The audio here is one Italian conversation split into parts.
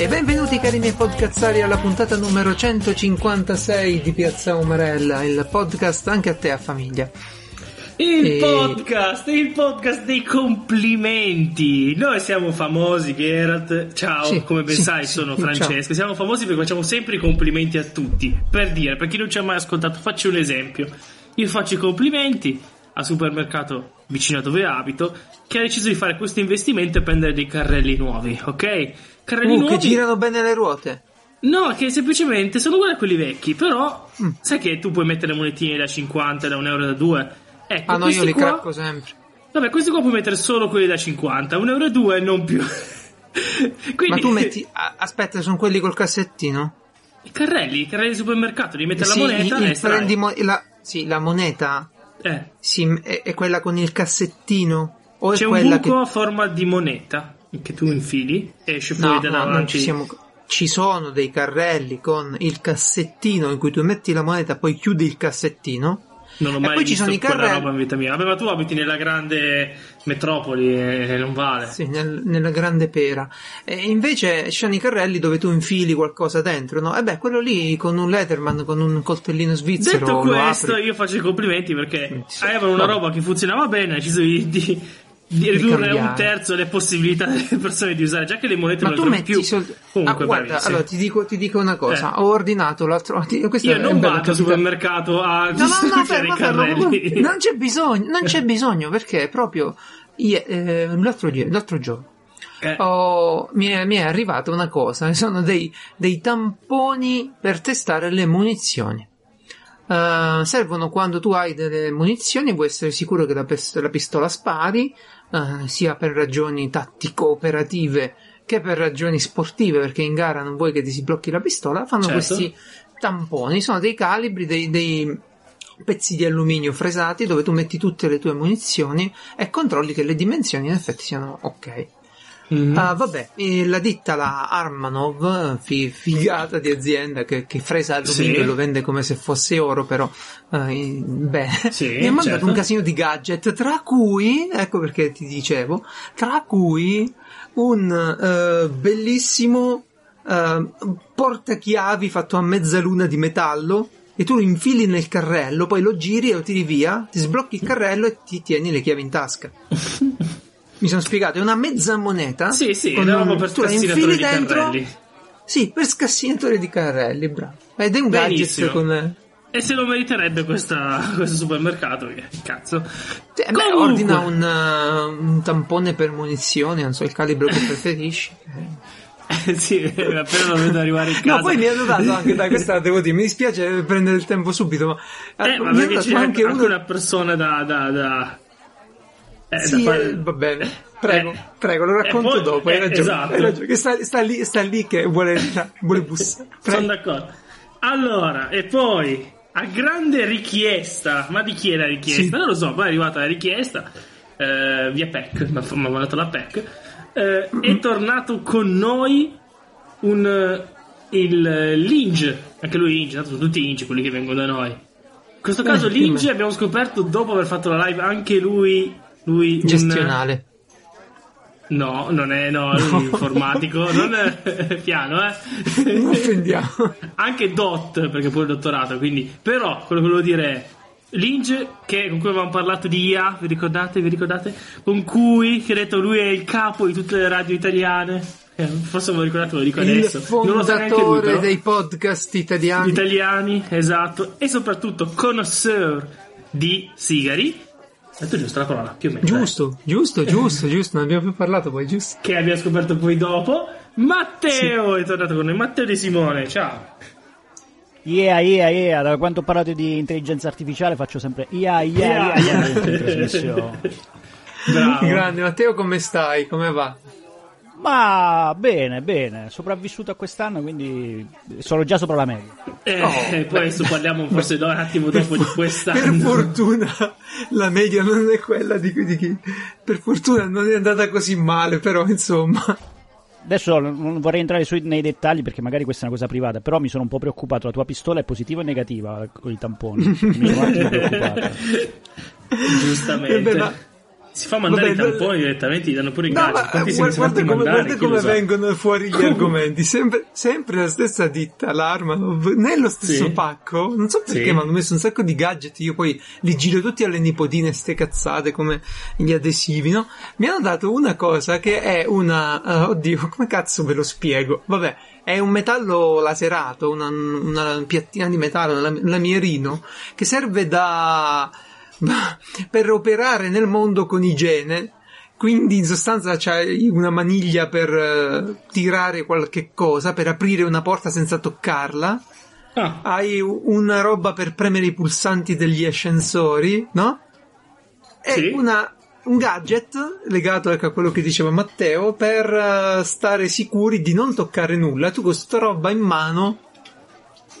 E benvenuti cari miei podcazzari alla puntata numero 156 di Piazza Umarella, il podcast anche a te a famiglia. Il E- podcast, il podcast dei complimenti. Noi siamo famosi, Geralt. Ciao, Sì, come ben sì, sai, sì, sono Francesco. Siamo famosi perché facciamo sempre i complimenti a tutti. Per dire, per chi non ci ha mai ascoltato, faccio un esempio. Io faccio i complimenti al supermercato vicino a dove abito, che ha deciso di fare questo investimento e prendere dei carrelli nuovi, ok? Carrelli Uh, nuovi. che girano bene le ruote. No, che semplicemente sono uguali a quelli vecchi, però Mm. sai che tu puoi mettere monetine da 50, da 1 euro, da 2? Ecco, Ah no, io li qua- cracco sempre. Vabbè, questi qua puoi mettere solo quelli da 50, 1 euro e 2 non più. Quindi, Ma tu metti... Aspetta, sono quelli col cassettino? I carrelli, i carrelli di supermercato, devi mettere Sì, la moneta il- e prendi mo- la, sì, la moneta Eh, sì, è, è quella con il cassettino? O è c'è un quella buco che... a forma di moneta che tu infili e esce No, fuori da no, non davanti. ci siamo... Ci sono dei carrelli con il cassettino in cui tu metti la moneta, poi chiudi il cassettino. Non ho E mai poi ci sono i quella carrelli. roba in vita mia. Vabbè, tu abiti nella grande metropoli e non vale. Sì, nel- nella grande pera. E invece ci sono i carrelli dove tu infili qualcosa dentro, no? E beh, quello lì con un Letterman, con un coltellino svizzero. Detto questo, io faccio i complimenti perché Sì. avevano una roba che funzionava bene, ha deciso di, di- di ridurre a un terzo le possibilità delle persone di usare, già che le monete Ma non le metti più. soldi. Comunque, ah, guarda, allora ti dico, ti dico una cosa. Eh. Ho ordinato l'altro. questo io è non vado al supermercato a No, no, no, fermo, i fermo, non c'è bisogno, non c'è bisogno perché proprio ie- eh, l'altro, l'altro giorno Eh, ho- mi, è, mi è arrivata una cosa, sono dei, dei tamponi per testare le munizioni. Eh, servono quando tu hai delle munizioni, vuoi essere sicuro che la, pes- la pistola spari, eh, sia per ragioni tattico-operative che per ragioni sportive, perché in gara non vuoi che ti si blocchi la pistola, fanno Certo. questi tamponi, sono dei calibri, dei, dei pezzi di alluminio fresati dove tu metti tutte le tue munizioni e controlli che le dimensioni in effetti siano ok. Mm. Ah, vabbè, la ditta, la Armanov, fi- figata di azienda che, che fresa alluminio Sì. e lo vende come se fosse oro, però, eh, in- bene, Sì, mi ha mandato certo. un casino di gadget, tra cui, ecco perché ti dicevo, tra cui un eh, bellissimo eh, portachiavi fatto a mezzaluna di metallo. E tu lo infili nel carrello, poi lo giri e lo tiri via, ti sblocchi il carrello e ti tieni le chiavi in tasca. Mi sono spiegato, è una mezza moneta. sì, sì, con roba per tu la scassinatore infili di dentro. carrelli. Sì, per scassinatore di carrelli, bravo. Ed è un Benissimo. gadget con. E se lo meriterebbe questa, questo supermercato, che cazzo. Eh, beh, ordina un, uh, un tampone per munizioni, non so il calibro che preferisci. Eh, sì, appena lo vedo arrivare in casa. No, poi mi hanno dato anche da questa, devo dire, mi dispiace prendere il tempo subito, ma, Eh, eh, ma perché c'è anche anche una persona da... da, da... Eh, Sì, fare- eh, va bene, prego, Eh, prego, lo racconto poi- dopo. Hai eh, ragione, esatto. hai ragione, sta, sta lì, sta lì che vuole, vuole bussare. Sono d'accordo. Allora, e poi, a grande richiesta, ma di chi è la richiesta? Sì. Non lo so, poi è arrivata la richiesta, eh, via PEC, mi ha mandato la PEC, eh, è tornato con noi un, eh, il eh, Linge, anche lui Linge, tanto sono tutti Linge quelli che vengono da noi. In questo caso Eh, Linge abbiamo scoperto dopo aver fatto la live anche lui, lui un- Gestionale. No, non è no, lui informatico, non è piano, eh. Non offendiamo. Anche DOT, perché poi il dottorato, quindi. Però, quello che volevo dire è. Linge, che, con cui avevamo parlato di IA, vi ricordate? Vi ricordate? Con cui, che ha detto lui è il capo di tutte le radio italiane. Eh, forse ve lo ricordate, ve lo dico Il adesso. Non lo lui, fondatore dei podcast italiani. Italiani, esatto. E soprattutto connoisseur di sigari. Ho detto giusto la parola, più o meno. Giusto, giusto, giusto, giusto, non abbiamo più parlato poi, giusto. Che abbiamo scoperto poi dopo. Matteo è tornato con noi. Matteo De Simone, ciao. Yeah, yeah, yeah, da quando ho parlato di intelligenza artificiale faccio sempre yeah, yeah, yeah, yeah, in trasmissione. Bravo. Grande, Matteo, come stai? Come va? Ma bene, bene, sopravvissuto a quest'anno, quindi sono già sopra la media. Eh, Oh, poi adesso parliamo forse do- un attimo dopo di Per quest'anno. fortuna la media non è quella di, di chi. Per fortuna non è andata così male, però insomma. Adesso non non vorrei entrare sui- nei dettagli perché magari questa è una cosa privata, però mi sono un po' preoccupato. La tua pistola è positiva o negativa con i tamponi? Mi sono un attimo preoccupato. Giustamente. Eh beh, ma Si fa mandare Vabbè, i tamponi direttamente, gli danno pure i No, gadget. ma guarda, come, mandare, guarda come vengono fuori gli argomenti. Sempre, sempre la stessa ditta, l'Armanov, nello stesso Sì. pacco. Non so perché, Sì. ma hanno messo un sacco di gadget. Io poi li giro tutti alle nipotine, ste cazzate come gli adesivi, no? Mi hanno dato una cosa che è una. eh, oddio, come cazzo ve lo spiego? Vabbè. È un metallo laserato, una, una piattina di metallo, un lam- lamierino, che serve da, per operare nel mondo con igiene. Quindi in sostanza c'hai una maniglia per eh, tirare qualche cosa, per aprire una porta senza toccarla. Ah, Hai una roba per premere i pulsanti degli ascensori, no? E Sì. una- un gadget legato ecco, a quello che diceva Matteo per eh, stare sicuri di non toccare nulla. Tu con sta roba in mano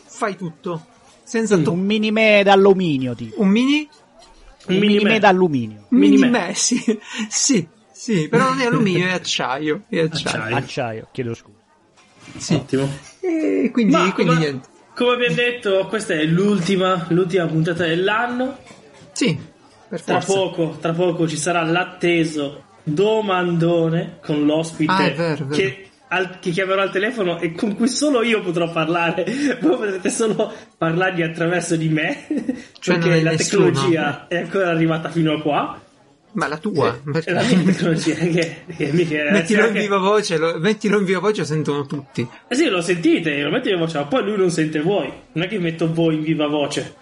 fai tutto. Senza Un toccare. mini me d'alluminio, tipo. Un mini? Un Un mini mini me me. d'alluminio. Mini Mini me, sì. sì, sì, però non è alluminio, è acciaio. È acciaio. Acciaio. Acciaio, chiedo scusa. Sì. ottimo. E quindi, Ma quindi come, niente. come abbiamo detto, questa è l'ultima, l'ultima puntata dell'anno. Sì, per Tra forza. poco, tra poco ci sarà l'atteso domandone con l'ospite Ah, è vero, è vero. Che, al- che chiamerò al telefono e con cui solo io potrò parlare. Voi potrete solo parlargli attraverso di me, Cioè perché la nessuno. tecnologia è ancora arrivata fino a qua. Ma la tua? È perché- la mia tecnologia che, che mica- mettilo in viva voce, lo, mettilo in viva voce, lo sentono tutti. Eh sì, lo sentite, lo metti in voce, ma poi lui non sente voi. Non è che metto voi in viva voce.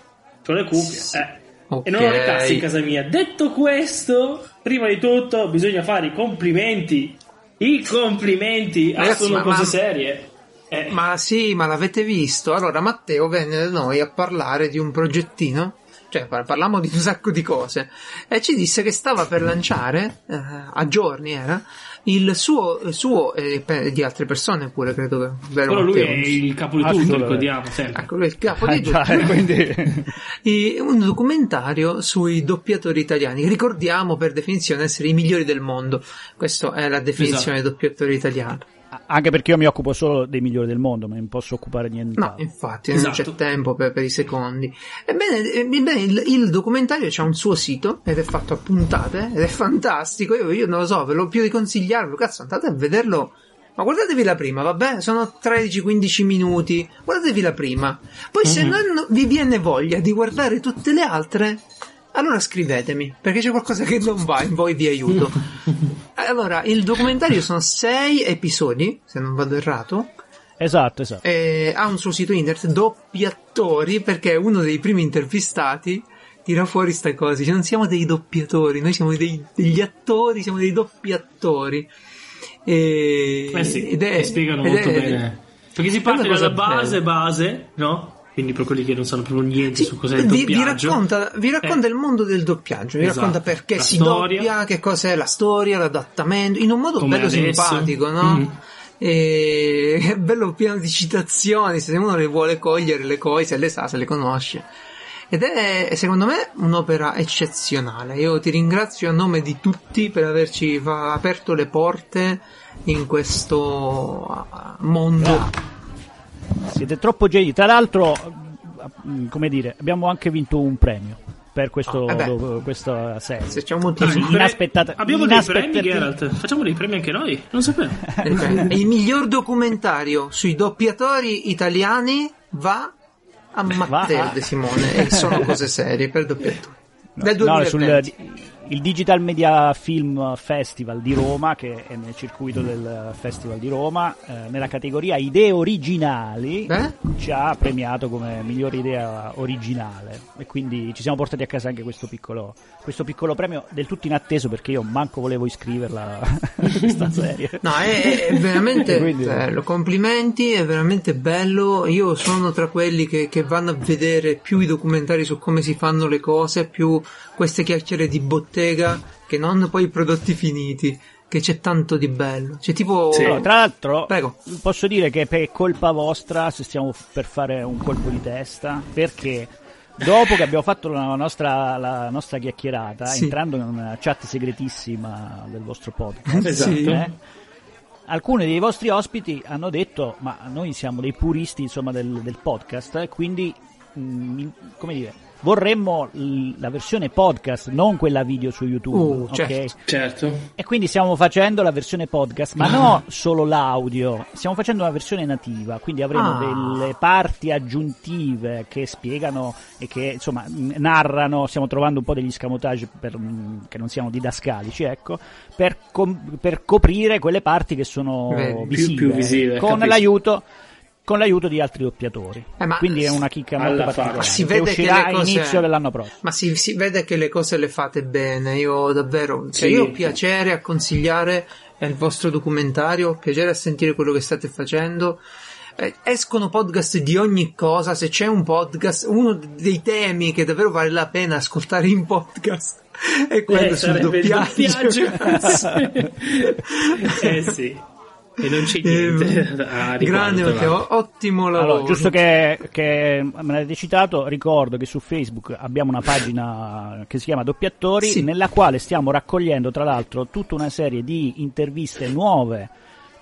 C'ho le cuffie, eh. Ok. E non ho le casse in casa mia. Detto questo, prima di tutto bisogna fare i complimenti. I complimenti ah, Ragazzi, sono ma- cose serie. Eh, Ma sì, ma l'avete visto? Allora Matteo venne da noi a parlare di un progettino, cioè par- parlammo di un sacco di cose, e ci disse che stava per lanciare, eh, a giorni era, il suo, il suo e di altre persone pure, credo che... Vero però lui è il capo di tutto, Assolutamente. ricordiamo sempre. Ecco, lui è il capo Ah, di già, tutto. quindi... E un documentario sui doppiatori italiani. Ricordiamo per definizione essere i migliori del mondo. Questa è la definizione Esatto. di doppiatore italiano. Anche perché io mi occupo solo dei migliori del mondo, ma non posso occupare di No, infatti, non Esatto. c'è tempo per, per i secondi. Ebbene, ebbene, il, il documentario ha un suo sito ed è fatto a puntate ed è fantastico. Io, io non lo so, ve lo più di consigliarvelo. Cazzo, andate a vederlo. Ma guardatevi la prima, vabbè? Sono 13-15 minuti. Guardatevi la prima. Poi, se Mhm. non vi viene voglia di guardare tutte le altre, allora scrivetemi, perché c'è qualcosa che non va in voi vi aiuto. Allora, il documentario sono 6 episodi, se non vado errato. Esatto, esatto. Eh, ha un suo sito internet, doppiatori, perché uno dei primi intervistati tira fuori sta cosa. Dice, non siamo dei doppiatori, noi siamo dei- degli attori, siamo dei doppiatori. E, Eh sì, ed è- e spiegano molto è- bene. Perché si parte dalla base, base, no? Quindi per quelli che non sanno proprio niente Sì, su cos'è il vi, vi doppiaggio. racconta, vi racconta Eh. il mondo del doppiaggio, vi Esatto. racconta perché La si storia. doppia, che cos'è la storia, l'adattamento, in un modo Come bello adesso. simpatico, no? Mm. E è bello pieno di citazioni, se uno le vuole cogliere le cose, se le sa, se le conosce. Ed è, secondo me, un'opera eccezionale. Io ti ringrazio a nome di tutti per averci aperto le porte in questo ah, mondo. Siete troppo geni. Tra l'altro, mm, come dire, abbiamo anche vinto un premio per questo, Ah, eh do- questa serie. Se c'è un motivo. Sì, inaspettata- Abbiamo dei premi, Geralt. Facciamo dei premi anche noi. Non sapevo. È il miglior documentario sui doppiatori italiani va a Matteo Va. De Simone e sono cose serie per doppiatori. Del No, 2020. sul il Digital Media Film Festival di Roma, che è nel circuito del Festival di Roma, eh, nella categoria idee originali, Beh? ci ha premiato come migliore idea originale. E quindi ci siamo portati a casa anche questo piccolo, questo piccolo premio, del tutto inatteso perché io manco volevo iscriverla a questa serie. No, è, è veramente Quindi- bello. Complimenti, è veramente bello. Io sono tra quelli che, che vanno a vedere più i documentari su come si fanno le cose, più queste chiacchiere di bottega che non poi i prodotti finiti. Che c'è tanto di bello. C'è tipo. Sì. No, tra l'altro, Prego. posso dire che per colpa vostra, se stiamo per fare un colpo di testa, perché dopo che abbiamo fatto la nostra, la nostra chiacchierata, Sì. entrando in una chat segretissima del vostro podcast, Esatto. eh, alcuni dei vostri ospiti hanno detto: Ma noi siamo dei puristi insomma, del, del podcast, e quindi, mm, come dire, vorremmo la versione podcast, non quella video su YouTube. Uh, ok? certo. Certo. E quindi stiamo facendo la versione podcast, ma non solo l'audio, stiamo facendo una versione nativa, quindi avremo Ah. delle parti aggiuntive che spiegano e che insomma narrano, stiamo trovando un po' degli scamotage per, mh, che non siano didascalici, ecco, per, com- per coprire quelle parti che sono più- visive, più visive, con capisco. l'aiuto con l'aiuto di altri doppiatori. Eh, ma Quindi è una chicca molto particolare. faccia. Si che vede che uscirà le cose- inizio dell'anno prossimo. Ma si, si vede che le cose le fate bene. Io davvero, cioè Sì. io ho piacere a consigliare il vostro documentario, ho piacere a sentire quello che state facendo. Eh, escono podcast di ogni cosa. Se c'è un podcast, uno dei temi che davvero vale la pena ascoltare in podcast è quello Eh, sul doppiaggio. doppiaggio. eh sì. E non c'è niente a riguardo, grande, tra perché l'altro. o- ottimo lavoro. Allora, giusto che, che me l'avete citato, ricordo che su Facebook abbiamo una pagina che si chiama Doppiatori, Sì. nella quale stiamo raccogliendo tra l'altro tutta una serie di interviste nuove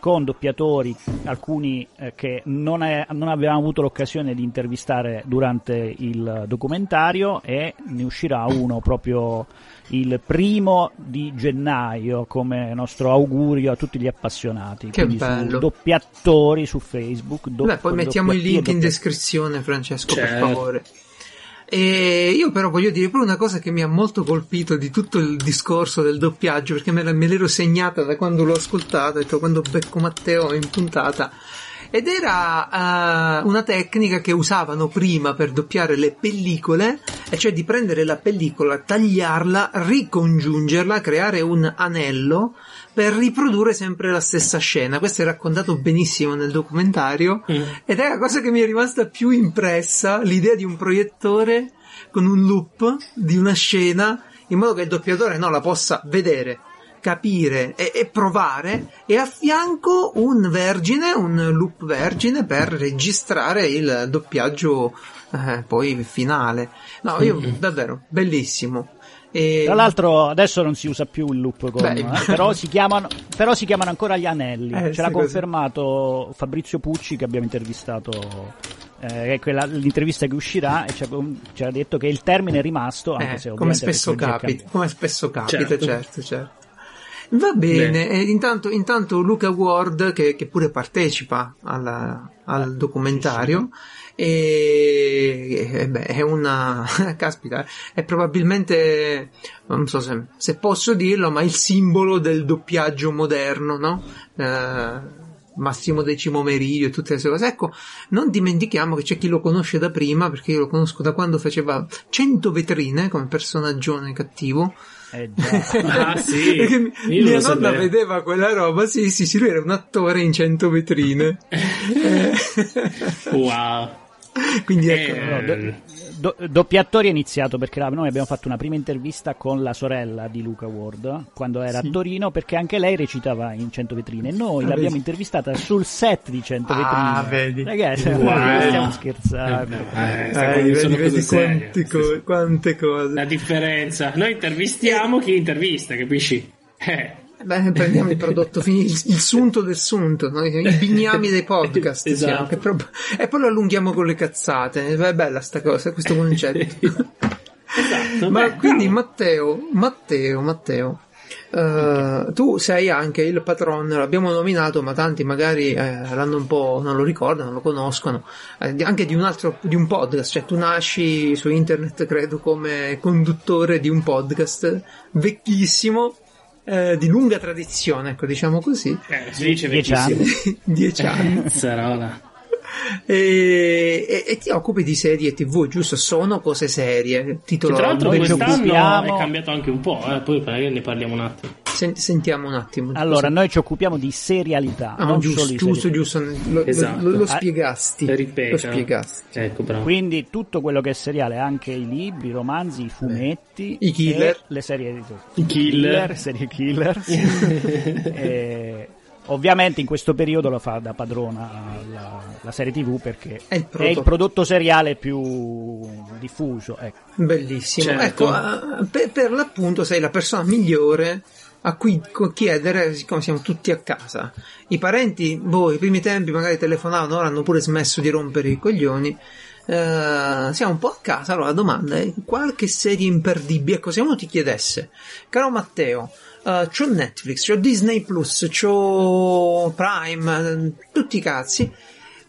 con doppiatori, alcuni eh, che non, è- non avevamo avuto l'occasione di intervistare durante il documentario e ne uscirà uno proprio il primo di gennaio come nostro augurio a tutti gli appassionati. Che Quindi su bello. doppiatori su Facebook. do- Beh, poi mettiamo il link in descrizione, Francesco, per Certo. favore. E io però voglio dire pure una cosa che mi ha molto colpito di tutto il discorso del doppiaggio, perché me, me l'ero segnata da quando l'ho ascoltata, ho detto quando becco Matteo in puntata, ed era eh, una tecnica che usavano prima per doppiare le pellicole, e cioè di prendere la pellicola, tagliarla, ricongiungerla, creare un anello per riprodurre sempre la stessa scena. Questo è raccontato benissimo nel documentario Mm. ed è la cosa che mi è rimasta più impressa, l'idea di un proiettore con un loop di una scena in modo che il doppiatore no, la possa vedere, capire e, e provare e a fianco un vergine, un loop vergine per registrare il doppiaggio eh, poi finale. No, io davvero bellissimo. E- Tra l'altro adesso non si usa più il loop con, Beh, eh, però, si chiamano, però si chiamano ancora gli anelli. Eh, Ce l'ha sì, così. confermato Fabrizio Pucci che abbiamo intervistato, eh, quella, l'intervista che uscirà e ci ha, detto che il termine è rimasto, anche Eh, se come spesso capita, come spesso capita, Certo. certo, certo. Va bene, Bene. e intanto, intanto Luca Ward, che, che pure partecipa alla- al documentario, e, e beh, è una, caspita, è probabilmente, non so se, se posso dirlo, ma il simbolo del doppiaggio moderno, no? Eh, Massimo Decimo Meridio e tutte queste cose. Ecco, non dimentichiamo che c'è chi lo conosce da prima, perché io lo conosco da quando faceva 100 vetrine come personaggione cattivo. Eh, già. Ah, sì. Perché mia nonna sapevo. vedeva quella roba, sì, sì, sì, lui era un attore in 100 vetrine. Eh, Wow. Quindi ecco, Eh, No, do- do- doppiatori è iniziato perché la- noi abbiamo fatto una prima intervista con la sorella di Luca Ward quando era Sì. a Torino perché anche lei recitava in 100 vetrine e noi Ah, l'abbiamo vedi. intervistata sul set di 100 Ah, vetrine vedi. ragazzi Wow. stiamo scherzando Eh, eh, cosa- vedi, sono vedi quante, co- quante cose. La differenza. Noi intervistiamo chi intervista, capisci? Eh. Beh, prendiamo il prodotto il, il sunto del sunto, no? i bignami dei podcast, Esatto. siamo, proprio- e poi lo allunghiamo con le cazzate. È bella sta cosa, questo concetto. Esatto. Ma beh, quindi bravo. Matteo, Matteo, Matteo, eh, tu sei anche il patron, l'abbiamo nominato, ma tanti magari eh, l'hanno un po', non lo ricordano, non lo conoscono, eh, anche di un altro, di un podcast, cioè tu nasci su internet credo come conduttore di un podcast vecchissimo, eh, di lunga tradizione, ecco diciamo così, Eh, si dice Dieci vecchissimo. dieci anni. Cazzarola. E, e- e ti occupi di serie tv, giusto? Sono cose serie. Che Titolo tra l'altro quest'anno occupiamo- è cambiato anche un po', eh, poi magari ne parliamo un attimo. Sen- sentiamo un attimo. allora noi ci occupiamo di serialità Ah, non giusto, solo di giusto, giusto, lo, Esatto. lo- lo Ah, spiegasti. Ripeta. Lo spiegasti. Ecco, bravo. quindi tutto quello che è seriale anche i libri i romanzi i fumetti I killer. e le serie I killer. serie killer E, ovviamente in questo periodo lo fa da padrona la, la serie tv perché È il è prodotto. il prodotto seriale più diffuso ecco. Bellissimo. Certo. Ecco, per, per l'appunto sei la persona migliore a cui chiedere, siccome siamo tutti a casa. I parenti, boh, i primi tempi magari telefonavano, ora hanno pure smesso di rompere i coglioni. eh, siamo un po' a casa, allora la domanda è qualche serie imperdibile, ecco se uno ti chiedesse, caro Matteo, uh, c'ho Netflix, c'ho Disney Plus, c'ho Prime, tutti i cazzi,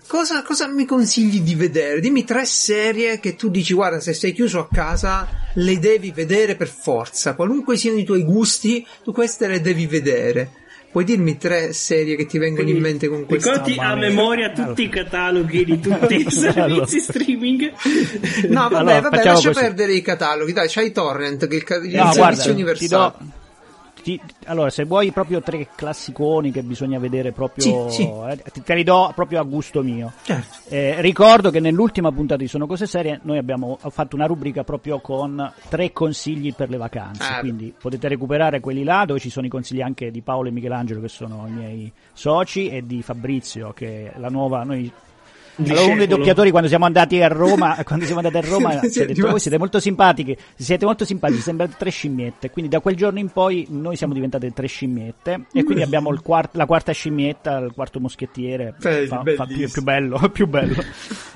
Cosa, cosa, mi consigli di vedere? Dimmi tre serie che tu dici, guarda, se sei chiuso a casa, le devi vedere per forza. Qualunque siano i tuoi gusti, tu queste le devi vedere. Puoi dirmi tre serie che ti vengono Quindi, in mente con questa Ricordi a memoria tutti i cataloghi di tutti i servizi streaming? No, vabbè, allora, vabbè, lascia così. perdere i cataloghi. Dai, c'hai Torrent, che è il, il no, servizio guarda, universale. Ti do ti, allora, se vuoi proprio tre classiconi che bisogna vedere proprio, sì, sì. Eh, te li do proprio a gusto mio. Certo. Eh, ricordo che nell'ultima puntata di Sono Cose Serie noi abbiamo fatto una rubrica proprio con tre consigli per le vacanze, ah, quindi potete recuperare quelli là dove ci sono i consigli anche di Paolo e Michelangelo che sono i miei soci e di Fabrizio che è la nuova, noi allora, uno dei doppiatori quando siamo andati a Roma, quando siamo andati a Roma ci ha detto voi siete molto simpatiche, siete molto simpatici, sembrate tre scimmiette. Quindi da quel giorno in poi noi siamo diventate tre scimmiette e quindi abbiamo quart- la quarta scimmietta, il quarto moschettiere, Beh, fa, fa più, più, bello, più bello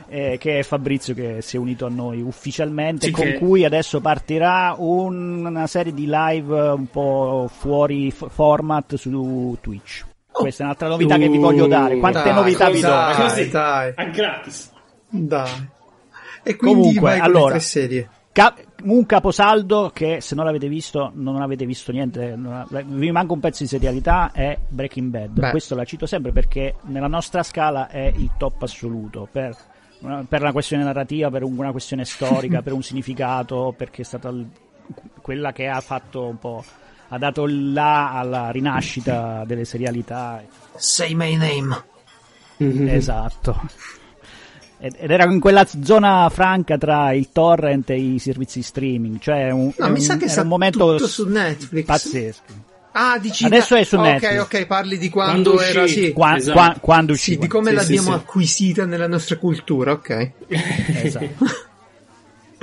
eh, che è Fabrizio che si è unito a noi ufficialmente, sì, con che... cui adesso partirà un, una serie di live un po' fuori f- format su Twitch. Questa è un'altra novità uh, che vi voglio dare. Quante dai, novità vi do? Dai, Così, dai. A gratis. Dai. E quindi Comunque, allora, serie. Ca- un caposaldo che se non l'avete visto non avete visto niente ha, vi manca un pezzo di serialità è Breaking Bad Beh. questo la cito sempre perché nella nostra scala è il top assoluto per, per una questione narrativa per una questione storica per un significato perché è stata l- quella che ha fatto un po' ha dato là alla rinascita delle serialità. Say my name. Mm-hmm. Esatto. Ed era in quella zona franca tra il torrent e i servizi streaming, cioè un, no, un, mi sa che era un momento su Netflix. pazzesco. Ah, dici Adesso è su Netflix. Ok, ok, parli di quando, quando era sì. Qua, esatto. qua, quando usciva. Sì, di come sì, l'abbiamo sì, acquisita nella nostra cultura, ok. Esatto.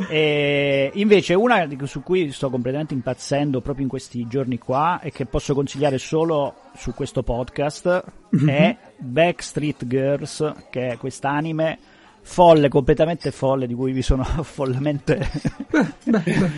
E invece una su cui sto completamente impazzendo proprio in questi giorni qua e che posso consigliare solo su questo podcast mm-hmm. è Backstreet Girls, che è quest'anime folle, completamente folle, di cui vi sono follemente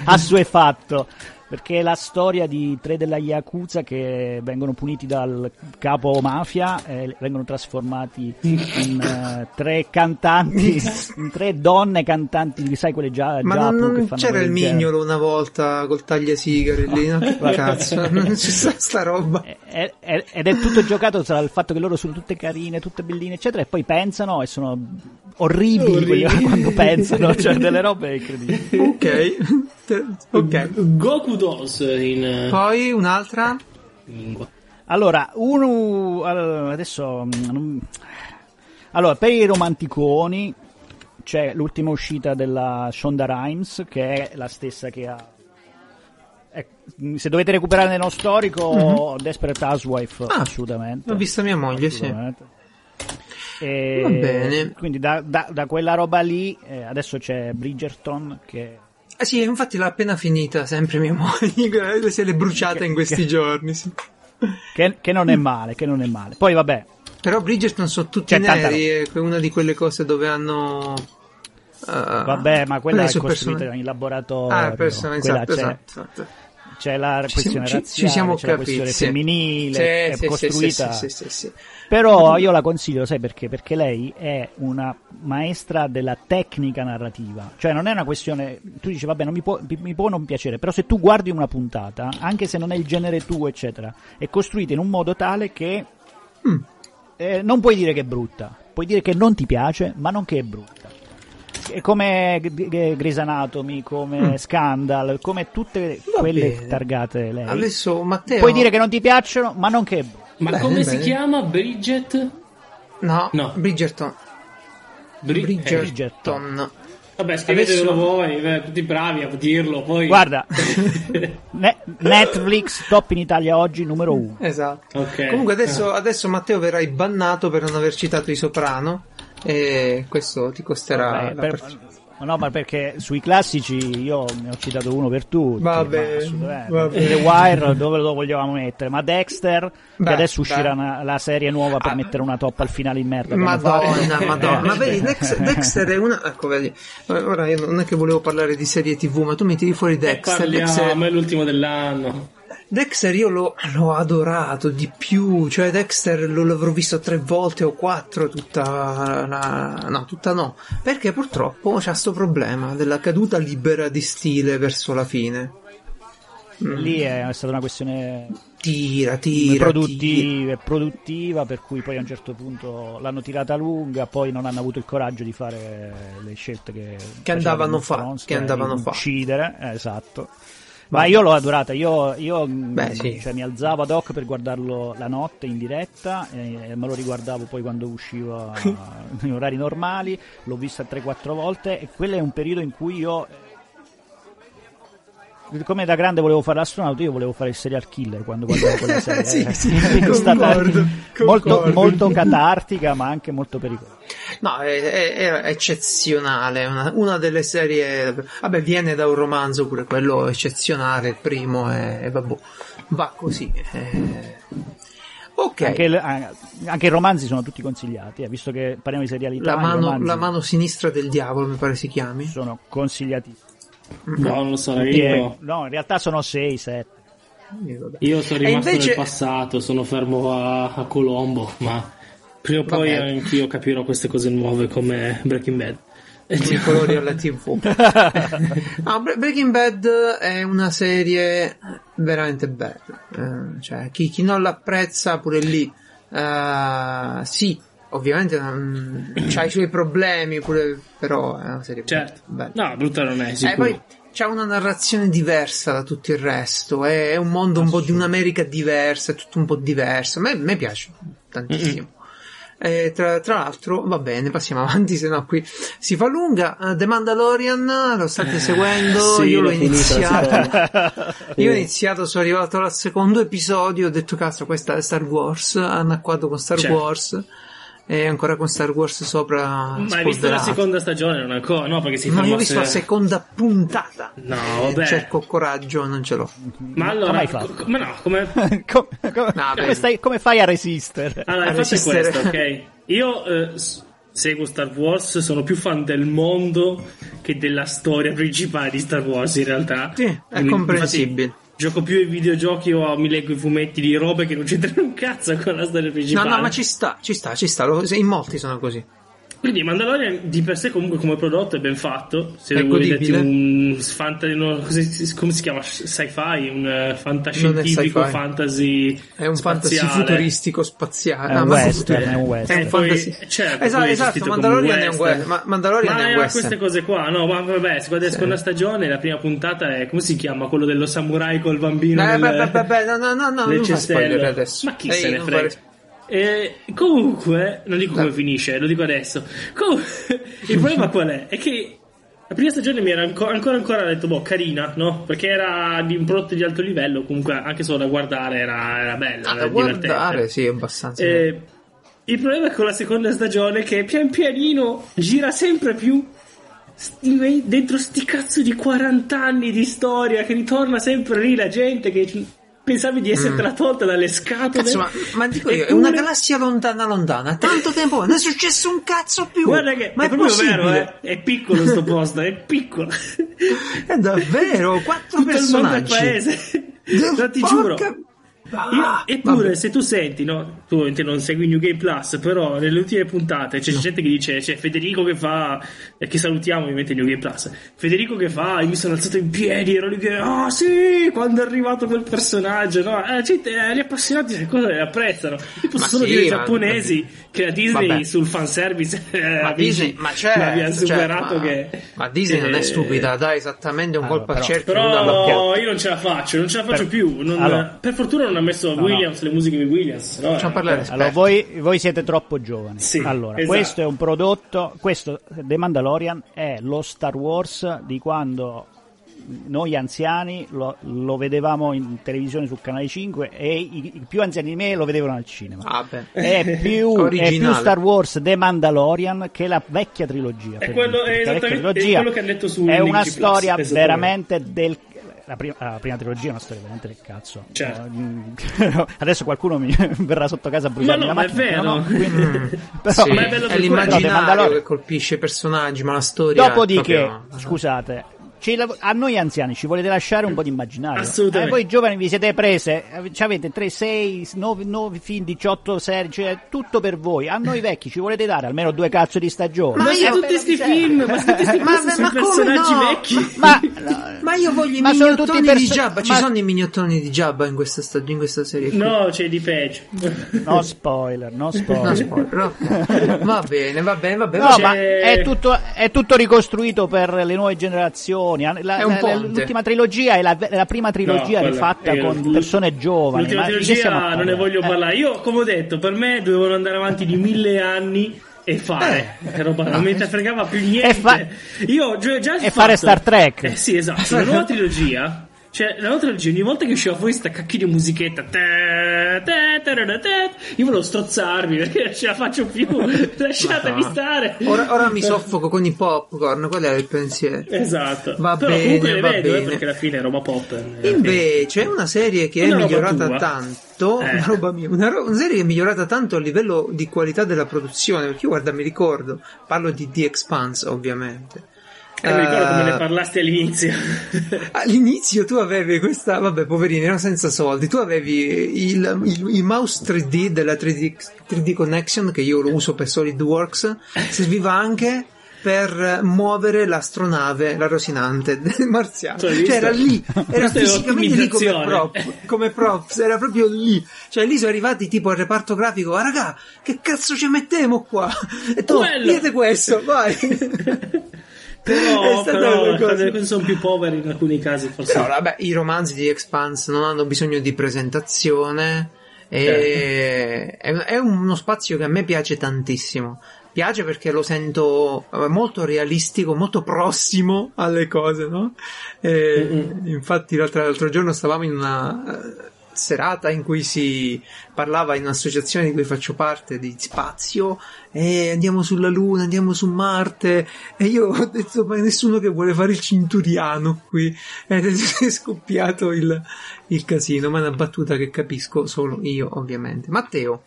assuefatto perché è la storia di tre della Yakuza che vengono puniti dal capo mafia e vengono trasformati in uh, tre cantanti, in tre donne cantanti, sai quelle già Ma giapo non, non c'era il mignolo una volta col tagliasigari lì, no? Che cazzo, non ci sta sta roba. È, è, ed è tutto giocato tra il fatto che loro sono tutte carine, tutte belline, eccetera, e poi pensano e sono orribili, orribili. quando pensano, cioè delle robe incredibili. Ok. ok. Goku Dolls in... Poi un'altra? Lingua. Allora, uno... Adesso... Mm, allora, per i romanticoni c'è l'ultima uscita della Shonda Rhimes, che è la stessa che ha se dovete recuperare nello storico, mm-hmm. Desperate Housewife, ah, assolutamente. L'ho vista mia moglie, sì. E Va bene. Quindi da, da, da, quella roba lì, eh, adesso c'è Bridgerton che... Ah sì, infatti l'ha appena finita, sempre mia moglie, se l'è bruciata che, in questi che, giorni. Sì. Che, che, non è male, che non è male. Poi vabbè. Però Bridgerton sono tutti c'è neri, è una di quelle cose dove hanno... Uh, Vabbè, ma quella è costruita person- in laboratorio. Ah, persone, esatto, esatto, esatto c'è la questione ci, razziale, ci siamo c'è capiti, la questione sì. femminile, sì, è sì, costruita. Però io la consiglio, sai perché? Perché lei è una maestra della tecnica narrativa. Cioè non è una questione, tu dici vabbè non mi può, mi può non piacere, però se tu guardi una puntata, anche se non è il genere tuo, eccetera, è costruita in un modo tale che mm. eh, non puoi dire che è brutta, puoi dire che non ti piace, ma non che è brutta come Grey's Anatomy, come mm. Scandal, come tutte Va quelle bene. targate lei. Adesso Matteo... Puoi dire che non ti piacciono, ma non che... Ma bene, come bene. si chiama? Bridget? No, no. Bridgerton. Bri- Bridgerton. Bridgerton. Vabbè, scrivetelo Adesso... voi, tutti bravi a dirlo. Poi... Guarda, Netflix top in Italia oggi numero uno. Esatto. Okay. Comunque adesso, adesso Matteo verrai bannato per non aver citato i Soprano e questo ti costerà Vabbè, per, No, ma perché sui classici io ne ho citato uno per tutti. Vabbè, vabbè. The Wire dove lo vogliamo mettere? Ma Dexter, Beh, che adesso beh. uscirà una- la serie nuova per Ah, mettere una toppa al finale in merda. Madonna, madonna. Ma vedi, Dex- Dexter è una. Ecco, vedi. Ora io non è che volevo parlare di serie TV, ma tu mi tiri fuori Dexter. Dexter, parliamo, è l'ultimo dell'anno. Dexter io l'ho, l'ho adorato di più. Cioè, Dexter lo l'avrò visto tre volte o quattro. Tutta la. No, tutta no. Perché purtroppo c'ha sto problema della caduta libera di stile verso la fine. Lì è stata una questione Tira, tira. tira. produttiva, produttiva, per cui poi a un certo punto l'hanno tirata lunga, poi non hanno avuto il coraggio di fare le scelte che, Che andavano faceva fa- Game of Thrones, che andavano di fa. uccidere, eh, esatto. Ma io l'ho adorata, io, io, Beh, mh, sì. cioè, mi alzavo ad hoc per guardarlo la notte in diretta e, e me lo riguardavo poi quando usciva in orari normali, l'ho vista 3-4 volte e quello è un periodo in cui io come da grande volevo fare l'astronauta, io volevo fare il serial killer quando guardavo quella serie. Sì, eh. sì, è stata concordo, molto, concordo. molto catartica, ma anche molto pericolosa. No, è, è- è eccezionale. Una, una delle serie. Vabbè, viene da un romanzo pure quello eccezionale. Il primo e, vabbè, va così. eh. Ok. Anche, il- ah, anche i romanzi sono tutti consigliati, eh, visto che parliamo di serialità. la, mano, romanzi la mano sinistra del diavolo, mi pare si chiami. sono consigliati. No, non lo so, Tutti, eh, io, no, in realtà sono 6, 7. Eh, io sono E rimasto invece- nel passato, sono fermo a, a Colombo, ma prima o poi Vabbè. anch'io capirò queste cose nuove come Breaking Bad. i colori alla TV. No, Bre- Breaking Bad è una serie veramente bella. Eh, cioè, chi, chi non l'apprezza pure lì, eh, sì, ovviamente non- c'ha i suoi problemi, pure, però è una serie Certo. bella. No, brutta non è, Eh, sicuro. poi c'ha una narrazione diversa da tutto il resto, è, un mondo un po' di un'America diversa, è tutto un po' diverso. A me, a me piace tantissimo. Eh, tra, tra l'altro, va bene, passiamo avanti, se no qui si fa lunga. Eh, The Mandalorian, lo state seguendo? sì, Io l'ho l'ho iniziato. Io ho iniziato, sono arrivato al secondo episodio, ho detto cazzo, questa è Star Wars, annacquato con Star Certo. Wars. E ancora con Star Wars sopra. Ma hai visto la seconda stagione? Non ancora, no, perché si No, io ho visto se- la seconda puntata. No, vabbè. Cerco coraggio, non ce l'ho. Ma allora, Come hai fatto? co- ma no, come... come, come- No, come stai- come fai a resistere? Allora, A il fatto è resistere. questo, ok? Io eh, seguo Star Wars, sono più fan del mondo che della storia principale di Star Wars, in realtà. Sì, è Quindi, comprensibile. infatti, Gioco più ai videogiochi o mi leggo i fumetti di robe che non c'entrano un cazzo con la storia No, principale. no, ma ci sta, ci sta, ci sta. In molti sono così. Quindi Mandalorian di per sé comunque come prodotto è ben fatto. Se È vedete godibile. un fantasy, come si chiama? Sci-fi? Un eh, fantascientifico, sci-fi. fantasy È un fantasy spaziale. futuristico spaziale. È un ma western, è un western. È un E poi- fantasy. certo, esatto, esatto, Mandalorian è un western. Ma Mandalorian Ma è un western. queste cose qua, no, ma vabbè, se guarda la seconda stagione, la prima puntata è come si chiama? Quello dello samurai col bambino. Eh, nel- beh, beh, beh, beh, no, no, no, non fa cestello. spoiler adesso. Ma chi Ehi, se ne non frega? fare- E comunque, non dico come finisce, lo dico adesso. Comunque, il problema qual è? È che la prima stagione mi era ancora ancora, ancora detto, boh, carina, no? Perché era di un prodotto di alto livello, comunque anche solo da guardare era, era bella, Ah, era da divertente. guardare, sì, abbastanza. Eh, il problema è con la seconda stagione che pian pianino gira sempre più dentro sti cazzo di 40 anni di storia che ritorna sempre lì la gente che pensavi di essertela tolta dalle scatole. Mm. Cazzo, ma, ma dico io, è una galassia lontana lontana, tanto tempo, non è successo un cazzo più. Guarda che ma è, è, proprio possibile? vero, eh? è piccolo sto posto, è piccolo. È davvero, quattro Tutto il mondo è personaggi. paese. No, ti giuro. Io- Ah, eppure, vabbè. se tu senti, no? Tu non segui New Game Plus, però nelle ultime puntate c'è gente che dice: c'è Federico che fa, e che salutiamo ovviamente New Game Plus. Federico che fa, io mi sono alzato in piedi, ero lì che, ah sì, quando è arrivato quel personaggio, no? Eh, gente, eh, gli appassionati queste cose le apprezzano. Io posso Ma solo sì, dire ai ma- giapponesi che la Disney Vabbè. sul fanservice eh, Ma Disney, ma certo, l'abbia certo, superato ma, che. ma Disney non è eh, stupida, dai esattamente un Allora, colpo al però- cerchio. piatta. però io non ce la faccio, non ce la faccio Per- più. non- allora. per fortuna non ha messo No, Williams le musiche di Williams. No, Facciamo eh, parlare Allora, esperti. voi, voi siete troppo giovani. Sì, allora, esatto. questo è un prodotto. Questo The Mandalorian è lo Star Wars di quando noi anziani lo, lo vedevamo in televisione sul canale 5 e i, i più anziani di me lo vedevano al cinema. Ah, beh. È più, è più Star Wars The Mandalorian che la vecchia trilogia. È quello- dire, è la vecchia esattamente- è trilogia quello che ha detto su È una storia veramente del. La prima, la prima trilogia è una storia veramente del cazzo. Certo. No, Adesso qualcuno mi verrà sotto casa a bruciarmi Ma no, la ma è macchina. vero. no, no, quindi- però- Sì, ma è bello è l'immaginario che colpisce i personaggi, ma la storia. è Dopodiché, proprio- scusate, lav- a noi anziani ci volete lasciare un po' di immaginario. Assolutamente. Eh, voi giovani vi siete prese, eh, ci avete 3, 6, 9, 9 film, 18 serie, cioè tutto per voi. A noi vecchi ci volete dare almeno due cazzo di stagione. Ma io- tutti sti film, ma tutti sti Ma- questi ma sono come personaggi no? vecchi. Ma, Ma io voglio i Ma sono tutti mignottoni di perso- Jabba. Ci ma- sono i mignottoni di Jabba in questa, sta- in questa serie. qui. No, c'è di peggio. no spoiler, no No, spoiler. spoiler, ok. Va bene, va bene, va bene. No, ma è tutto, è tutto ricostruito per le nuove generazioni. La- È un la- ponte. l'ultima trilogia è la, è la prima trilogia No, rifatta eh, con l- persone giovani. L'ultima trilogia non ne parlare? voglio Eh. parlare. Io, come ho detto, per me dovevano andare avanti di mille anni e fare. Che roba, non mi fregava più niente. E fa- Io già, e fare fatto- Star Trek. Eh sì, esatto. La nuova trilogia. Cioè, la trilogia, ogni volta che usciva fuori sta cacchio di musichetta, te, te, te, io volevo strozzarmi perché non ce la faccio più. Lasciatemi stare. Ora, ora mi soffoco con i popcorn, qual è il pensiero? Esatto. Va Però bene, comunque le va vedo, eh, bene. perché alla fine è roba pop. eh, Invece, una serie che è Una roba migliorata tua. tanto, Eh. una, roba mia, una, ro- una serie che è migliorata tanto a livello di qualità della produzione, perché io guarda, mi ricordo, parlo di The Expanse, ovviamente. Eh, mi ricordo come Eh, ne parlasti all'inizio. All'inizio tu avevi questa, vabbè, poverini, erano senza soldi. Tu avevi il, il- il mouse 3D della 3D, 3D Connection, che io lo uso per SolidWorks, serviva anche per muovere l'astronave, la Rosinante del marziano. Tu hai Cioè visto? era lì, era fisicamente lì come prop, come props, era proprio lì. Cioè lì sono arrivati tipo al reparto grafico, ah raga, che cazzo ci mettiamo qua? E tu, vedete questo, vai. Però, È stata però una cosa- cose sono più povere in alcuni casi, forse. Però, vabbè, i romanzi di Expanse non hanno bisogno di presentazione. E è, è uno spazio che a me piace tantissimo. Piace perché lo sento molto realistico, molto prossimo alle cose, no? E, infatti, l'altro, l'altro giorno stavamo in una serata in cui si parlava in un'associazione di cui faccio parte di spazio e andiamo sulla Luna, andiamo su Marte e io ho detto ma nessuno che vuole fare il cinturiano qui ed è scoppiato il, il casino, ma è una battuta che capisco solo io ovviamente. Matteo,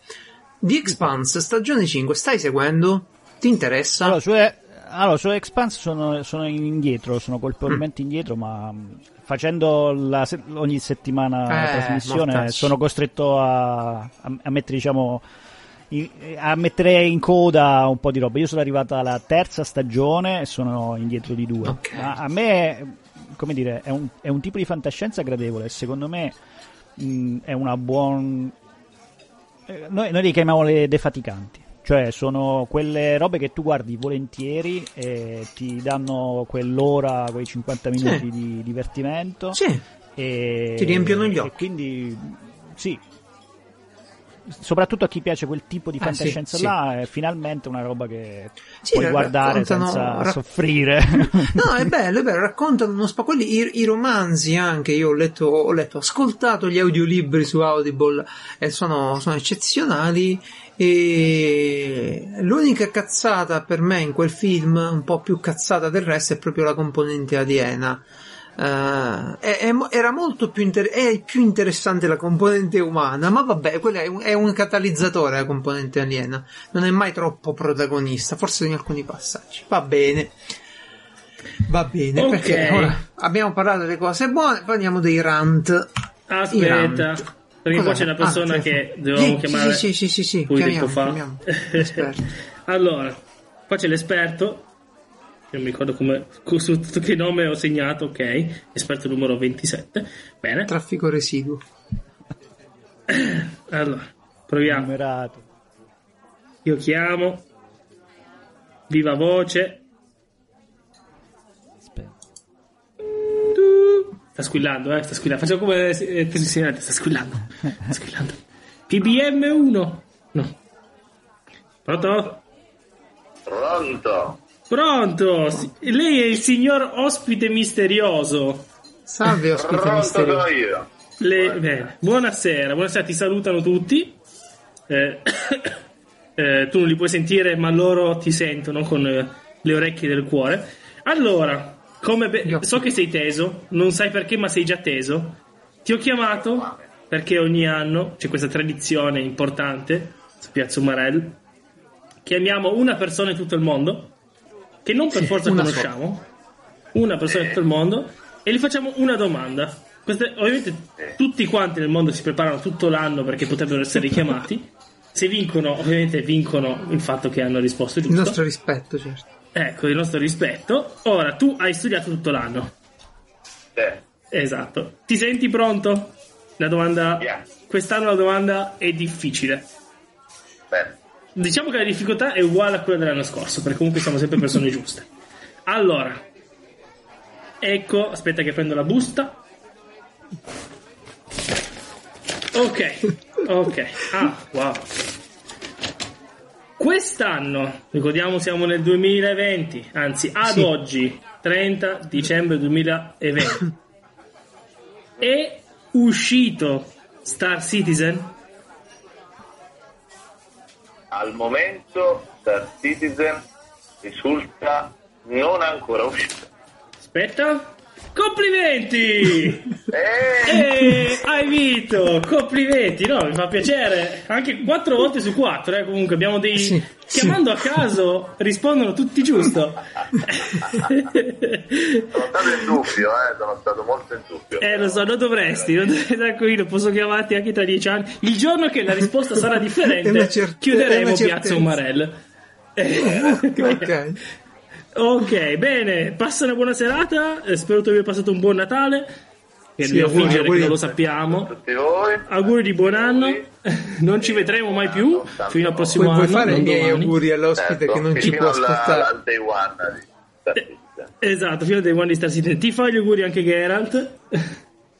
The Expanse, stagione 5, stai seguendo? Ti interessa? Allora, su, allora, su Expanse sono, sono indietro, sono colpevolmente Mm. indietro, ma mh, facendo la ogni settimana la Eh, trasmissione mortacci. sono costretto a, a, a mettere, diciamo, in- a mettere in coda un po' di roba. Io sono arrivata alla terza stagione e sono indietro di due. Ok. Ma a me, come dire, è un, è un tipo di fantascienza gradevole. Secondo me mh, è una buona. Noi, noi li chiamiamo le defaticanti. Cioè, sono quelle robe che tu guardi volentieri e ti danno quell'ora, quei 50 minuti Sì. di divertimento. Sì, E, Ti riempiono gli occhi. quindi, sì. Soprattutto a chi piace quel tipo di Eh, fantascienza sì, là, è finalmente una roba che Sì, puoi guardare senza ra- soffrire. No, è bello, è bello, raccontano uno spa. Quelli, i, i romanzi anche, io ho letto, ho letto, ho ascoltato gli audiolibri su Audible e sono, sono eccezionali. E l'unica cazzata per me in quel film, un po' più cazzata del resto, è proprio la componente aliena. Eh, è- è era molto più, inter- è più interessante la componente umana, ma vabbè, quella è un, è un catalizzatore la componente aliena. Non è mai troppo protagonista, forse in alcuni passaggi. Va bene. Va bene, Ok. perché ora abbiamo parlato delle cose buone, poi andiamo dei rant. Aspetta, perché Cosa- qua c'è una persona ah, che dovevamo sì, chiamare Sì, sì, sì, sì, un po' di tempo chiamiamo, fa. allora, qua c'è l'esperto. Non mi ricordo come, su su che nome ho segnato, ok. Esperto numero 27. Bene. Traffico residuo. Allora, proviamo. Numerato. Io chiamo. Viva voce. Sta squillando, eh, sta squillando. Facciamo come eh, insegnante, sta squillando. Sta squillando. PBM 1. No. Pronto? Pronto? Pronto? Sì, Lei è il signor ospite misterioso. Salve, ospite Pronto misterioso. io. Le- bene. Buonasera, buonasera, ti salutano tutti. Eh, eh, tu non li puoi sentire, ma loro ti sentono con eh, le orecchie del cuore. Allora, come be- so che sei teso, non sai perché, ma sei già teso. Ti ho chiamato perché ogni anno c'è questa tradizione importante su Piazza Umarell. Chiamiamo una persona in tutto il mondo che non per Sì, forza una conosciamo, una persona in tutto il mondo, e gli facciamo una domanda. Queste- ovviamente tutti quanti nel mondo si preparano tutto l'anno perché potrebbero essere richiamati. Se vincono, ovviamente vincono il fatto che hanno risposto Il giusto. nostro rispetto, certo. Ecco, il nostro rispetto. Ora, tu hai studiato tutto l'anno. Sì. Esatto. Ti senti pronto? La domanda... Yeah. Quest'anno la domanda è difficile. Bene. Diciamo che la difficoltà è uguale a quella dell'anno scorso, perché comunque siamo sempre persone giuste. Allora, ecco, aspetta che prendo la busta. Ok, ok. Ah, wow. Quest'anno, ricordiamo siamo nel 2020, anzi ad Sì. oggi, 30 dicembre 2020, è uscito Star Citizen? Al momento Star Citizen risulta non ancora uscito. Aspetta. Complimenti! Eh, E hai vinto! Complimenti! No, mi fa piacere. Anche quattro volte su quattro, eh, comunque abbiamo dei. Sì, Chiamando a caso rispondono tutti giusto. sono stato in dubbio, eh, sono stato molto in dubbio. eh, lo so, non dovresti, non dovresti tranquillo, posso chiamarti anche tra dieci anni. Il giorno che la risposta sarà differente, certe- chiuderemo Piazza. Umarell. ok. Ok, bene, passa una buona serata. eh, Spero tu abbia passato un buon Natale. Che Sì, dobbiamo auguri, fingere auguri che non lo sappiamo. Tutti voi. Auguri di buon anno. Non ci vedremo mai più fino al prossimo Puoi, anno. puoi fare i miei domani. auguri all'ospite Certo, che non ci può ascoltare. al day one di Star Citizen. Esatto, fino al day one di Star Citizen. Ti fa gli auguri anche Geralt.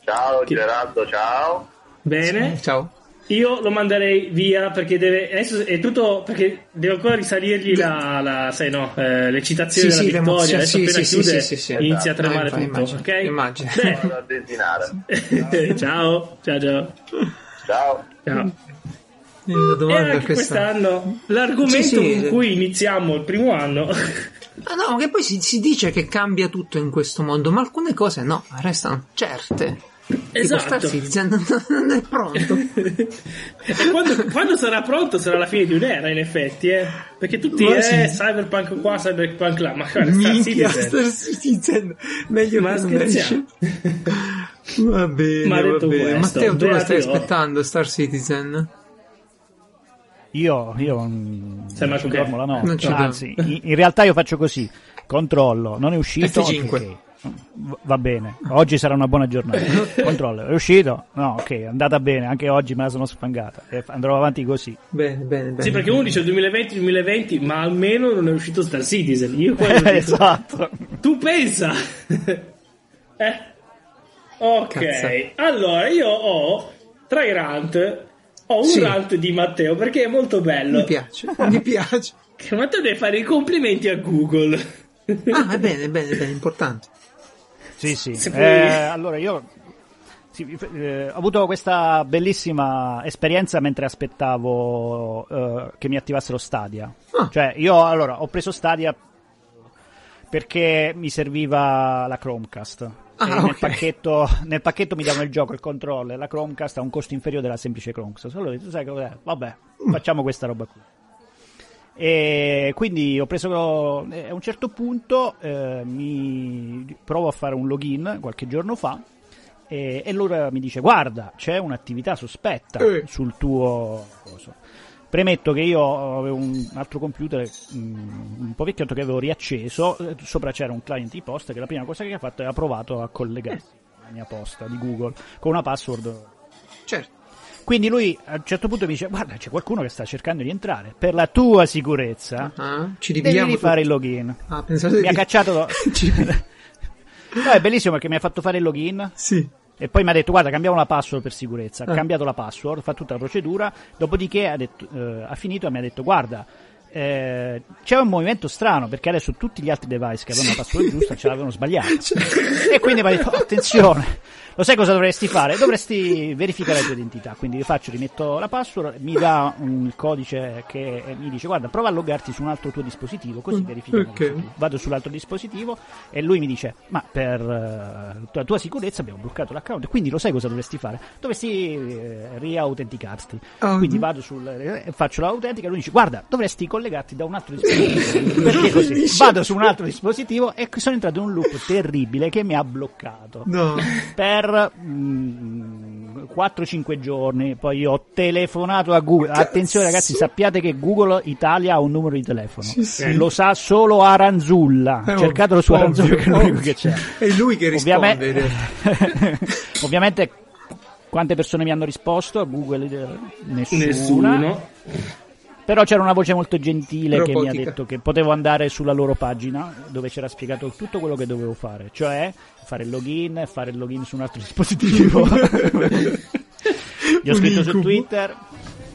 Ciao Che- Gerardo, ciao. Bene. Ciao. Io lo manderei via perché deve. Adesso è tutto. Perché deve ancora risalirgli la. la sai no? eh, l'eccitazione Sì, della sì, vittoria. Adesso sì, appena sì, chiude sì, sì, sì, inizia a esatto. tremare No, tutto. immagino, ok? immagino. A desinare. ciao, ciao, ciao. Ciao. ciao. Eh, E anche quest'anno l'argomento Sì, sì. con cui iniziamo il primo anno. Ah, no, che poi si, si dice che cambia tutto in questo mondo, ma alcune cose no, restano certe. Tipo Star Esatto. Citizen non, non è pronto. e quando, quando sarà pronto sarà la fine di un'era, in effetti, eh? Perché tutti, Ma eh, sì. cyberpunk qua, cyberpunk là, ma guarda, Star Minchia, Citizen. Star Citizen, meglio Ma scherziamo. esce. Va bene, Ma va bene. questo, Matteo, tu la stai aspettando Star Citizen? Io, io mm, Sei non ci dormo la notte. Anzi, in, in realtà io faccio così: controllo, non è uscito. F5. ok, v- Va bene, oggi sarà una buona giornata. Controllo, è uscito? No, ok, è andata bene, anche oggi me la sono sfangata. E andrò avanti così. Bene, bene, bene. Sì, perché uno dice 2020-2020, ma almeno non è uscito Star Citizen. Io quello esatto. Tu pensa! eh? Ok, Cazzo. allora io ho tra i rant. Ho un Sì. rant di Matteo perché è molto bello. Mi piace, mi piace. Matteo deve fare i complimenti a Google. Ah, è bene, bene, bene, importante. Sì, sì. Puoi- Eh, allora io sì, eh, ho avuto questa bellissima esperienza mentre aspettavo eh, che mi attivassero Stadia. Ah. Cioè, io allora ho preso Stadia perché mi serviva la Chromecast. Ah, E nel, pacchetto, nel pacchetto mi davano il gioco, il controller, la Chromecast ha un costo inferiore della semplice Chromecast. Allora detto, sai cos'è? Vabbè, facciamo questa roba qui. E quindi ho preso eh, a un certo punto eh, mi provo a fare un login qualche giorno fa e, e allora mi dice guarda c'è un'attività sospetta Eh. sul tuo coso. Premetto che io avevo un altro computer mm, un po' vecchiotto che avevo riacceso, eh, sopra c'era un client di posta che la prima cosa che ha fatto è ha provato a collegarsi alla mia posta di Google con una password Certo. Quindi lui a un certo punto mi dice: Guarda, c'è qualcuno che sta cercando di entrare. Per la tua sicurezza, Ah, ci devi rifare il login. Ah, Mi ha di- cacciato. Ci- No, è bellissimo perché mi ha fatto fare il login. Sì. E poi mi ha detto: Guarda, cambiamo la password per sicurezza. Ha Ah. cambiato la password, fa tutta la procedura. Dopodiché ha, detto, eh, ha finito e mi ha detto: Guarda, eh, c'è un movimento strano perché adesso tutti gli altri device che avevano la password giusta ce l'avevano sbagliata e quindi mi ha detto attenzione lo sai cosa dovresti fare? Dovresti verificare la tua identità. Quindi io faccio, rimetto la password, mi dà un codice che mi dice guarda, prova a loggarti su un altro tuo dispositivo, così verifichiamo. ok. Vado sull'altro dispositivo e lui mi dice ma per eh, la tua sicurezza abbiamo bloccato l'account, quindi lo sai cosa dovresti fare? Dovresti eh, riautenticarti. Oh, quindi mm. vado sul eh, faccio l'autentica e lui dice guarda, dovresti collegarti da un altro dispositivo. Perché così? Vado su un altro dispositivo e sono entrato in un loop terribile che mi ha bloccato No. per mm, 4-5 giorni. Poi ho telefonato a Google. Attenzione, ragazzi, sappiate che Google Italia ha un numero di telefono. Sì, sì. Eh, Lo sa solo Aranzulla. Eh, Cercatelo su ovvio, Aranzulla, che è l'unico che c'è. È lui che risponde. Ovviamente, ovviamente, quante persone mi hanno risposto? A Google eh, nessuna. Nessuno. Però c'era una voce molto gentile che mi ha Robotica. detto che potevo andare sulla loro pagina dove c'era spiegato tutto quello che dovevo fare, cioè fare il login, fare il login su un altro dispositivo. gli ho scritto su. Twitter,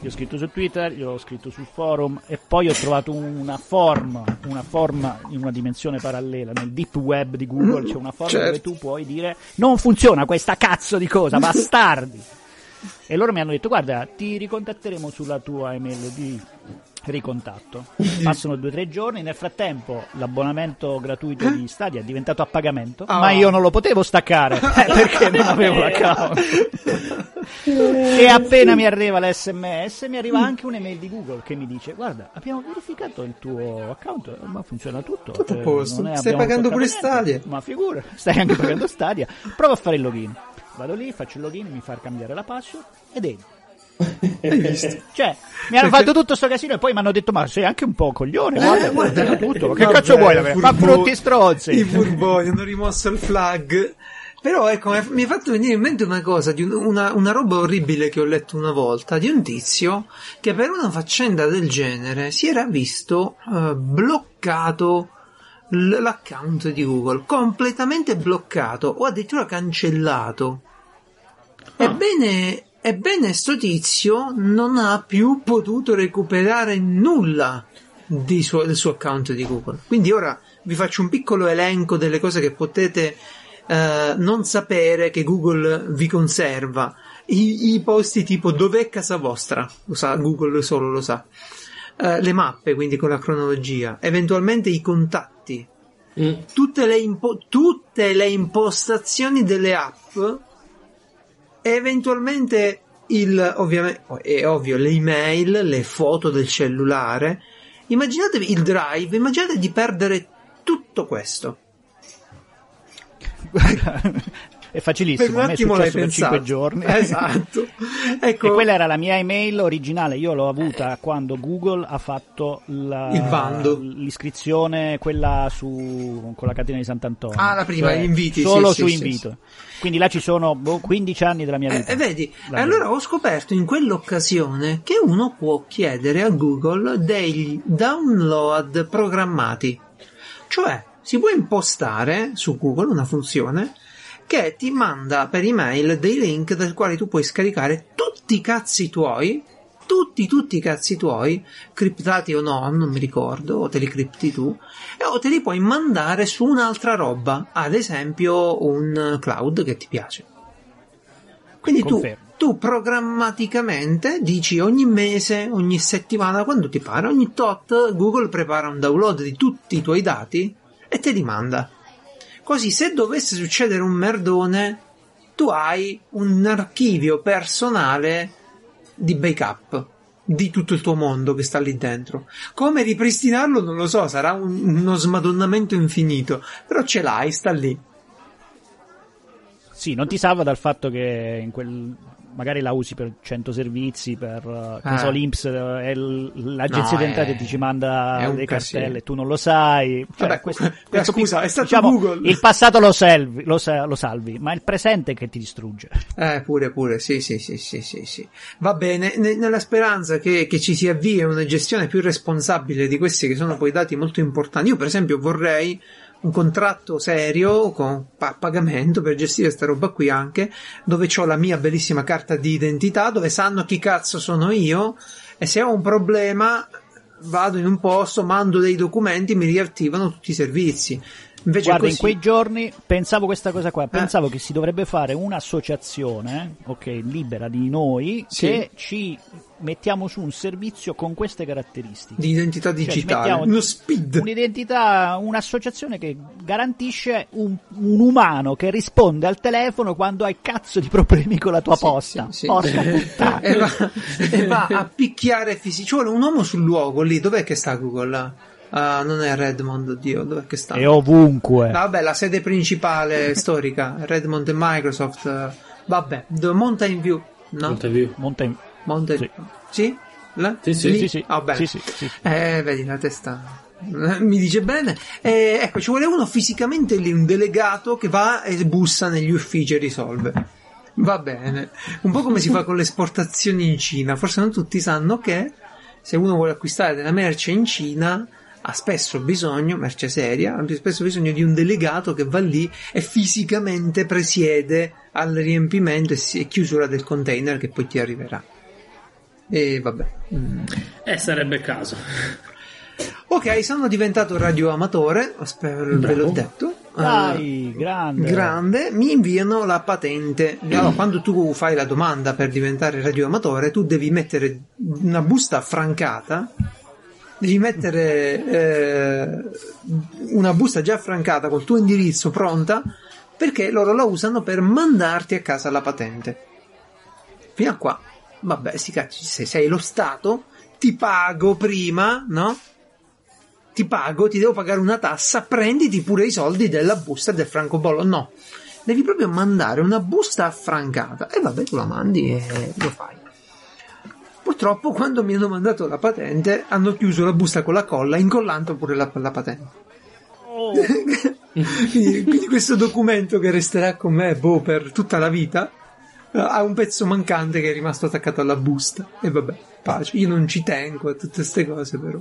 gli ho scritto su Twitter, gli ho scritto sul forum e poi ho trovato una form, una forma in una dimensione parallela nel deep web di Google, c'è una forma Certo. dove tu puoi dire non funziona questa cazzo di cosa, bastardi. E loro mi hanno detto: Guarda, ti ricontatteremo sulla tua email di ricontatto. Passano due o tre giorni. Nel frattempo, l'abbonamento gratuito di Stadia è diventato a pagamento, Ah. ma io non lo potevo staccare eh, perché non avevo l'account. e appena mi arriva l'SMS, mi arriva anche un'email di Google che mi dice: Guarda, abbiamo verificato il tuo account, ma funziona tutto. Tutto eh, posto. Stai pagando pure niente." Stadia. Ma figura, stai anche pagando Stadia. Prova a fare il login. Vado lì, faccio il login, mi fa cambiare la password ed entro. Cioè, mi hanno fatto tutto sto casino e poi mi hanno detto: Ma sei anche un po' coglione, guarda, guarda tutto. Che Vabbè, cazzo vuoi da me? Ma furbo- brutti stronzi. I furboni hanno rimosso il flag. Però ecco, mi- è fatto venire in mente una cosa, una, una roba orribile che ho letto una volta, di un tizio che per una faccenda del genere si era visto eh, bloccato l- l'account di Google, completamente bloccato o addirittura cancellato. Ebbene, ebbene sto tizio non ha più potuto recuperare nulla di suo- del suo account di Google. Quindi ora vi faccio un piccolo elenco delle cose che potete eh, non sapere che Google vi conserva. I, i posti tipo dov'è casa vostra, lo sa, Google solo lo sa. Eh, le mappe, quindi con la cronologia, eventualmente i contatti, Mm. tutte le, impo- tutte le impostazioni delle app e eventualmente il, ovviamente, è ovvio, le email, le foto del cellulare. Immaginatevi il drive, immaginate di perdere tutto questo. è facilissimo. Per un a me è attimo l'hai successo per pensato. 5 giorni. Esatto. Ecco, E quella era la mia email originale, io l'ho avuta quando Google ha fatto la- l'iscrizione, quella su, con la catena di Sant'Antonio. Ah, la prima, Cioè, gli inviti, Solo sì, su sì, sì, invito. Quindi là ci sono boh, 15 anni della mia E vita. e vedi, La allora ho scoperto in quell'occasione che uno può chiedere a Google degli download programmati. Cioè, si può impostare su Google una funzione che ti manda per email dei link dai quali tu puoi scaricare tutti i cazzi tuoi, tutti, tutti i cazzi tuoi, criptati o no, non mi ricordo, o te li cripti tu, o te li puoi mandare su un'altra roba, ad esempio un cloud che ti piace. Quindi tu, tu programmaticamente dici ogni mese, ogni settimana, quando ti pare, ogni tot, Google prepara un download di tutti i tuoi dati e te li manda. Così se dovesse succedere un merdone, tu hai un archivio personale di backup di tutto il tuo mondo che sta lì dentro. Come ripristinarlo non lo so, sarà un- uno smadonnamento infinito, però ce l'hai, sta lì. Sì, non ti salva dal fatto che in quel magari la usi per 100 servizi, per ne Ah. so, l'Inps eh, è l- l'agenzia No, di entrate è- ti ci manda dei cartelle, tu non lo sai. Cioè, Vabbè, questo- questo scusa, è stato diciamo, Google. Il passato lo salvi, lo, lo salvi, ma il presente che ti distrugge. Eh, pure, pure, sì, sì, sì, sì, sì, sì. Va bene, ne- nella speranza che, che ci si avvii una gestione più responsabile di questi che sono poi dati molto importanti. Io, per esempio, vorrei un contratto serio con pa- pagamento per gestire sta roba qui anche, dove ho la mia bellissima carta di identità, dove sanno chi cazzo sono io e se ho un problema vado in un posto, mando dei documenti, mi riattivano tutti i servizi. Invece Guarda, così, in quei giorni pensavo questa cosa Eh. qua, pensavo che si dovrebbe fare un'associazione, ok, libera di noi, Sì. che ci mettiamo su un servizio con queste caratteristiche. di identità Cioè, ci digitale, mettiamo uno SPID. Un'identità, un'associazione che garantisce un, un umano che risponde al telefono quando hai cazzo di problemi con la tua Sì, posta. sì, sì. Porca puttana. e, va, e va a picchiare fisici. Ci vuole un uomo sul luogo lì. Dov'è che sta Google? Ah, non è Redmond, oddio, dov'è che sta? E ovunque. No, Vabbè, la sede principale storica, Redmond e Microsoft. eh, Vabbè, The Mountain View. No? Monteview. Mountain... Mountain Sì. Sì? Là? Sì, sì. Lì? Sì, sì. Bene. Sì, sì, sì. Eh, vedi, la testa mi dice bene. Eh, ecco, ci vuole uno fisicamente lì, un delegato che va e bussa negli uffici e risolve. Va bene. Un po' come si fa con le esportazioni in Cina. Forse non tutti sanno che se uno vuole acquistare della merce in Cina ha spesso bisogno, merce seria, ha spesso bisogno di un delegato che va lì e fisicamente presiede al riempimento e chiusura del container che poi ti arriverà. E vabbè. Mm. Eh, sarebbe il caso. Ok, sono diventato radioamatore, spero ve l'ho detto. Dai, grande. grande, mi inviano la patente. Allora, quando tu fai la domanda per diventare radioamatore, tu devi mettere una busta affrancata. Devi mettere eh, una busta già affrancata col tuo indirizzo pronta perché loro la usano per mandarti a casa la patente. Fino a qua, vabbè, si cazzi, se sei lo Stato, ti pago prima, no? Ti pago, ti devo pagare una tassa, prenditi pure i soldi della busta del francobollo. No, devi proprio mandare una busta affrancata. E vabbè, tu la mandi e lo fai. Purtroppo, quando mi hanno mandato la patente, hanno chiuso la busta con la colla, incollando pure la, la patente. Oh, quindi, quindi questo documento che resterà con me boh, per tutta la vita ha un pezzo mancante che è rimasto attaccato alla busta. E vabbè, pace. Io non ci tengo a tutte queste cose, però.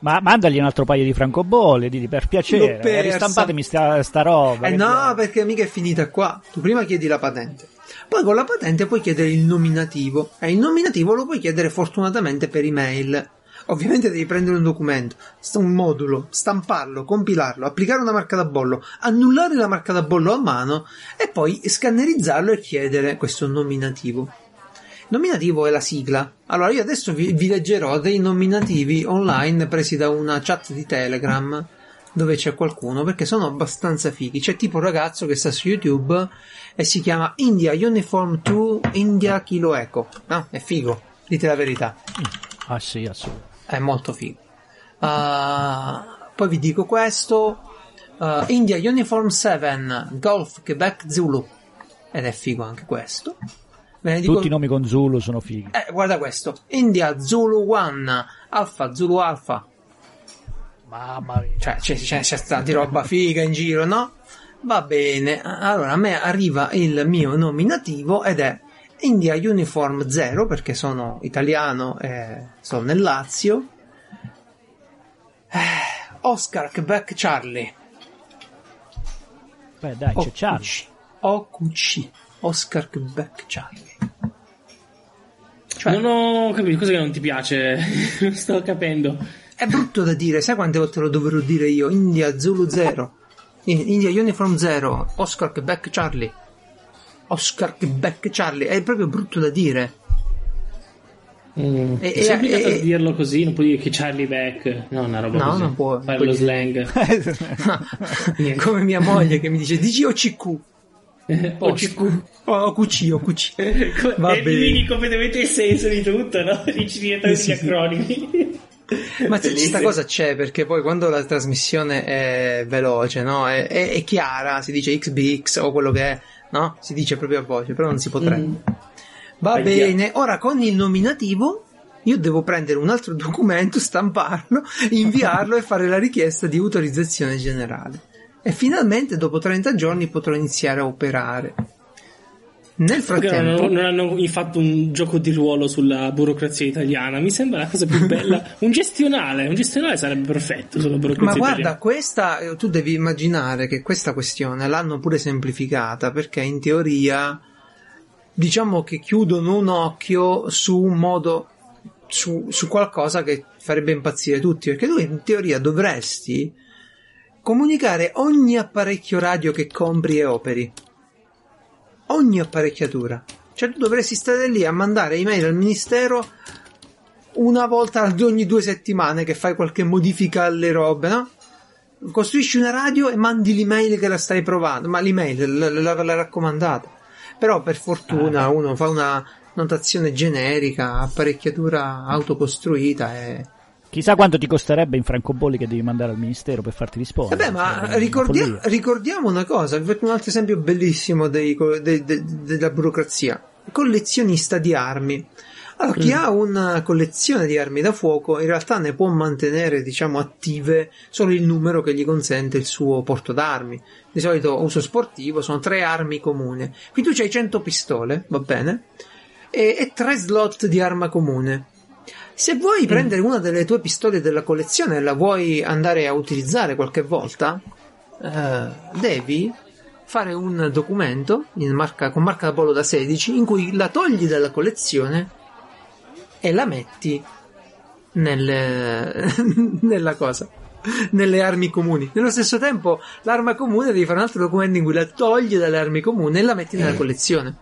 Ma mandagli un altro paio di francobolli, digli per piacere, eh, ristampatemi sta, sta roba. Eh no, diavolo. perché mica è finita qua. Tu prima chiedi la patente. Poi con la patente puoi chiedere il nominativo. E il nominativo lo puoi chiedere fortunatamente per email. Ovviamente devi prendere un documento, un modulo, stamparlo, compilarlo, applicare una marca da bollo, annullare la marca da bollo a mano e poi scannerizzarlo e chiedere questo nominativo. Nominativo è la sigla. Allora io adesso vi, vi leggerò dei nominativi online presi da una chat di Telegram dove c'è qualcuno perché sono abbastanza fighi. C'è tipo un ragazzo che sta su YouTube e si chiama India Uniform 2 India Kilo Echo. No, è figo, dite la verità. Ah sì, assolutamente. È molto figo. Ah, poi vi dico questo. Ah, India Uniform 7 Golf Quebec Zulu. Ed è figo anche questo. Dico- Tutti i nomi con Zulu sono fighi. eh, guarda questo. India Zulu 1 Alpha Zulu Alpha. Mamma mia. Cioè, c'è, c'è, c'è sta di roba figa in giro, no? Va bene. Allora, a me arriva il mio nominativo ed è India Uniform 0 perché sono italiano e sono nel Lazio. Eh, Oscar Quebec Charlie. Beh, dai, c'è Charlie. OQC. Oscar Quebec Charlie. Cioè, Non ho capito cosa che non ti piace. non sto capendo. È brutto da dire, sai quante volte lo dovrò dire io? India Zulu 0. India Uniform 0. Oscar Quebec Charlie. Oscar Quebec Charlie. È proprio brutto da dire. Mm. E- Sei e- obbligato e- a dirlo così, non puoi dire che Charlie Beck. No, una roba No, così. non può- Fare lo dire. slang. Come mia moglie che mi dice dici OCQ. OCQ. O OQC, OQC. Va Elimini bene. completamente il senso di tutto, no? Dici direttamente Sì, gli sì. acronimi. Ma questa cosa c'è perché poi quando la trasmissione è veloce, no? È, è- è chiara, si dice XBX o quello che è, no? Si dice proprio a voce, però non si potrebbe. Mm. Va Ahia. bene, ora con il nominativo io devo prendere un altro documento, stamparlo, inviarlo e fare la richiesta di autorizzazione generale. E finalmente dopo 30 giorni potrò iniziare a operare. Nel frattempo, non, non hanno fatto un gioco di ruolo sulla burocrazia italiana. Mi sembra la cosa più bella. un gestionale, un gestionale sarebbe perfetto sulla burocrazia Ma guarda, italiana. questa eh, tu devi immaginare che questa questione l'hanno pure semplificata perché in teoria diciamo che chiudono un occhio su un modo su, su qualcosa che farebbe impazzire tutti, perché tu in teoria dovresti comunicare ogni apparecchio radio che compri e operi. Ogni apparecchiatura. Cioè tu dovresti stare lì a mandare email al ministero una volta ogni due settimane che fai qualche modifica alle robe, no? Costruisci una radio e mandi l'email che la stai provando, ma l'email, la, la, la raccomandata. Però per fortuna Ah. uno fa una notazione generica, apparecchiatura autocostruita e... Chissà quanto ti costerebbe in francobolli che devi mandare al ministero per farti rispondere. Vabbè, ma Cioè, ricordia- ricordiamo una cosa, vi faccio un altro esempio bellissimo dei de- de- della burocrazia. Collezionista di armi. Allora, chi ha una collezione di armi da fuoco in realtà ne può mantenere, diciamo, attive solo il numero che gli consente il suo porto d'armi. Di solito uso sportivo sono tre armi comune. Quindi tu hai 100 pistole, va bene? E, e tre slot di arma comune. Se vuoi prendere una delle tue pistole della collezione e la vuoi andare a utilizzare qualche volta, eh, devi fare un documento marca- con marca da bollo da 16 in cui la togli dalla collezione e la metti nel- nella cosa nelle armi comuni. Nello stesso tempo l'arma comune devi fare un altro documento in cui la togli dalle armi comuni e la metti nella collezione.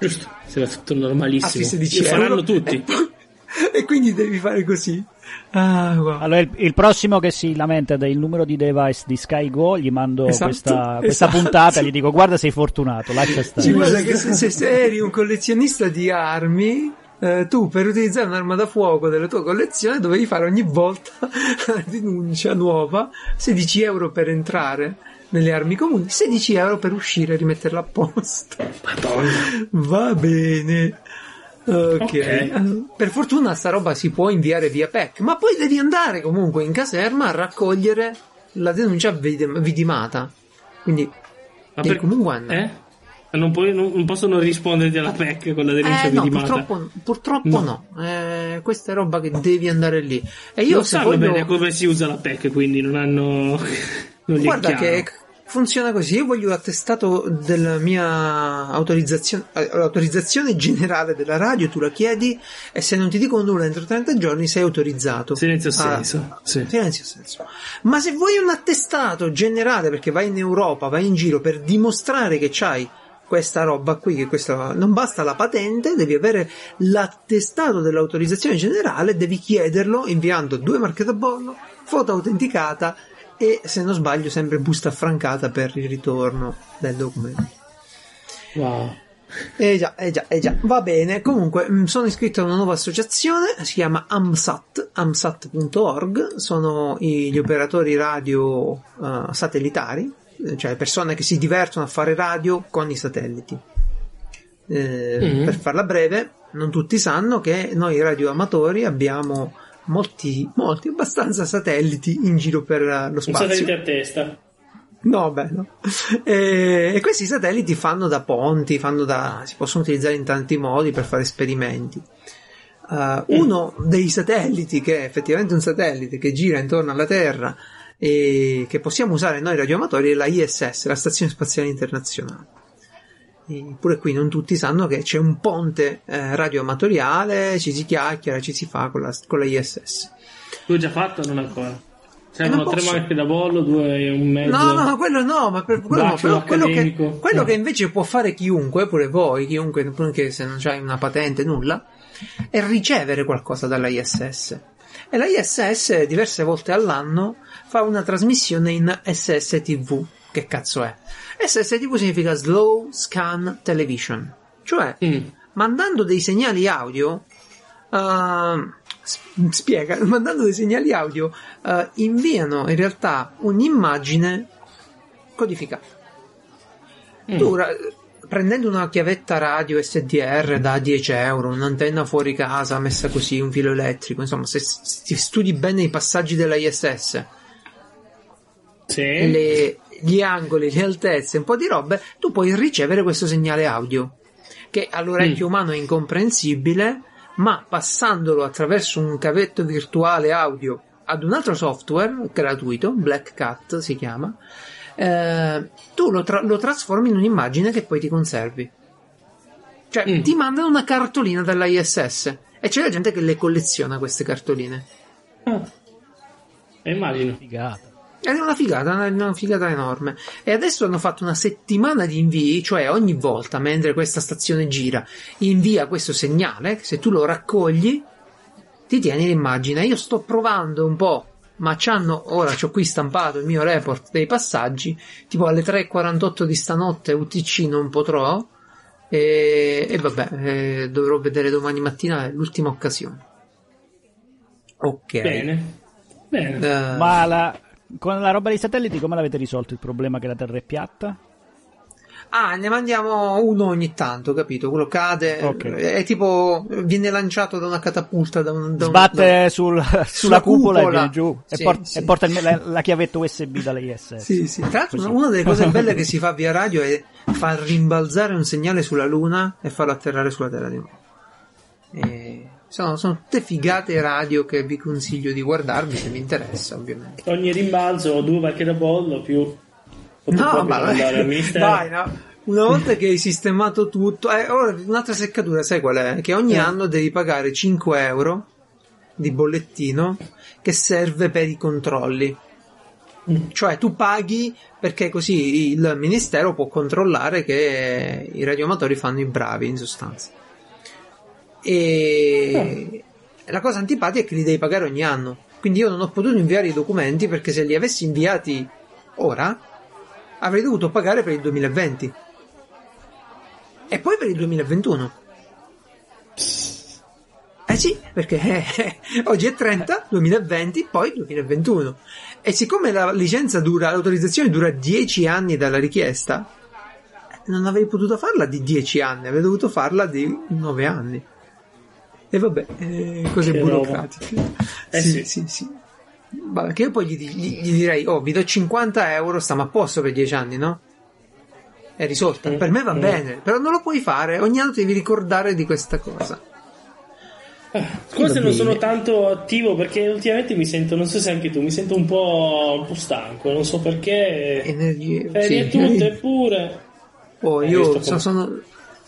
Giusto, sarà tutto normalissimo. 16 Lo faranno tutti. e, poi- e quindi devi fare così ah, wow. Allora, il, il prossimo che si lamenta del numero di device di SkyGo, gli mando Esatto, questa, questa esatto. puntata e gli dico: Guarda, sei fortunato, lascia Ci stare. guarda che se, se- se eri un collezionista di armi, eh, tu per utilizzare un'arma da fuoco della tua collezione dovevi fare ogni volta la denuncia nuova, 16 euro per entrare nelle armi comuni, 16 euro per uscire e rimetterla a posto. Madonna. Va bene. Ok. Ok. Per fortuna sta roba si può inviare via PEC, ma poi devi andare comunque in caserma a raccogliere la denuncia vidim- vidimata. Quindi Ma per- comunque andare. Eh? Non, puoi- non- non possono risponderti alla PEC con la denuncia Eh, no, vidimata. purtroppo, purtroppo no. Eh, questa è roba che devi andare lì. E io non sanno voglio... bene come si usa la PEC, quindi non hanno. non Guarda che funziona così. Io voglio l'attestato della mia autorizzazione, eh, l'autorizzazione generale della radio, tu la chiedi e se non ti dicono nulla entro 30 giorni sei autorizzato. Silenzio Ah, assenso. Sì. Silenzio assenso. Ma se vuoi un attestato generale perché vai in Europa, vai in giro per dimostrare che c'hai questa roba qui, che questa non basta la patente, devi avere l'attestato dell'autorizzazione generale, devi chiederlo inviando due marche da bollo, foto autenticata e se non sbaglio sempre busta affrancata per il ritorno del documento. Wow. Eh già, eh già, eh già, va bene. Comunque, mh, sono iscritto a una nuova associazione, si chiama AMSAT, amsat.org, sono i- gli operatori radio eh, satellitari, eh, cioè persone che si divertono a fare radio con i satelliti. Eh, Mhm. Per farla breve, non tutti sanno che noi radioamatori abbiamo molti, molti, abbastanza satelliti in giro per lo Un spazio. satellite a testa. No, beh, no. E, e questi satelliti fanno da ponti, fanno da, si possono utilizzare in tanti modi per fare esperimenti. Uh, uno dei satelliti, che è effettivamente un satellite che gira intorno alla Terra e che possiamo usare noi radioamatori, è la ISS, la Stazione Spaziale Internazionale. E pure qui non tutti sanno che c'è un ponte eh, radioamatoriale, ci si chiacchiera, ci si fa con la, con la ISS. Tu hai già fatto o non ancora? Servono Eh, tre marche da bollo, due e un mezzo. No, no, quello no, ma per, quello, no, però quello, che, quello No. che invece può fare chiunque, pure voi, chiunque, anche se non c'hai una patente, nulla, è ricevere qualcosa dalla ISS. E la ISS diverse volte all'anno fa una trasmissione in SSTV. Che cazzo è? SSTV significa Slow Scan Television. Cioè, Mm. mandando dei segnali audio, uh, spiega, mandando dei segnali audio, uh, inviano in realtà un'immagine codificata. Mm. Tu, prendendo una chiavetta radio SDR da 10 euro, un'antenna fuori casa messa così, un filo elettrico, insomma, se, se studi bene i passaggi della ISS, Sì. le- gli angoli, le altezze, un po' di robe, tu puoi ricevere questo segnale audio, che all'orecchio Mm. umano è incomprensibile, ma passandolo attraverso un cavetto virtuale audio ad un altro software gratuito, Black Cat si chiama, eh, tu lo, tra- lo trasformi in un'immagine che poi ti conservi. Cioè, Mm. ti mandano una cartolina dalla ISS E c'è la gente che le colleziona queste cartoline. Ah. E immagino. Figata. Ed è una figata, una, una figata enorme. E adesso hanno fatto una settimana di invii, cioè ogni volta mentre questa stazione gira, invia questo segnale, se tu lo raccogli, ti tieni l'immagine. Io sto provando un po', ma c'hanno, ora c'ho qui stampato il mio report dei passaggi, tipo alle 3.48 di stanotte UTC non potrò, e, e vabbè, eh, dovrò vedere domani mattina, è l'ultima occasione. Ok. Bene. Bene. Eh, Ma la- con la roba dei satelliti come l'avete risolto il problema che la Terra è piatta? Ah, ne mandiamo uno ogni tanto, capito? Quello cade, Ok. è tipo, viene lanciato da una catapulta, da un... Da un- Sbatte sul- sulla cupola, e cupola. viene giù e, Sì, por- sì. e porta il- la, la chiavetta USB dall'ISS. Sì, sì. Tra l'altro, Così. una delle cose belle che si fa via radio è far rimbalzare un segnale sulla Luna e farlo atterrare sulla Terra di nuovo. E sono, sono tutte figate radio che vi consiglio di guardarvi se vi interessa, ovviamente. Ogni rimbalzo, due barche da bollo più. No, ma dai, no. Una volta che hai sistemato tutto, eh, ora un'altra seccatura, sai qual è? Che ogni Eh. anno devi pagare 5 euro di bollettino che serve per i controlli. Mm. Cioè tu paghi perché così il ministero può controllare che i radioamatori fanno i bravi in sostanza. E la cosa antipatica è che li devi pagare ogni anno. Quindi io non ho potuto inviare i documenti perché se li avessi inviati ora avrei dovuto pagare per il 2020 e poi per il 2021. Eh sì, perché eh, oggi è 30, 2020, poi 2021. E siccome la licenza dura, l'autorizzazione dura 10 anni dalla richiesta, non avrei potuto farla di 10 anni, avrei dovuto farla di 9 anni. E vabbè, eh, cose Che burocratiche. Eh sì, sì. sì, sì. Vabbè, che io poi gli, gli- gli direi, oh, vi do 50 euro, stiamo a posto per 10 anni, no? È risolta. Mm, Per me va mm. bene, però non lo puoi fare, ogni anno devi ricordare di questa cosa. Forse Va non sono tanto attivo perché ultimamente mi sento, non so se anche tu, mi sento un po', un po' stanco, non so perché. Energie. Ferie sì. tutte pure. Oh, Eh, io sono, sono-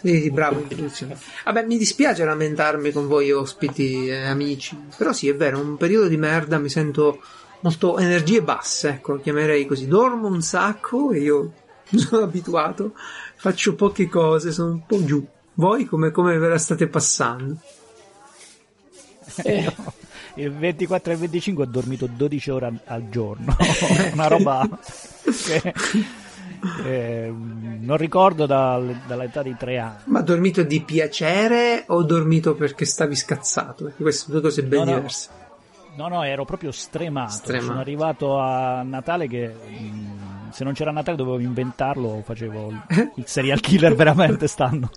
Sì, bravo. introduzione. Vabbè, mi dispiace lamentarmi con voi ospiti e amici, però sì, è vero, un periodo di merda mi sento molto energie basse, ecco, chiamerei così. Dormo un sacco e io sono abituato, faccio poche cose, sono un po' giù. Voi come, come ve la state passando? Eh, Il 24 e il 25 ho dormito 12 ore al, al giorno, una roba che eh, non ricordo dal- dall'età di 3 anni. Ma dormito di piacere o dormito perché stavi scazzato? Perché queste sono due cose ben No, no. diverse. No, no, ero proprio stremato. Stremato. Sono arrivato a Natale che mh, se non c'era Natale dovevo inventarlo, facevo il, serial killer veramente stanno.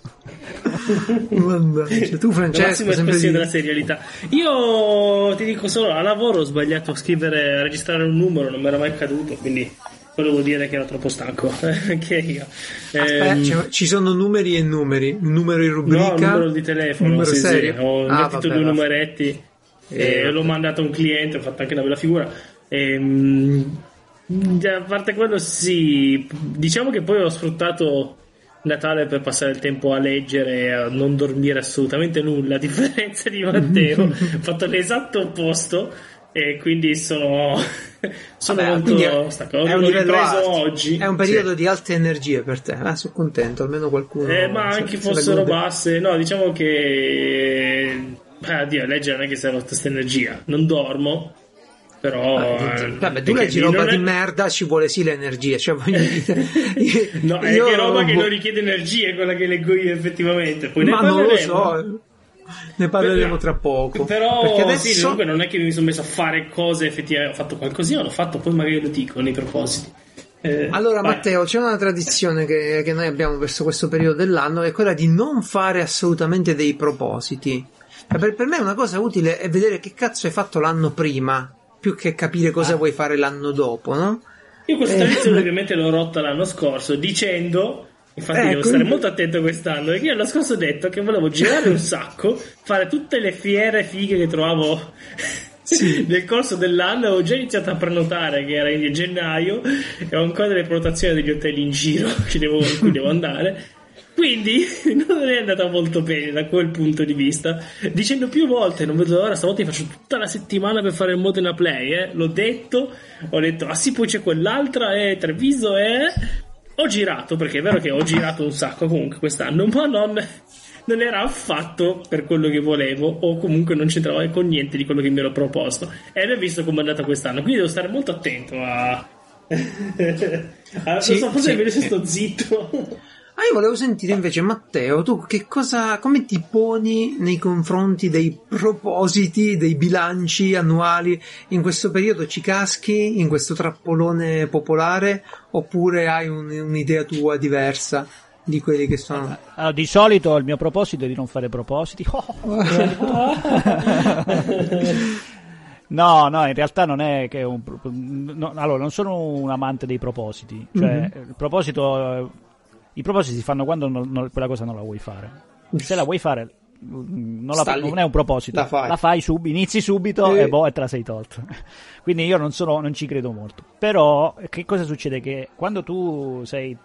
Mannaggia, tu la Francesco espressione di... della serialità. Io ti dico solo, a lavoro ho sbagliato a scrivere, a registrare un numero, non mi era mai accaduto, quindi volevo dire che ero troppo stanco. Anche io. Aspetta, Ehm, ci- ci sono numeri e numeri. Un numero in rubrica. No, il numero di telefono, numero sì, sì, ho Ah, mettito due numeretti e Eh, l'ho mandato a un cliente, ho fatto anche una bella figura. Ehm, a parte quello, sì, diciamo che poi ho sfruttato Natale per passare il tempo a leggere e a non dormire assolutamente nulla, a differenza di Matteo. ho fatto l'esatto opposto e quindi sono, sono Vabbè, molto è, stanco. è un. È un periodo Sì. di alte energie per te. Eh, sono contento, almeno qualcuno. Eh, ma se- anche se la fossero basse, no, diciamo che. Eh, addio, leggere non è che serve questa energia. Non dormo, però. Ah, eh, Vabbè, tu leggi roba non è- di merda, ci vuole sì l'energia. Cioè, voglio dire, No, è che roba che non richiede energia, è quella che leggo io effettivamente. Poi Ma non lo so. Ne parleremo tra poco. Però Perché adesso sì, comunque non è che mi sono messo a fare cose effettivamente. Ho fatto qualcosina, l'ho fatto, poi magari lo dico nei propositi. Eh, Allora, vai. Matteo, c'è una tradizione che, che noi abbiamo verso questo periodo dell'anno, è quella di non fare assolutamente dei propositi. Cioè, Per, per me una cosa utile è vedere che cazzo hai fatto l'anno prima, più che capire cosa Ah. vuoi fare l'anno dopo, no? Io questa Eh. tradizione ovviamente l'ho rotta l'anno scorso dicendo, infatti Eh, devo quindi- stare molto attento quest'anno, perché io l'anno scorso ho detto che volevo girare un sacco, fare tutte le fiere fighe che trovavo Sì. nel corso dell'anno, ho già iniziato a prenotare che era in gennaio e ho ancora delle prenotazioni degli hotel in giro devo- in cui devo andare. Quindi non è andata molto bene da quel punto di vista. Dicendo più volte, non vedo l'ora, stavolta mi faccio tutta la settimana per fare il Modena Play, eh. L'ho detto, ho detto, ah sì, poi c'è quell'altra, eh, Treviso, eh. Ho girato, perché è vero che ho girato un sacco comunque quest'anno, ma non, non era affatto per quello che volevo, o comunque non c'entrava con niente di quello che mi ero proposto. E ho visto come è andata quest'anno, quindi devo stare molto attento a... Ah, Sì, so, forse sì. è meglio se sto zitto. Ah, io volevo sentire invece Matteo, tu che cosa, come ti poni nei confronti dei propositi, dei bilanci annuali? In questo periodo ci caschi in questo trappolone popolare oppure hai un- un'idea tua diversa di quelli che sono? Allora, di solito il mio proposito è di non fare propositi. No, no, in realtà non è che un. no, allora, non sono un amante dei propositi. Cioè, il proposito. I propositi si fanno quando non- non- quella cosa non la vuoi fare. Se la vuoi fare, mm, non, la- non è un proposito. La fai. subito, inizi subito Eh. e, boh, e te la sei tolto. Quindi io non, sono, non ci credo molto. Però, che cosa succede? Che quando tu sei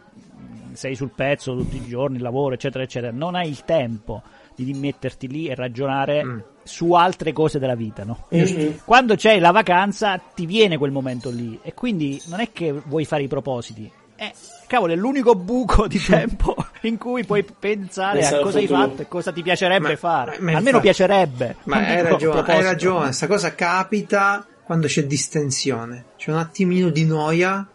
sei sul pezzo tutti i giorni, lavoro, eccetera, eccetera, non hai il tempo di metterti lì e ragionare Mm. su altre cose della vita, no? Mhm. Quando c'hai la vacanza ti viene quel momento lì e quindi non è che vuoi fare i propositi. Eh, cavolo, è l'unico buco di tempo in cui puoi pensare Pensare a cosa hai fatto e cosa ti piacerebbe Ma- fare. ma Almeno infatti- piacerebbe. Ma hai ragione, hai ragione, sta cosa capita quando c'è distensione, c'è un attimino di noia,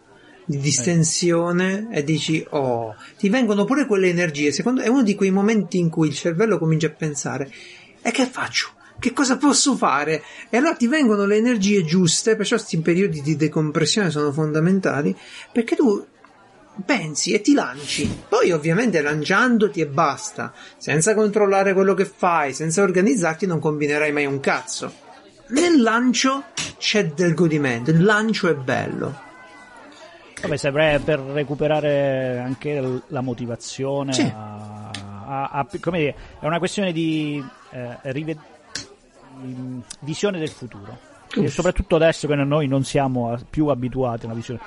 di distensione e dici oh, ti vengono pure quelle energie, secondo è uno di quei momenti in cui il cervello comincia a pensare e che faccio? Che cosa posso fare? E allora ti vengono le energie giuste, perciò questi periodi di decompressione sono fondamentali, perché tu pensi e ti lanci. Poi ovviamente lanciandoti e basta, senza controllare quello che fai, senza organizzarti non combinerai mai un cazzo. Nel lancio c'è del godimento, il lancio è bello. Vabbè, serve per recuperare anche la motivazione. Sì. a- a- a- come dire, è una questione di eh, rive- di visione del futuro. E soprattutto adesso che noi non siamo più abituati a una visione.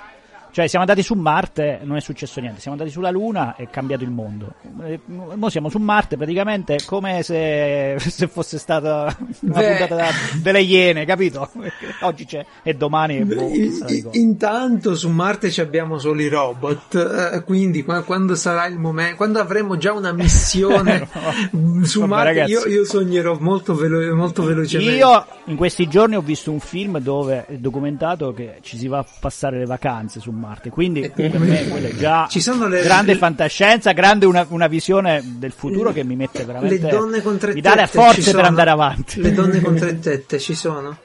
Cioè, siamo andati su Marte, non è successo niente. Siamo andati sulla Luna e è cambiato il mondo. E mo siamo su Marte praticamente come se, se fosse stata una Beh. puntata da- delle Iene, capito? Oggi c'è e domani è boh. Intanto su Marte ci abbiamo solo i robot, eh, quindi qua- quando sarà il momento, quando avremo già una missione su Vabbè, Marte, io, io sognerò molto, velo- molto velocemente. Io in questi giorni ho visto un film dove è documentato che ci si va a passare le vacanze su Marte, quindi per me quello è già Ci sono le- grande le- fantascienza, grande una, una visione del futuro che mi mette veramente le donne con tre mi dà le tette forze per andare avanti. Le donne con tre tette ci sono?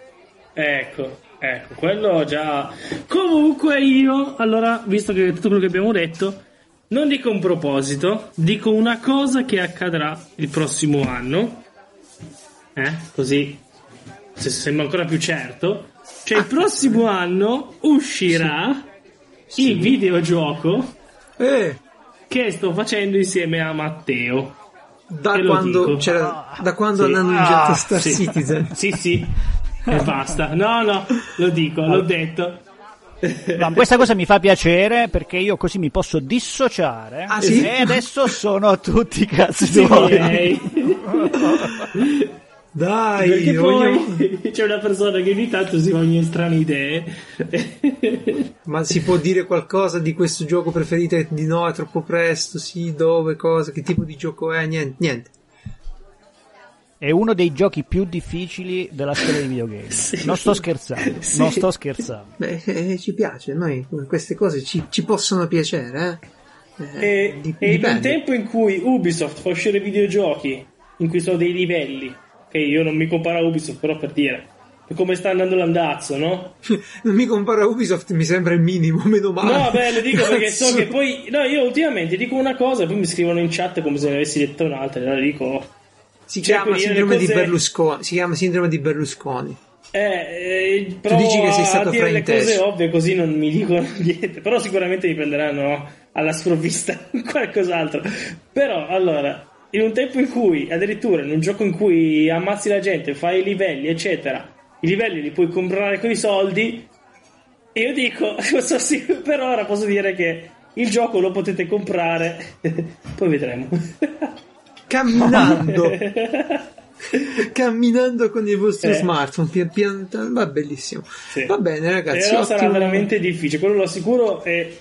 Ecco, ecco, quello già. Comunque io, allora, visto che tutto quello che abbiamo detto, non dico un proposito, dico una cosa che accadrà il prossimo anno. Eh? Così se sembra ancora più certo. Cioè il prossimo anno uscirà il videogioco Eh, che sto facendo insieme a Matteo. da quando, c'era, da quando Sì. hanno annunciato Ah, Star Sì. Citizen. Sì, sì. E basta. No, no, lo dico, l'ho detto. Ma questa cosa mi fa piacere perché io così mi posso dissociare Ah, sì? e adesso sono tutti cazzi Sì, tuoi. Dai, Perché poi c'è una persona che ogni tanto si fa ogni strane idee. ma si può dire qualcosa di questo gioco preferito? Di no, è troppo presto, sì, dove, cosa, che tipo di gioco è? Niente, niente. È uno dei giochi più difficili della storia dei videogame. Sì. Non sto scherzando, Sì. non sto scherzando. Beh, eh, ci piace, noi queste cose ci, ci possono piacere, eh? Eh, E, e in un tempo in cui Ubisoft fa uscire videogiochi in cui sono dei livelli, che io non mi comparo a Ubisoft, però per dire come sta andando l'andazzo, no? Non mi compara a Ubisoft, mi sembra il minimo, meno male. No, beh, lo dico perché so Cazzo. che poi. No, io ultimamente dico una cosa e poi mi scrivono in chat come se ne avessi detto un'altra. Allora dico. Si chiama di sindrome le di cose- Berlusconi. Si chiama sindrome di Berlusconi. Eh, eh, provo dici che sei stato dire le frainteso. cose ovvie così non mi dicono niente. Però sicuramente mi prenderanno alla sprovvista qualcos'altro. Però, allora, in un tempo in cui, addirittura in un gioco in cui ammazzi la gente, fai i livelli, eccetera, i livelli li puoi comprare con i soldi. E io dico, se per ora posso dire che il gioco lo potete comprare, poi vedremo. Camminando. Camminando con il vostro Eh. smartphone, pian pian, va bellissimo. Sì. Va bene, ragazzi. Però sarà ottimo. veramente difficile, quello lo assicuro. E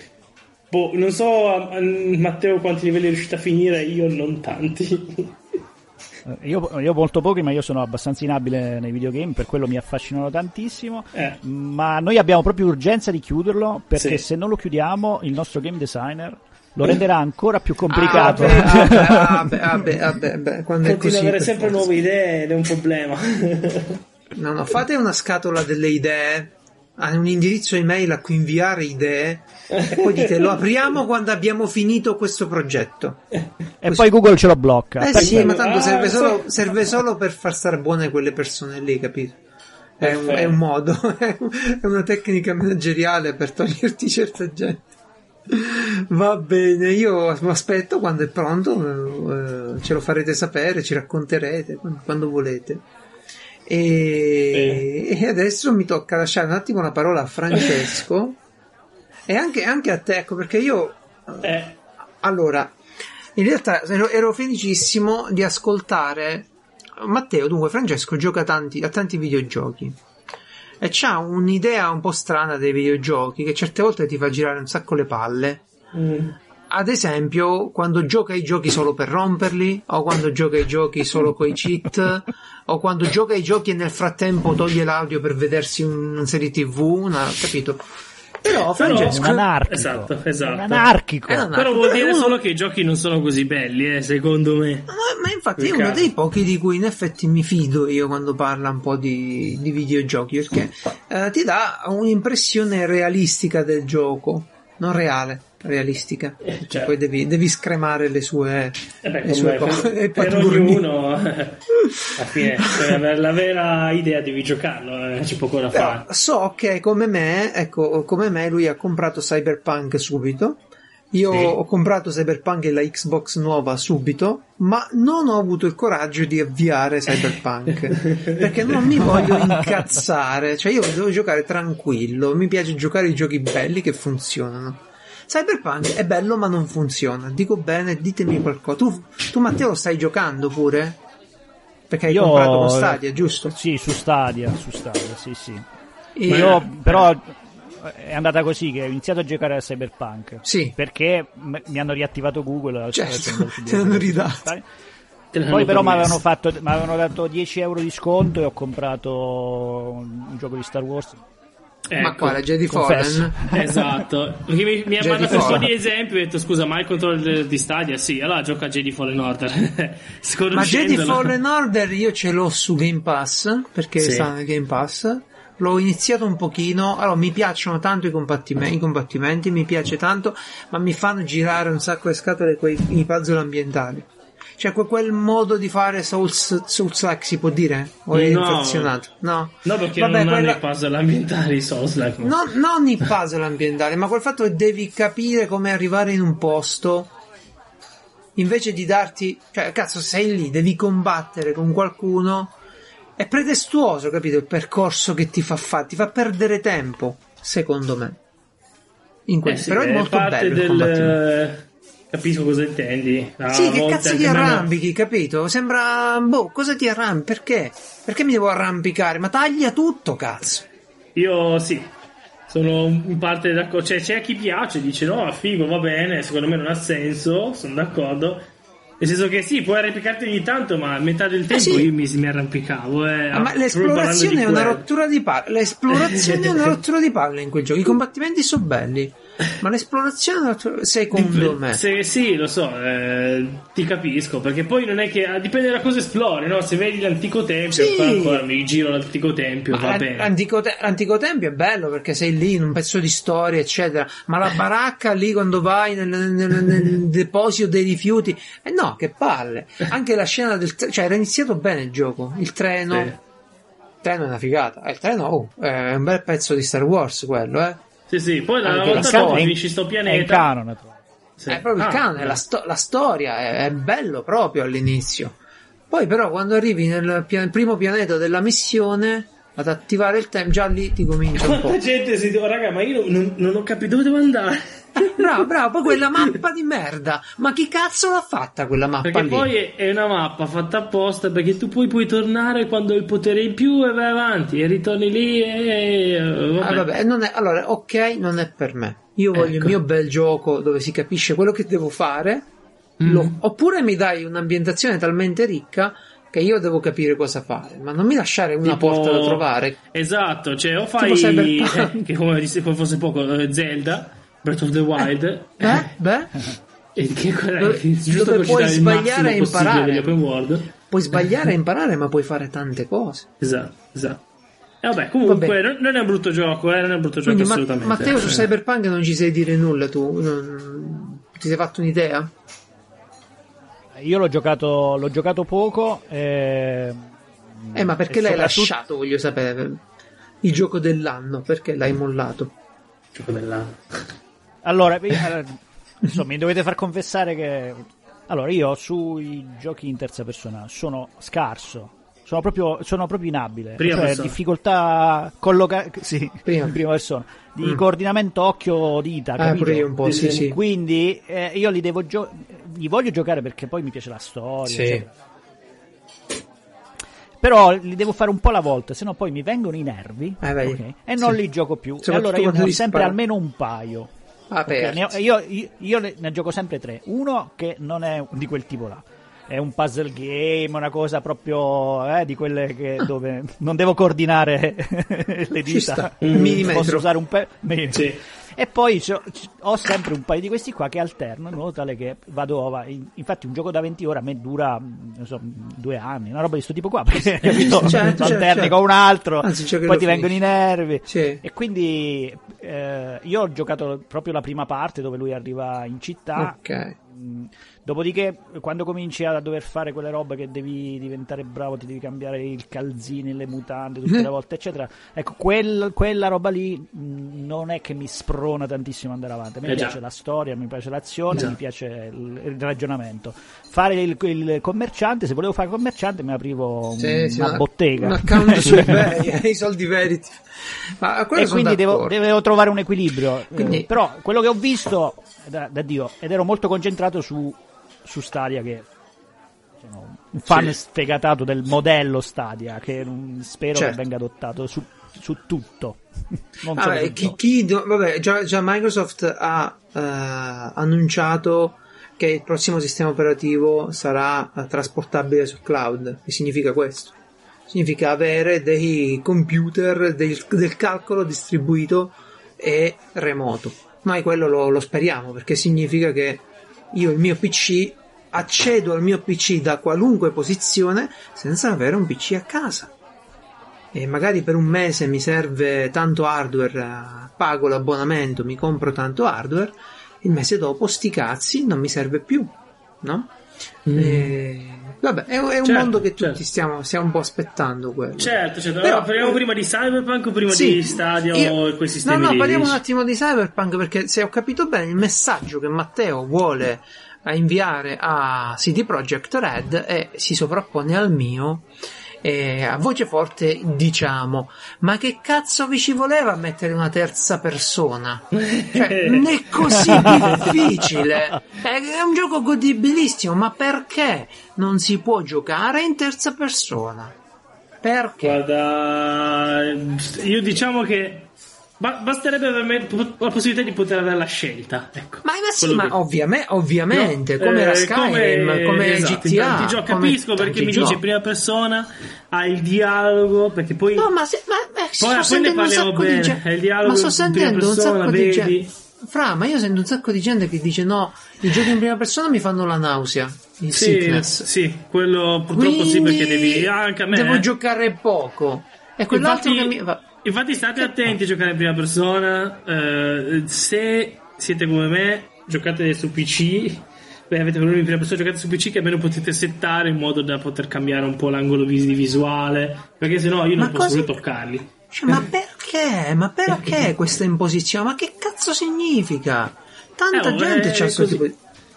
boh, non so, a- a- Matteo, quanti livelli è riuscito a finire, io non tanti. Eh, Io, io molto pochi, ma io sono abbastanza inabile nei videogame, per quello mi affascinano tantissimo. Eh. Ma noi abbiamo proprio urgenza di chiuderlo, perché Sì. se non lo chiudiamo, il nostro game designer lo renderà ancora più complicato. Ah, beh, ah, beh, ah, beh, ah, beh, ah, beh, beh, quando è Continua così. ad avere sempre forza. nuove idee ed è un problema. No, no, fate una scatola delle idee, a un indirizzo email a cui inviare idee e poi dite lo apriamo quando abbiamo finito questo progetto. e poi Google ce lo blocca. Eh sì, ma tanto Ah, serve solo, serve solo per far stare buone quelle persone lì, capito? È un, è un modo, è una tecnica manageriale per toglierti certa gente. Va bene, io aspetto quando è pronto, eh, ce lo farete sapere, ci racconterete quando, quando volete. E, e adesso mi tocca lasciare un attimo la parola a Francesco e anche, anche a te, ecco, perché io Eh, allora, in realtà ero, ero felicissimo di ascoltare Matteo. Dunque, Francesco gioca tanti, a tanti videogiochi e c'ha un'idea un po' strana dei videogiochi che certe volte ti fa girare un sacco le palle. mm, Ad esempio, quando gioca ai giochi solo per romperli, o quando gioca ai giochi solo coi cheat, o quando gioca ai giochi e nel frattempo toglie l'audio per vedersi un- una serie tv, una, capito? Però, Però- Francesco, un anarchico. Esatto, esatto. Un anarchico. È un Però vuol dire solo che i giochi non sono così belli, eh, secondo me. Ma, ma infatti è uno dei pochi di cui in effetti mi fido io quando parla un po' di, di videogiochi perché eh, ti dà un'impressione realistica del gioco, non reale, realistica. Cioè, certo. Poi devi, devi scremare le sue, Eh beh, le sue cose. per, per ognuno, alla fine, per avere la vera idea devi giocarlo, eh, c'è poco da fare. so che come me, ecco, come me lui ha comprato Cyberpunk subito. Io Sì. ho comprato Cyberpunk e la Xbox nuova subito, ma non ho avuto il coraggio di avviare Cyberpunk perché non mi voglio incazzare. Cioè, io devo giocare tranquillo. Mi piace giocare i giochi belli che funzionano. Cyberpunk è bello, ma non funziona. Dico bene, ditemi qualcosa. Tu, tu Matteo, lo stai giocando pure? Perché hai Io- comprato con Stadia, giusto? Sì, su Stadia, su Stadia, sì, sì. E- Io però è andata così che ho iniziato a giocare a Cyberpunk. Sì. Perché m- mi hanno riattivato Google. Certo, su te l'hanno ridato. Poi però mi avevano, fatto, mi avevano dato 10 euro di sconto e ho comprato un gioco di Star Wars. Ecco, ma quale? Jedi. Fallen? Esatto, perché mi, mi ha mandato un po' di esempi e ho detto scusa ma il controllo di Stadia? Sì, allora gioca Jedi Fallen Order Ma Jedi. Fallen Order io ce l'ho su Game Pass perché Sì. sta nel Game Pass. L'ho iniziato un pochino. Allora, mi piacciono tanto i combattimenti, i combattimenti, mi piace tanto, ma mi fanno girare un sacco le scatole quei i puzzle ambientali. Cioè, que- quel modo di fare Souls, Souls-like si può dire? O è No. inflazionato? No. No perché Vabbè, non hanno quella- i puzzle ambientali Souls-like no. No- non i puzzle ambientali, ma quel fatto che devi capire come arrivare in un posto invece di darti, cioè, cazzo, sei lì, devi combattere con qualcuno. È pretestuoso, capito? Il percorso che ti fa fare, ti fa perdere tempo, secondo me. In quel- Eh sì, però è molto parte bello del... Capisco cosa intendi. A Sì, che cazzo ti arrampichi, capito? Sembra, boh, cosa ti arrampichi? Perché? Perché mi devo arrampicare? Ma taglia tutto, cazzo. Io sì, sono in parte d'accordo. Cioè, c'è chi piace, dice no, figo, va bene, secondo me non ha senso, sono d'accordo. Nel senso che sì, puoi arrampicarti ogni tanto, ma a metà del tempo sì. io mi, mi arrampicavo. Eh, Ah, ma proprio l'esplorazione è una rottura di palle. L'esplorazione è una rottura di palle in quel gioco. I combattimenti sono belli, ma l'esplorazione secondo Dip- me. Se, sì, lo so, eh, ti capisco, perché poi non è che ah, dipende da cosa esplori, no? Se vedi l'antico tempio, Sì. poi ancora mi giro l'antico tempio, Ma va l'an- bene. L'antico, te- l'antico tempio è bello perché sei lì in un pezzo di storia, eccetera. Ma la baracca lì quando vai nel, nel- nel deposito dei rifiuti, eh no, che palle. Anche la scena del tre- cioè era iniziato bene il gioco. Il treno, Sì. il treno è una figata. Eh, Il treno oh, è un bel pezzo di Star Wars quello, eh. Sì, sì, poi la la volta dopo È in- finisci sto È pianeta. canon. tra l'altro. Sì. È proprio il Ah, cane, la, sto- la storia è, è bello proprio all'inizio. Poi però quando arrivi nel, pia- primo pianeta della missione ad attivare il tempo, già lì ti comincia un po'. Quanta gente si dice, raga, ma io non, non ho capito dove devo andare. Bravo, bravo, poi quella mappa di merda. Ma chi cazzo l'ha fatta quella mappa Perché lì? poi è- una mappa fatta apposta perché tu poi puoi tornare quando hai il potere in più e vai avanti e ritorni lì e... vabbè. Ah, vabbè, non è, allora, ok, non è per me. Io voglio il Ecco. mio bel gioco dove si capisce quello che devo fare. Mm. lo- oppure mi dai un'ambientazione talmente ricca che io devo capire cosa fare. Ma non mi lasciare una Tipo- porta da trovare. Esatto, cioè o fai... Eh, che come poi fosse poco, eh, Zelda, Breath of the Wild... Beh, beh, E che quella Dove- giusto dove per puoi sbagliare e imparare. puoi sbagliare e imparare, ma puoi fare tante cose. Esatto, esatto. E vabbè, comunque Vabbè. Non, non è un brutto gioco, eh, non è un brutto gioco Quindi, assolutamente. Matteo, su Eh. Cyberpunk non ci sai dire nulla tu? Non- Ti sei fatto un'idea? Io l'ho giocato, l'ho giocato poco. E... Eh, ma perché l'hai soprattutto- lasciato, voglio sapere. Il gioco dell'anno, perché l'hai mollato? Gioco dell'anno. Allora, insomma, mi dovete far confessare che allora io sui giochi in terza persona sono scarso. Sono proprio, sono proprio inabile. Prima cioè, persona. difficoltà colloca- sì, Prima. in prima persona. Di Mm. coordinamento occhio-dita. Ah, capito? pure un po', sì, sì. Quindi eh, io li devo gio- li voglio giocare perché poi mi piace la storia. Sì. eccetera. Però li devo fare un po' alla volta, se no poi mi vengono i nervi Eh, vedi. ok? e non Sì. li gioco più. E allora io ne ho sempre sparare. almeno un paio. Ok, Aperti. ne ho- io, io- io ne gioco sempre tre. Uno che non è di quel tipo là. È un puzzle game, una cosa proprio eh, di quelle che, dove non devo coordinare le dita. Mm. Posso usare un pe- Sì. E poi ho sempre un paio di questi qua che alterno in modo tale che vado avanti. Infatti, un gioco da 20 ore a me dura non so, due anni, una roba di questo tipo qua. Perché certo, Lo alterni certo. con un altro, Anzi, poi ti vengono i nervi. Sì. E quindi eh, io ho giocato proprio la prima parte dove lui arriva in città. Ok. Mm, Dopodiché, quando cominci a dover fare quelle robe che devi diventare bravo, ti devi cambiare il calzini, le mutande tutte le volte, eccetera. Ecco, quel- quella roba lì mm, non è che mi sprona tantissimo andare avanti. A me Eh piace la storia, mi piace l'azione, Già. mi piace il, il ragionamento. Fare il, il commerciante, se volevo fare commerciante, mi aprivo un- Sì, sì, una bottega. Un account su eBay, eh, i soldi veriti. Ma e quindi devo, devo trovare un equilibrio. Eh, Quindi- però quello che ho visto da, da Dio ed ero molto concentrato su, su Stadia che sono un fan Sì. sfegatato del modello Stadia che non- spero Certo. che venga adottato su, su tutto. Non Vabbè, sul chi, chi do- vabbè, già, già Microsoft ha eh, annunciato che il prossimo sistema operativo sarà eh, trasportabile sul cloud. Che significa questo? Significa avere dei computer del, del calcolo distribuito e remoto. Noi quello lo, lo speriamo perché significa che io il mio PC accedo al mio PC da qualunque posizione senza avere un PC a casa e magari per un mese mi serve tanto hardware, pago l'abbonamento, mi compro tanto hardware, il mese dopo sti cazzi non mi serve più, no? E- Vabbè, è, è un. Certo, mondo che tutti certo. stiamo, stiamo un po' aspettando quello. Certo, certo. Però- Allora, parliamo prima di Cyberpunk o prima Sì, di Stadia io- o quei sistemi No, no, lì? parliamo un attimo di Cyberpunk perché se ho capito bene il messaggio che Matteo vuole eh, inviare a CD Projekt Red e si sovrappone al mio. E a voce forte diciamo: Ma che cazzo vi ci voleva mettere una terza persona? Cioè, non è così difficile. È un gioco godibilissimo, ma perché non si può giocare in terza persona? Perché? Guarda, io diciamo che ba- basterebbe averme la possibilità di poter avere la scelta. Ecco. Ma, ma sì, ma che- ovviame- ovviamente, come Eh, era Skyrim, come, esatto, GTA. infatti, gio- come capisco perché mi giochi. in prima persona, hai il dialogo, perché poi... No, ma, se, ma, ma sto poi ne un parliamo sacco di bene, gente. è il dialogo Ma sto in prima sentendo un persona, sacco di vedi? gente. Fra, ma io sento un sacco di gente che dice no, i giochi in prima persona mi fanno la nausea, il Sì, sickness. sì, quello purtroppo sì Quindi perché devi... Anche a me... Devo eh. giocare poco. E quell'altro Infatti- che mi... va- Infatti state attenti a giocare in prima persona, eh, se siete come me, giocate su PC, beh, avete problemi in prima persona, giocate su PC che almeno potete settare in modo da poter cambiare un po' l'angolo vis- visuale, perché sennò io non Ma posso cosa- più toccarli. Cioè, ma perché? Ma perché questa imposizione? Ma che cazzo significa? Tanta Eh, gente c'ha questo tipo di...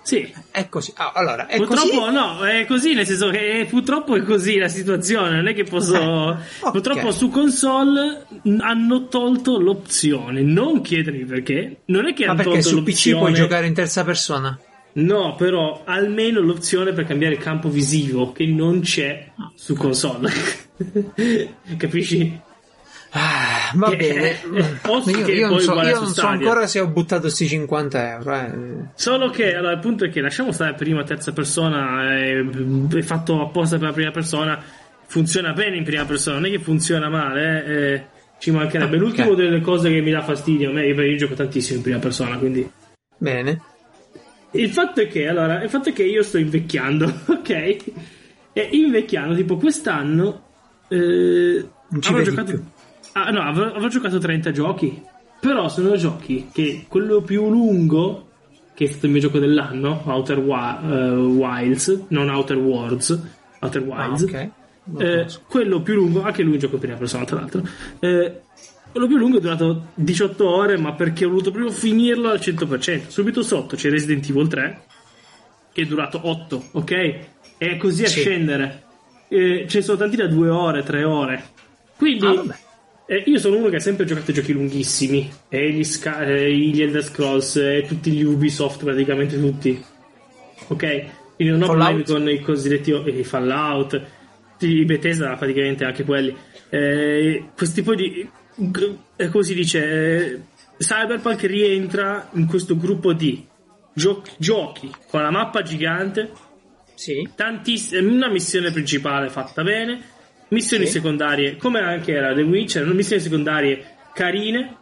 Sì. È così. Ah, allora, è purtroppo così. no, è così, nel senso che purtroppo è così la situazione, non è che posso... Eh, ok. Purtroppo su console hanno tolto l'opzione, non chiedermi perché, non è che Ma hanno perché tolto su PC l'opzione... puoi giocare in terza persona? No, però almeno l'opzione per cambiare il campo visivo, che non c'è su console. Capisci? Ah, va Eh, bene. eh, posso io io non, so, io non so ancora se ho buttato sti 50 euro. eh. Solo che allora, il punto è che lasciamo stare prima terza persona, è, è fatto apposta per la prima persona, funziona bene in prima persona, non è che funziona male, eh, eh, ci mancherebbe. Ah, L'ultimo ok. delle cose che mi dà fastidio, a me, io, io gioco tantissimo in prima persona, quindi Bene. il fatto è che, allora, il fatto è che io sto invecchiando, ok? E invecchiando, tipo quest'anno eh, Non ci avrò giocato più. Ah, no, avrò, avrò giocato 30 giochi. Però sono giochi che quello più lungo che è stato il mio gioco dell'anno, Outer Wi- eh, Wilds, non Outer Worlds, Outer Ah, Wilds. ok. Non Eh, quello più lungo, anche lui gioco in prima persona tra l'altro. Eh, quello più lungo è durato 18 ore, ma perché ho voluto proprio finirlo al 100%. Subito sotto c'è Resident Evil 3, che è durato 8, ok? E così a Sì. scendere. Eh, ce ne sono tanti da 2 ore, 3 ore. Quindi Ah, vabbè. Eh, io sono uno che ha sempre giocato giochi lunghissimi. E gli, Sky- eh, gli Elder Scrolls, e tutti gli Ubisoft, praticamente tutti. Ok? Quindi non ho Fallout? problemi con i cosiddetti oh, i Fallout, i Bethesda praticamente anche quelli. Eh, questo tipo di... eh, come si dice? eh, Cyberpunk rientra in questo gruppo di gio- giochi con la mappa gigante, Sì. tantiss- una missione principale fatta bene, missioni Sì. secondarie come anche era The Witcher, missioni secondarie carine,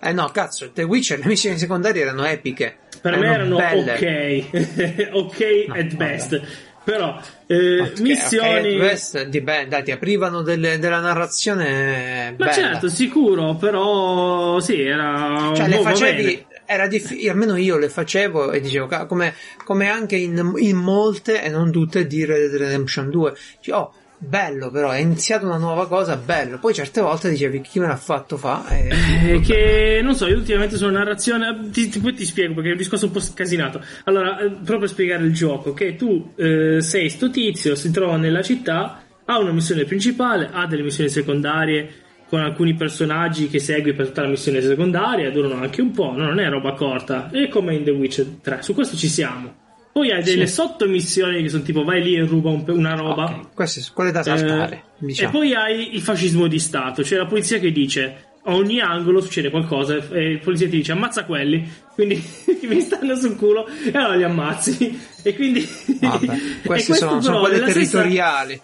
Eh no, cazzo, The Witcher, le missioni secondarie erano epiche. per me erano belle. ok, ok No, at vabbè. best, però eh, Ok, missioni... ok, queste dipende, dai, ti aprivano delle- della narrazione Ma bella. certo, sicuro, però sì, era... Cioè, le facevi, era difficile, almeno io le facevo e dicevo, come, come anche in, in molte e non tutte di Red Dead Redemption 2. Dici, oh, bello però, è iniziata una nuova cosa, bello. Poi certe volte dicevi, chi me l'ha fatto fa? E... Eh, che non so, io ultimamente sono narrazione. Ti, ti- poi ti spiego perché è un discorso un po' scasinato. Allora, eh, proprio per spiegare il gioco: che tu eh, sei sto tizio, si trova nella città, ha una missione principale, ha delle missioni secondarie con alcuni personaggi che segui per tutta la missione secondaria, durano anche un po', no? non è roba corta. È come in The Witcher 3, su questo ci siamo. Poi hai delle Sì. sottomissioni che sono tipo vai lì e ruba un una roba. Ok, queste quelle da saltare, Eh, diciamo. E poi hai il fascismo di Stato, cioè la polizia che dice a ogni angolo succede qualcosa e il polizia ti dice ammazza quelli, quindi mi stanno sul culo e allora li ammazzi. E quindi... Vabbè, e queste questo sono, sono quelle nella stessa- territoriali.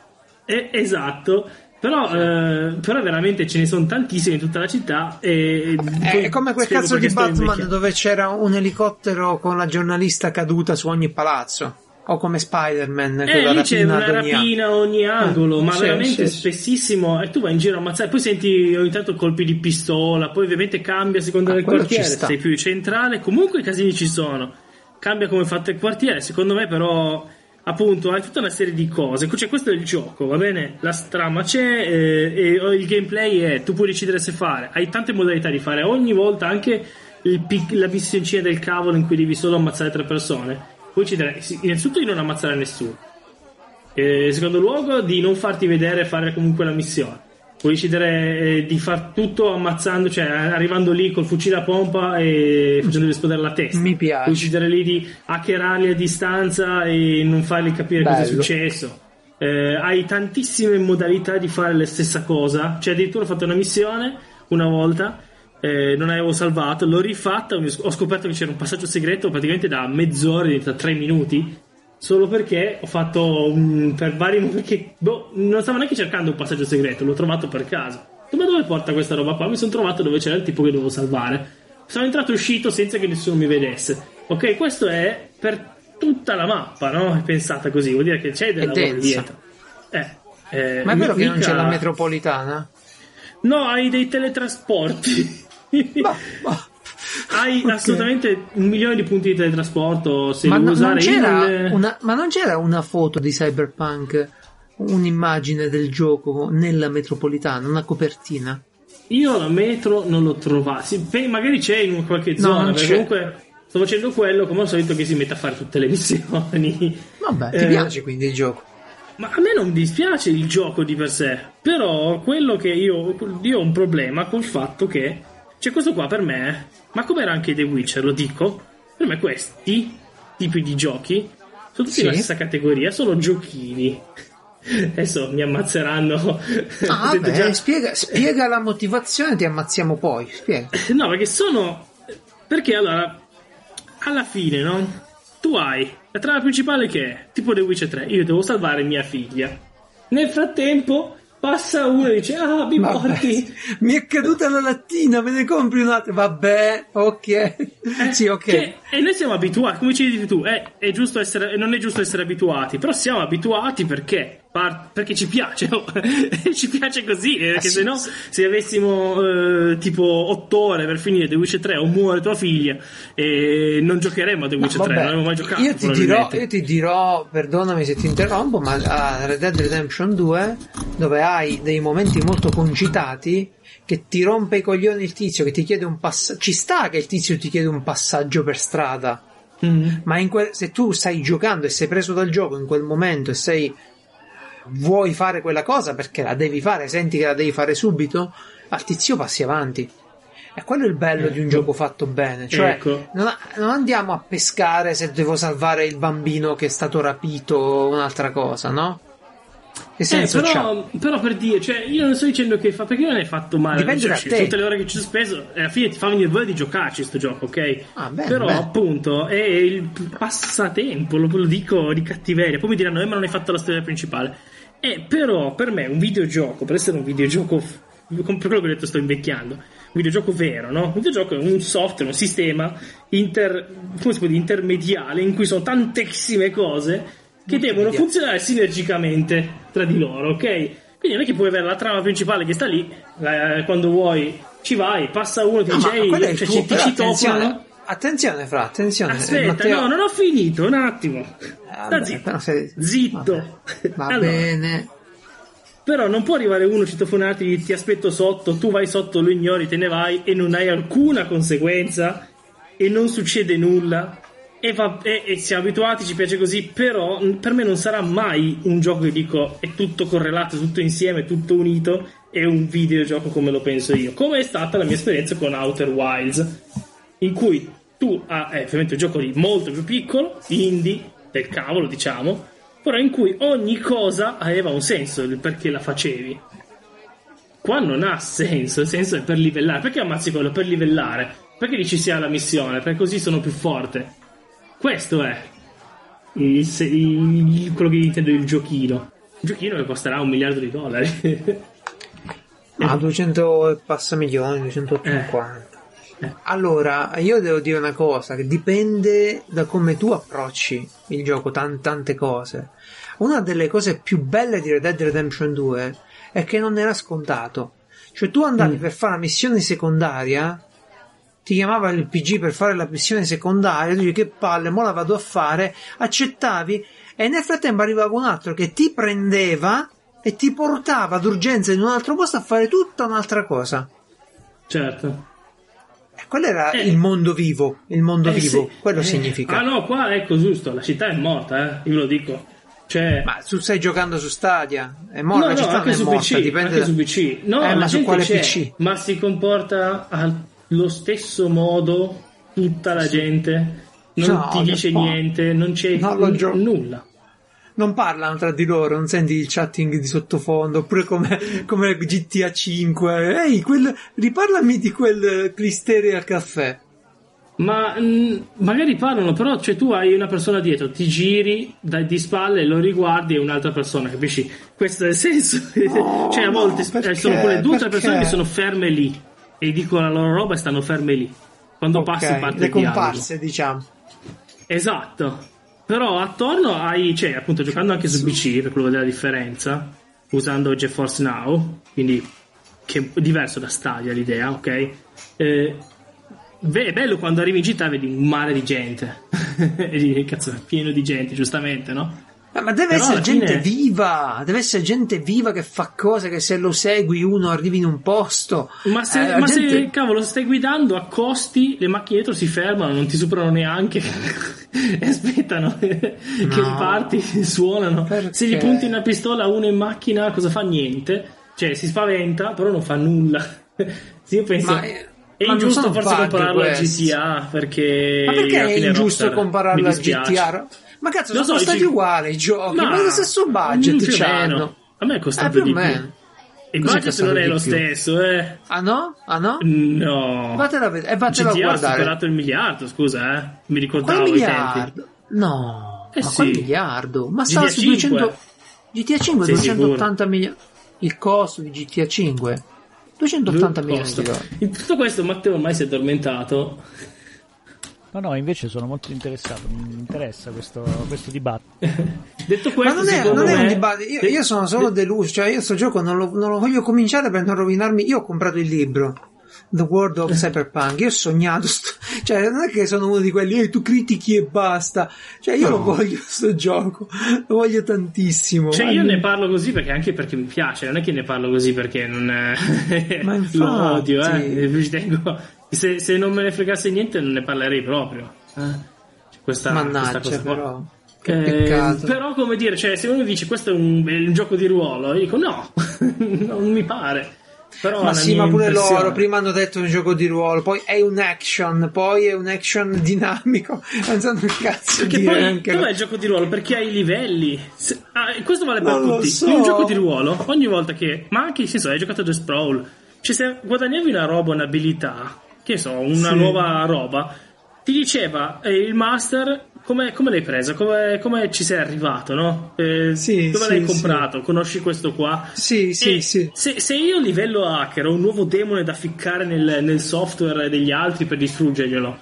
eh, esatto. Però, eh, però veramente ce ne sono tantissime in tutta la città. E È, è come quel cazzo di Batman dove c'era un elicottero con la giornalista caduta su ogni palazzo. O come Spider-Man. Eh, lì c'è una rapina a ogni angolo, ma sì, veramente sì. spessissimo. E tu vai in giro a ammazzare, poi senti ogni tanto colpi di pistola, poi ovviamente cambia a seconda Ah, del quello quartiere, sei più centrale, comunque i casini ci sono. Cambia come fatto il quartiere, secondo me però appunto hai tutta una serie di cose. Cioè, questo è il gioco, va bene? La strama c'è eh, e il gameplay è tu puoi decidere se fare. Hai tante modalità di fare ogni volta anche pic- la missioncina del cavolo in cui devi solo ammazzare tre persone. Puoi decidere innanzitutto di non ammazzare nessuno. Eh, secondo luogo di non farti vedere e fare comunque la missione. Puoi decidere eh, di far tutto ammazzando, cioè arrivando lì col fucile a pompa e facendo esplodere la testa. Mi piace. Puoi decidere lì di hackerarli a distanza e non fargli capire cosa è Bello. successo. Eh, hai tantissime modalità di fare la stessa cosa. Cioè, addirittura ho fatto una missione una volta. eh, non avevo salvato, l'ho rifatta. Ho scoperto che c'era un passaggio segreto praticamente da mezz'ora, da tre minuti. Solo perché ho fatto un, per vari. Perché boh, non stavo neanche cercando un passaggio segreto, l'ho trovato per caso. Ma dove porta questa roba qua? Mi sono trovato dove c'era il tipo che dovevo salvare. Sono entrato e uscito senza che nessuno mi vedesse. Ok, questo è per tutta la mappa, no? È pensata così, vuol dire che c'è del È lavoro densa. dietro. Eh, eh, Ma è vero che non c'è la metropolitana? No, hai dei teletrasporti. Ma, ma- hai ok. assolutamente un milione di punti di teletrasporto se ma no- non usare. Io c'era non le- una, ma non c'era una foto di Cyberpunk, un'immagine del gioco nella metropolitana, una copertina? Io la metro non l'ho trovata. Sì, magari c'è in qualche zona, non comunque sto facendo quello come al solito che si mette a fare tutte le missioni. Vabbè, ti Eh, piace quindi il gioco? Ma a me non dispiace il gioco di per sé, però quello che io, io ho un problema col fatto che c'è questo qua per me, ma come era anche The Witcher, lo dico, per me questi tipi di giochi sono tutti Sì. nella stessa categoria, sono giochini. Adesso mi ammazzeranno. Ah, beh, già- spiega, spiega la motivazione, ti ammazziamo poi. Spiega. No, perché sono. Perché allora, alla fine, no? Tu hai la trama principale che è tipo The Witcher 3. Io devo salvare mia figlia. Nel frattempo passa uno e dice: Ah, mi Vabbè, porti. mi è caduta la lattina, me ne compri un'altra. Vabbè, ok. sì, ok. Che- e noi siamo abituati, come ci dici tu, è, è giusto essere, non è giusto essere abituati, però siamo abituati perché, par- perché ci piace, oh, ci piace così, eh, perché sì, se no, sì. se avessimo eh, tipo 8 ore per finire The Witcher 3 o muore tua figlia, e non giocheremmo a The Witcher 3, Vabbè, non avremmo mai giocato. io ti, dirò, io ti dirò, perdonami se ti interrompo, ma a Red Dead Redemption 2, dove hai dei momenti molto concitati, che ti rompe i coglioni il tizio, che ti chiede un passaggio, ci sta che il tizio ti chiede un passaggio per strada, Mm. ma in quel- se tu stai giocando e sei preso dal gioco in quel momento e sei vuoi fare quella cosa perché la devi fare, senti che la devi fare subito, al tizio passi avanti. E quello è il bello di un Ecco. gioco fatto bene, cioè Ecco. non, non andiamo a pescare se devo salvare il bambino che è stato rapito o un'altra cosa, no? Che Eh, senso c'ha? però, però per dire, cioè, io non sto dicendo che fa, perché non hai fatto male. Dipende cioè, da te. Tutte le ore che ci ho speso, e alla fine ti fa venire voglia di giocarci sto gioco, ok? Ah, bene, però bene. appunto è il passatempo, lo, lo dico di cattiveria. Poi mi diranno, eh, ma non hai fatto la storia principale. Eh, però per me un videogioco, per essere un videogioco, f- com- per quello che ho detto sto invecchiando, un videogioco vero, no? Un videogioco è un software, un sistema inter, come dire, intermediale in cui sono tantissime cose che devono funzionare sinergicamente tra di loro, ok? Quindi non è che puoi avere la trama principale che sta lì, eh, quando vuoi ci vai, passa uno, ti No, dice, ma "Ehi, quello è il cioè, ci, ti attenzione, citofonano. Attenzione, fra, attenzione. Aspetta, Matteo- no, non ho finito, un attimo. Ah, vabbè, zitto. sei- Zitto. Va Allora, bene. Però non può arrivare uno citofonarti, ti aspetto sotto, tu vai sotto, lo ignori, te ne vai e non hai alcuna conseguenza e non succede nulla. E, va- e- e siamo abituati, ci piace così, però per me non sarà mai un gioco che dico è tutto correlato, tutto insieme, tutto unito, è un videogioco come lo penso io. Come è stata la mia esperienza con Outer Wilds, in cui tu hai ovviamente un gioco di molto più piccolo, indie, del cavolo diciamo, però in cui ogni cosa aveva un senso perché la facevi. Qua non ha senso, il senso è per livellare. Perché ammazzi quello? Per livellare. Perché dici sia la missione? Perché così sono più forte. Questo è il, il- quello che intendo il giochino. Un giochino che costerà un miliardo di dollari. Ah, 200 e passa milioni, 250. Eh. Allora, io devo dire una cosa, che dipende da come tu approcci il gioco, tan- tante cose. Una delle cose più belle di Red Dead Redemption 2 è che non era scontato. Cioè tu andavi Mm. per fare la missione secondaria, ti chiamava il PG per fare la missione secondaria, tu dici che palle, mo la vado a fare, accettavi e nel frattempo arrivava un altro che ti prendeva e ti portava d'urgenza in un altro posto a fare tutta un'altra cosa. certo. Quello era Eh. il mondo vivo, il mondo Eh, vivo, sì. quello Eh. significa. Ah no, qua ecco giusto, la città è morta, eh. Io ve lo dico. Cioè, Ma tu stai giocando su Stadia, è morta, no, la no, città anche non è su morta, PC, dipende anche da- su PC. No, Eh, ma su quale c'è, PC? Ma si comporta allo stesso modo tutta la gente. Non No, ti dice no. niente, non c'è lo n- gio- nulla. Non parlano tra di loro, non senti il chatting di sottofondo, oppure come, come GTA 5. Ehi, quel, riparlami di quel clistere al caffè. Ma mh, magari parlano, però cioè, tu hai una persona dietro, ti giri dai di spalle, lo riguardi e un'altra persona, capisci? Questo è il senso. No, cioè, a volte no, perché? sono quelle due o tre persone che sono ferme lì e dicono la loro roba e stanno ferme lì. Quando Ok, passi parte le dialogo. comparse, diciamo. Esatto. Però attorno hai, cioè, appunto, giocando anche su PC, per quello della differenza, usando GeForce Now, quindi che è diverso da Stadia l'idea, ok? Eh, è bello quando arrivi in città e vedi un mare di gente. e dici, cazzo, è pieno di gente, giustamente, no? Ma deve Però essere gente fine- viva, deve essere gente viva che fa cose che se lo segui uno arrivi in un posto. Ma se, Eh, ma se, gente- cavolo, stai guidando, accosti, le macchine dietro si fermano, non ti superano neanche e aspettano che No. parti, suonano. Perché? Se gli punti una pistola a uno in macchina, cosa fa? Niente. Cioè, si spaventa, però non fa nulla. Sì, io penso... Ma, eh, è ma ingiusto forse compararlo a. GTA perché. Ma perché è ingiusto compararlo a. GTA? Ma cazzo, Lo sono so, stati dici- uguali i giochi, ma, lo stesso budget c'hanno. meno. A me è Eh, costato più o di più. Il Cos'è budget non è lo più? stesso, eh. Ah no? Ah no? No. Vattela a vedere, e a GTA ha guardare. superato il miliardo, scusa, eh. Mi Qual ricordavo i tempi. miliardo? No, Eh ma sì. qual miliardo? Ma stava su GTA 200 GTA 5 Sei 280 milioni. Il costo di GTA 5 280 milioni di dollari. In tutto questo Matteo ormai si è addormentato. No, no, invece sono molto interessato, mi interessa questo, questo dibattito. Detto Ma questo, non è, non è me- un dibattito, io, io sono solo De- deluso, cioè io sto gioco non lo, non lo voglio cominciare per non rovinarmi, io ho comprato il libro, The World of Cyberpunk, io ho sognato, sto- cioè non è che sono uno di quelli, "Eh, tu critichi e basta, cioè io lo voglio sto gioco, lo voglio tantissimo. Cioè, Ma- io ne parlo così perché anche perché mi piace, non è che ne parlo così perché non Ma infatti. lo odio, eh. Ci tengo- Se, se non me ne fregasse niente non ne parlerei proprio. eh. Cioè, Questa, Mannaggia questa però, che Eh, però come dire, cioè, se uno dice questo è un, è un gioco di ruolo, io dico no, non mi pare. Però Ma sì, ma pure impressione- loro prima hanno detto un gioco di ruolo, poi è un action, poi è un action dinamico, non sanno che cazzo Perché dire poi anche dov'è il gioco di ruolo? Perché hai i livelli. Se- ah, questo vale per Non tutti. so. In un gioco di ruolo, ogni volta che. Ma anche in senso, hai giocato a Just Sprawl. Cioè, se guadagnavi una roba, un'abilità, che so, una Sì. nuova roba, ti diceva eh, il master. Come, come l'hai presa? Come, come ci sei arrivato, no? Eh, Sì, dove sì, l'hai sì. comprato? Conosci questo qua? Sì, sì, E sì. Se, se io livello hacker ho un nuovo demone da ficcare nel, nel software degli altri per distruggerglielo,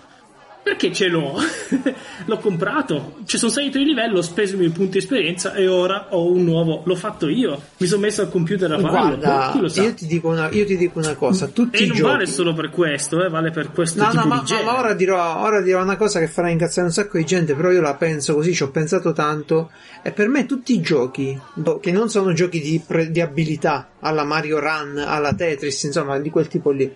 perché ce l'ho? l'ho comprato, cioè sono salito di livello, ho speso i miei punti esperienza e ora ho un nuovo. L'ho fatto io, mi sono messo al computer a farlo. Guarda, sa? io ti, dico una, io ti dico una cosa, tutti e i non giochi... vale solo per questo, eh, vale per questo No, tipo no, ma, ma ora, dirò, ora dirò una cosa che farà incazzare un sacco di gente, però io la penso così, ci ho pensato tanto. E per me tutti i giochi, boh, che non sono giochi di, pre- di abilità, alla Mario Run, alla Tetris, insomma, di quel tipo lì.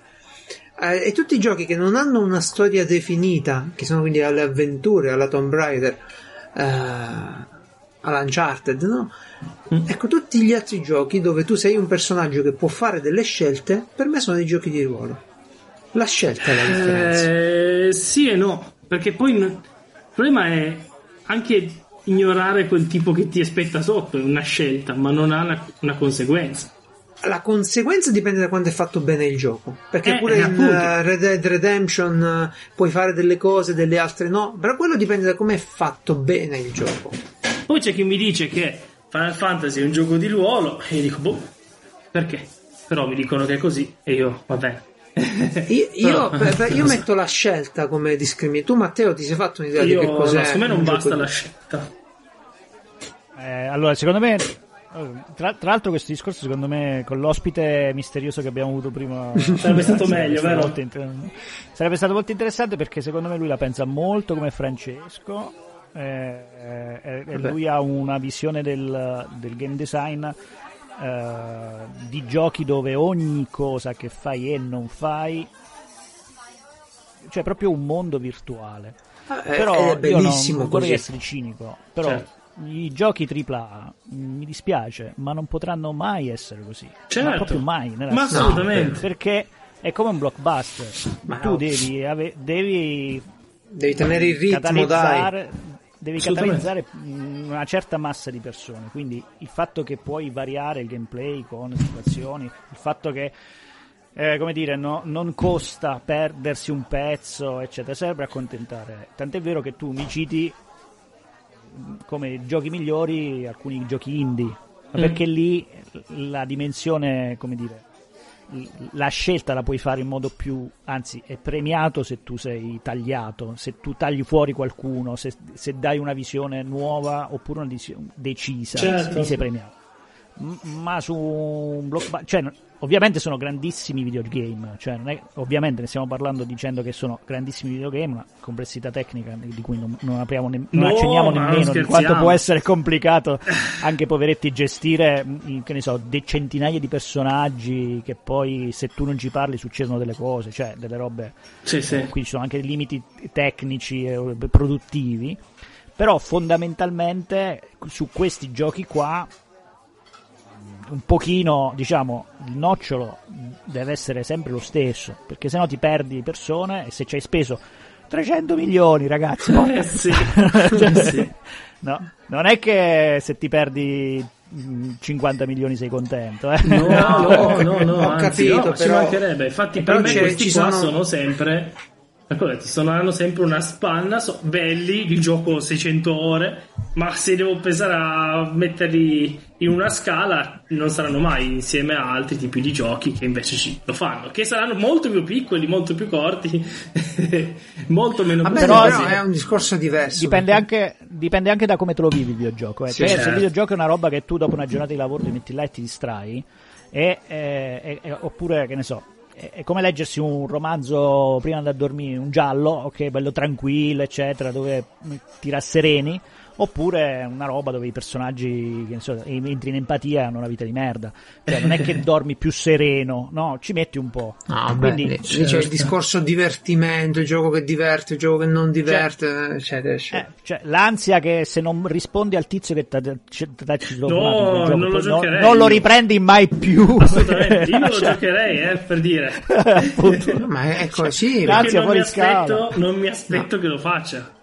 Eh, e tutti i giochi che non hanno una storia definita, che sono quindi alle avventure, alla Tomb Raider, eh, all'Uncharted, no? Mm. Ecco, tutti gli altri giochi dove tu sei un personaggio che può fare delle scelte, per me sono dei giochi di ruolo. La scelta è la differenza. Eh, sì e no, perché poi il problema è anche ignorare quel tipo che ti aspetta sotto, è una scelta, ma non ha una, una conseguenza. La conseguenza dipende da quanto è fatto bene il gioco. Perché Eh, pure in eh, Red Dead Redemption eh, puoi fare delle cose, delle altre no. Però quello dipende da come è fatto bene il gioco. Poi c'è chi mi dice che Final Fantasy è un gioco di ruolo e io dico, boh, perché? Però mi dicono che è così e io, va bene. Io, io- Però- per- per- io metto la scelta come discriminazione. Tu, Matteo, ti sei fatto un'idea Io, di che cos'è? no, secondo me non basta la scelta. Eh, allora, secondo me, tra, tra l'altro questo discorso secondo me con l'ospite misterioso che abbiamo avuto prima Sarebbe stato meglio, stato vero? inter- sarebbe stato molto interessante perché secondo me lui la pensa molto come Francesco eh, eh, e lui ha una visione del, del game design eh, di giochi dove ogni cosa che fai e non fai cioè proprio un mondo virtuale Eh, però è io non, bellissimo non vorrei essere cinico però Certo. I giochi AAA mi dispiace ma non potranno mai essere così Certo. ma proprio mai nella Ma storia. assolutamente. perché è come un blockbuster Ma tu no. devi, ave- devi Devi tenere il ritmo, dai. devi catalizzare mh, una certa massa di persone quindi il fatto che puoi variare il gameplay con situazioni il fatto che eh, come dire, no- non costa perdersi un pezzo, eccetera, serve per accontentare. Tant'è vero che tu mi citi come giochi migliori alcuni giochi indie, Mm. perché lì la dimensione, come dire, la scelta la puoi fare in modo più, anzi è premiato se tu sei tagliato, se tu tagli fuori qualcuno, se, se dai una visione nuova oppure una decisa, Certo. lì sei premiato. ma su un blockbuster, cioè, ovviamente sono grandissimi videogame, cioè non è, ovviamente ne stiamo parlando dicendo che sono grandissimi videogame, una complessità tecnica di cui non, non apriamo ne- non No, accenniamo nemmeno di quanto può essere complicato anche poveretti gestire mh, che ne so, de- centinaia di personaggi che poi se tu non ci parli succedono delle cose, cioè delle robe Sì, sì. quindi ci sono anche dei limiti tecnici e produttivi, però fondamentalmente su questi giochi qua un pochino, diciamo, il nocciolo deve essere sempre lo stesso, perché sennò ti perdi persone e se ci hai speso 300 milioni, ragazzi, no? Eh, sì. Cioè, Sì. no, non è che se ti perdi mm, 50 milioni sei contento, eh? No, no, no, no, Ho anzi, capito, no, ci però- mancherebbe. Infatti, per me questi ci qua sono- sono sempre. Detto, sono, hanno sempre una spanna, so- belli, li gioco 600 ore, ma se devo pensare a metterli in una scala, non saranno mai insieme a altri tipi di giochi che invece ci, lo fanno, che saranno molto più piccoli, molto più corti, molto meno Vabbè, Però è un discorso diverso. Dipende perché- anche, dipende anche da come te lo vivi il videogioco. Eh. Sì, Cioè, Se certo. il videogioco è una roba che tu dopo una giornata di lavoro ti metti là e ti distrai, e, eh, e- e- oppure che ne so, è, come leggersi un romanzo prima di dormire, un giallo, ok, bello tranquillo, eccetera, dove ti rassereni. Oppure una roba dove i personaggi che ne so, entri in empatia e hanno una vita di merda. Cioè, non è che dormi più sereno, no, ci metti un po'. No, vabbè, Quindi- lì c'è il certo. discorso divertimento, il gioco che diverte, il gioco che non diverte, eccetera, eccetera. Eh, cioè, l'ansia che se non rispondi al tizio che ti ha No, non lo giocherei non lo riprendi mai più. Assolutamente, io non lo Cioè, giocherei, eh, per dire. Ma è è così. Grazie. Perché non fuori mi, scala. aspetto, non mi aspetto che lo faccia.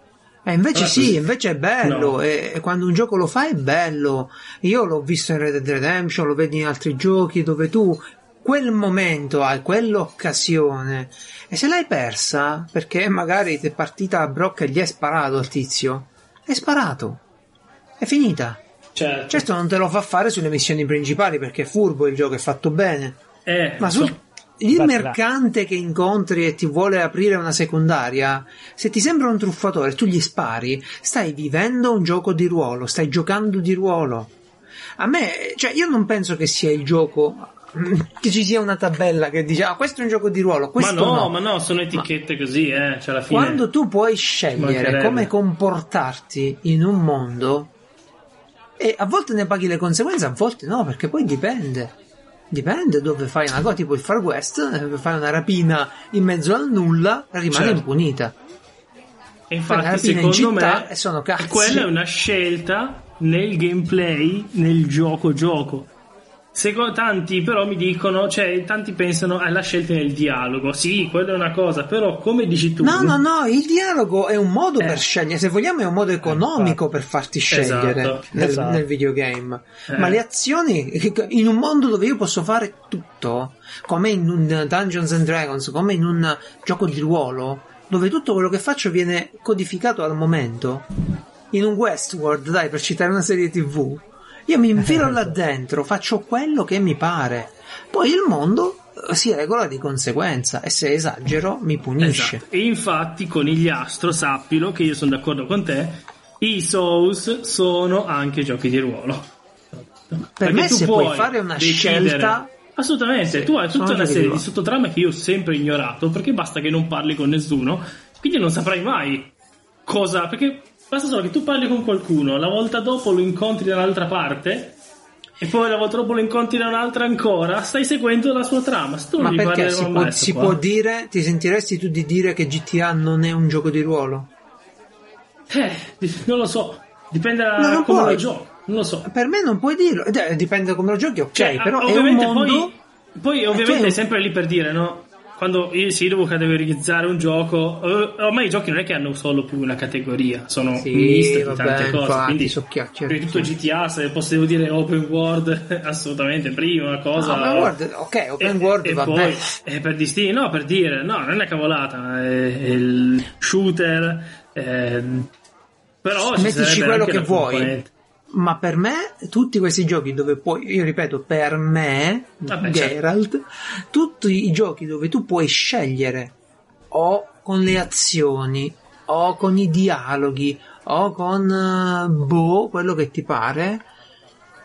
E invece Ah, sì, invece è bello. no. E, e quando un gioco lo fai è bello. Io l'ho visto in Red Dead Redemption, lo vedi in altri giochi dove tu quel momento hai quell'occasione e se l'hai persa perché magari ti è partita a brocca e gli hai sparato al tizio, è sparato. È finita. Cioè, Certo non te lo fa fare sulle missioni principali perché è furbo il gioco, è fatto bene. eh, Ma so- sul il mercante che incontri e ti vuole aprire una secondaria, se ti sembra un truffatore tu gli spari, stai vivendo un gioco di ruolo, stai giocando di ruolo. A me, cioè, io non penso che sia il gioco che ci sia una tabella che dice ah questo è un gioco di ruolo, ma questo no, no. ma no, sono etichette così, eh. Cioè, alla fine. Quando tu puoi scegliere come comportarti in un mondo e a volte ne paghi le conseguenze, a volte no, perché poi dipende. Dipende dove fai una cosa, tipo il Far West, eh, fai una rapina in mezzo al nulla, rimane Certo. impunita. E infatti, rapina in secondo città me, e sono cazzi. quella è una scelta nel gameplay, nel gioco-gioco. Secondo tanti però mi dicono, cioè tanti pensano alla scelta nel dialogo. Sì, quella è una cosa, però come dici tu... No, no, no, il dialogo è un modo Eh. per scegliere, se vogliamo è un modo economico per farti scegliere Esatto. nel, Esatto. nel videogame. Eh. Ma le azioni, in un mondo dove io posso fare tutto, come in un Dungeons and Dragons, come in un gioco di ruolo, dove tutto quello che faccio viene codificato al momento, in un Westworld, dai, per citare una serie tv, io mi infilo là dentro, faccio quello che mi pare. Poi il mondo eh, si regola di conseguenza e se esagero mi punisce. Esatto. E infatti, conigliastro, sappilo che io sono d'accordo con te. I Souls sono anche giochi di ruolo. Per me se puoi fare una scelta- Assolutamente, Sì, tu hai tutta una serie di sottotrame che io ho sempre ignorato perché basta che non parli con nessuno, quindi non saprai mai cosa. Perché basta solo che tu parli con qualcuno, la volta dopo lo incontri da un'altra parte. E poi la volta dopo lo incontri da un'altra ancora, stai seguendo la sua trama. Se tu Ma perché si, può, si può dire, ti sentiresti tu di dire che GTA non è un gioco di ruolo? Eh, non lo so, dipende da No, come puoi. lo gioco, non lo so. Per me non puoi dirlo, Eh, dipende da come lo giochi, ok, Cioè, però è un ovviamente mondo... poi, poi ovviamente è sempre lì per dire, no? Quando io sì, devo categorizzare un gioco, eh, ormai i giochi non è che hanno solo più una categoria, sono Sì, un misto di vabbè, tante cose. infatti, Quindi, so chiacchiere, per tutto. GTA, se posso devo dire open world, assolutamente prima una cosa. Open world, ok, open e, world e va poi, bene. eh, per distinguere, no, per dire, no, non è una cavolata, è, è il shooter, eh, però ci Mettici quello che vuoi. componente. Ma per me, tutti questi giochi dove puoi, io ripeto, per me, Vabbè, certo. Geralt, tutti i giochi dove tu puoi scegliere o con le azioni, o con i dialoghi, o con, eh, boh, quello che ti pare,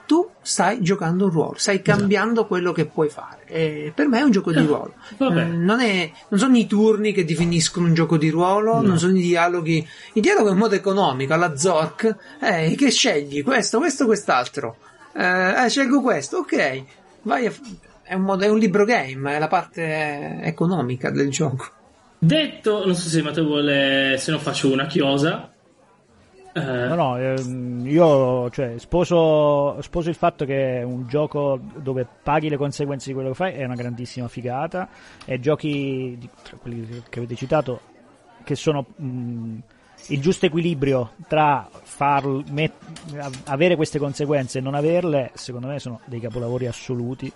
tu stai giocando un ruolo, stai cambiando quello che puoi fare. E per me è un gioco di ruolo. vabbè. Eh, non, è- non sono i turni che definiscono un gioco di ruolo, non sono i dialoghi. Il dialogo è in modo economico, alla Zork. Eh, che scegli? Questo, questo, quest'altro. Eh, eh, scelgo questo, ok. Vai a è, un modo- è un libro game, è la parte economica del gioco. Detto, non so se Matteo vuole, se no faccio una chiosa. Eh, No, no, ehm, io cioè, sposo, sposo il fatto che un gioco dove paghi le conseguenze di quello che fai è una grandissima figata e giochi, di- tra quelli che avete citato, che sono mh, il giusto equilibrio tra far, met- avere queste conseguenze e non averle, secondo me sono dei capolavori assoluti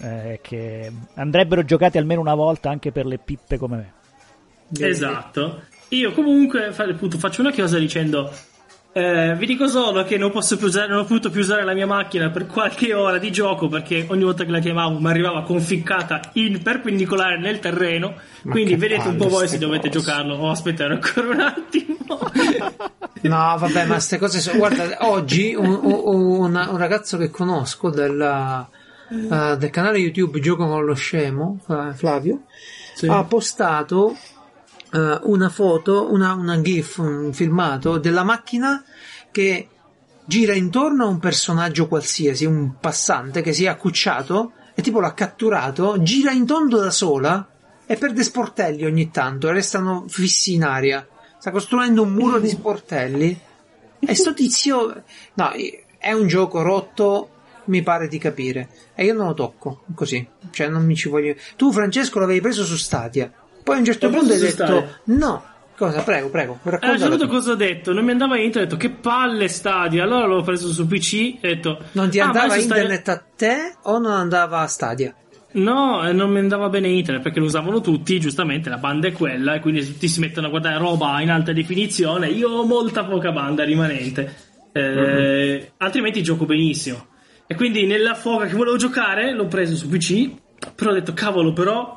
eh, che andrebbero giocati almeno una volta anche per le pippe come me. Esatto. Io comunque appunto, faccio una chiosa dicendo eh, vi dico solo che non, posso più usare, non ho potuto più usare la mia macchina per qualche ora di gioco perché ogni volta che la chiamavo mi arrivava conficcata in perpendicolare nel terreno. Ma quindi vedete un po' voi se dovete cose. giocarlo o aspettare ancora un attimo. No, vabbè, ma queste cose sono. Guarda, oggi un, un- un- ragazzo che conosco del, eh, del canale YouTube Gioco con lo Scemo, Flavio, Sì. ha postato eh, una foto, una, una GIF, un filmato della macchina che gira intorno a un personaggio qualsiasi, un passante che si è accucciato e tipo l'ha catturato, gira in tondo da sola e perde sportelli ogni tanto e restano fissi in aria. Sta costruendo un muro di sportelli. E sto tizio. No, è un gioco rotto. Mi pare di capire. E io non lo tocco così. Cioè, non mi ci voglio. Tu, Francesco, l'avevi preso su Stadia. Poi a un certo punto hai detto: No. Cosa? Prego, prego. Eh, Racconta. saluto cosa ho detto, non mi andava internet, ho detto che palle stadio, allora l'ho preso su PC e ho detto non ti "Ah, andava stai- internet a te o non andava a Stadia? No, eh, non mi andava bene internet perché lo usavano tutti, giustamente la banda è quella e quindi tutti si mettono a guardare roba in alta definizione, io ho molta poca banda rimanente, Eh, altrimenti gioco benissimo. E quindi nella foga che volevo giocare l'ho preso su PC, però ho detto cavolo però,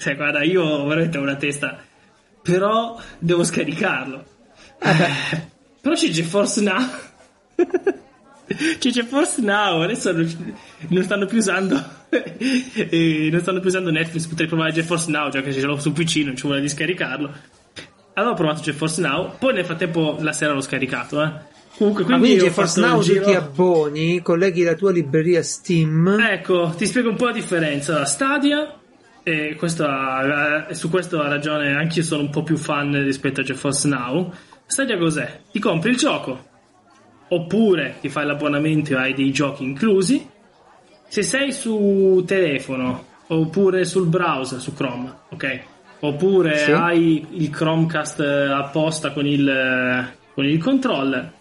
cioè guarda io veramente ho una testa, però devo scaricarlo. Eh, però c'è GeForce Now. c'è GeForce Now, adesso non, stanno più usando eh, non stanno più usando Netflix, potrei provare GeForce Now, già che ce l'ho sul PC, non ci vuole di scaricarlo. Allora ho provato GeForce Now, poi nel frattempo la sera l'ho scaricato, eh. Comunque, quindi quindi GeForce Now giro- ti abboni, colleghi la tua libreria Steam. Ecco, ti spiego un po' la differenza. Stadia, e questo ha- eh, su questo ha ragione, anche io sono un po' più fan rispetto a GeForce Now. Stadia cos'è? Ti compri il gioco, oppure ti fai l'abbonamento e hai dei giochi inclusi. Se sei su telefono, oppure sul browser, su Chrome, ok? Oppure Sì. hai il Chromecast eh, apposta con il, eh, con il controller,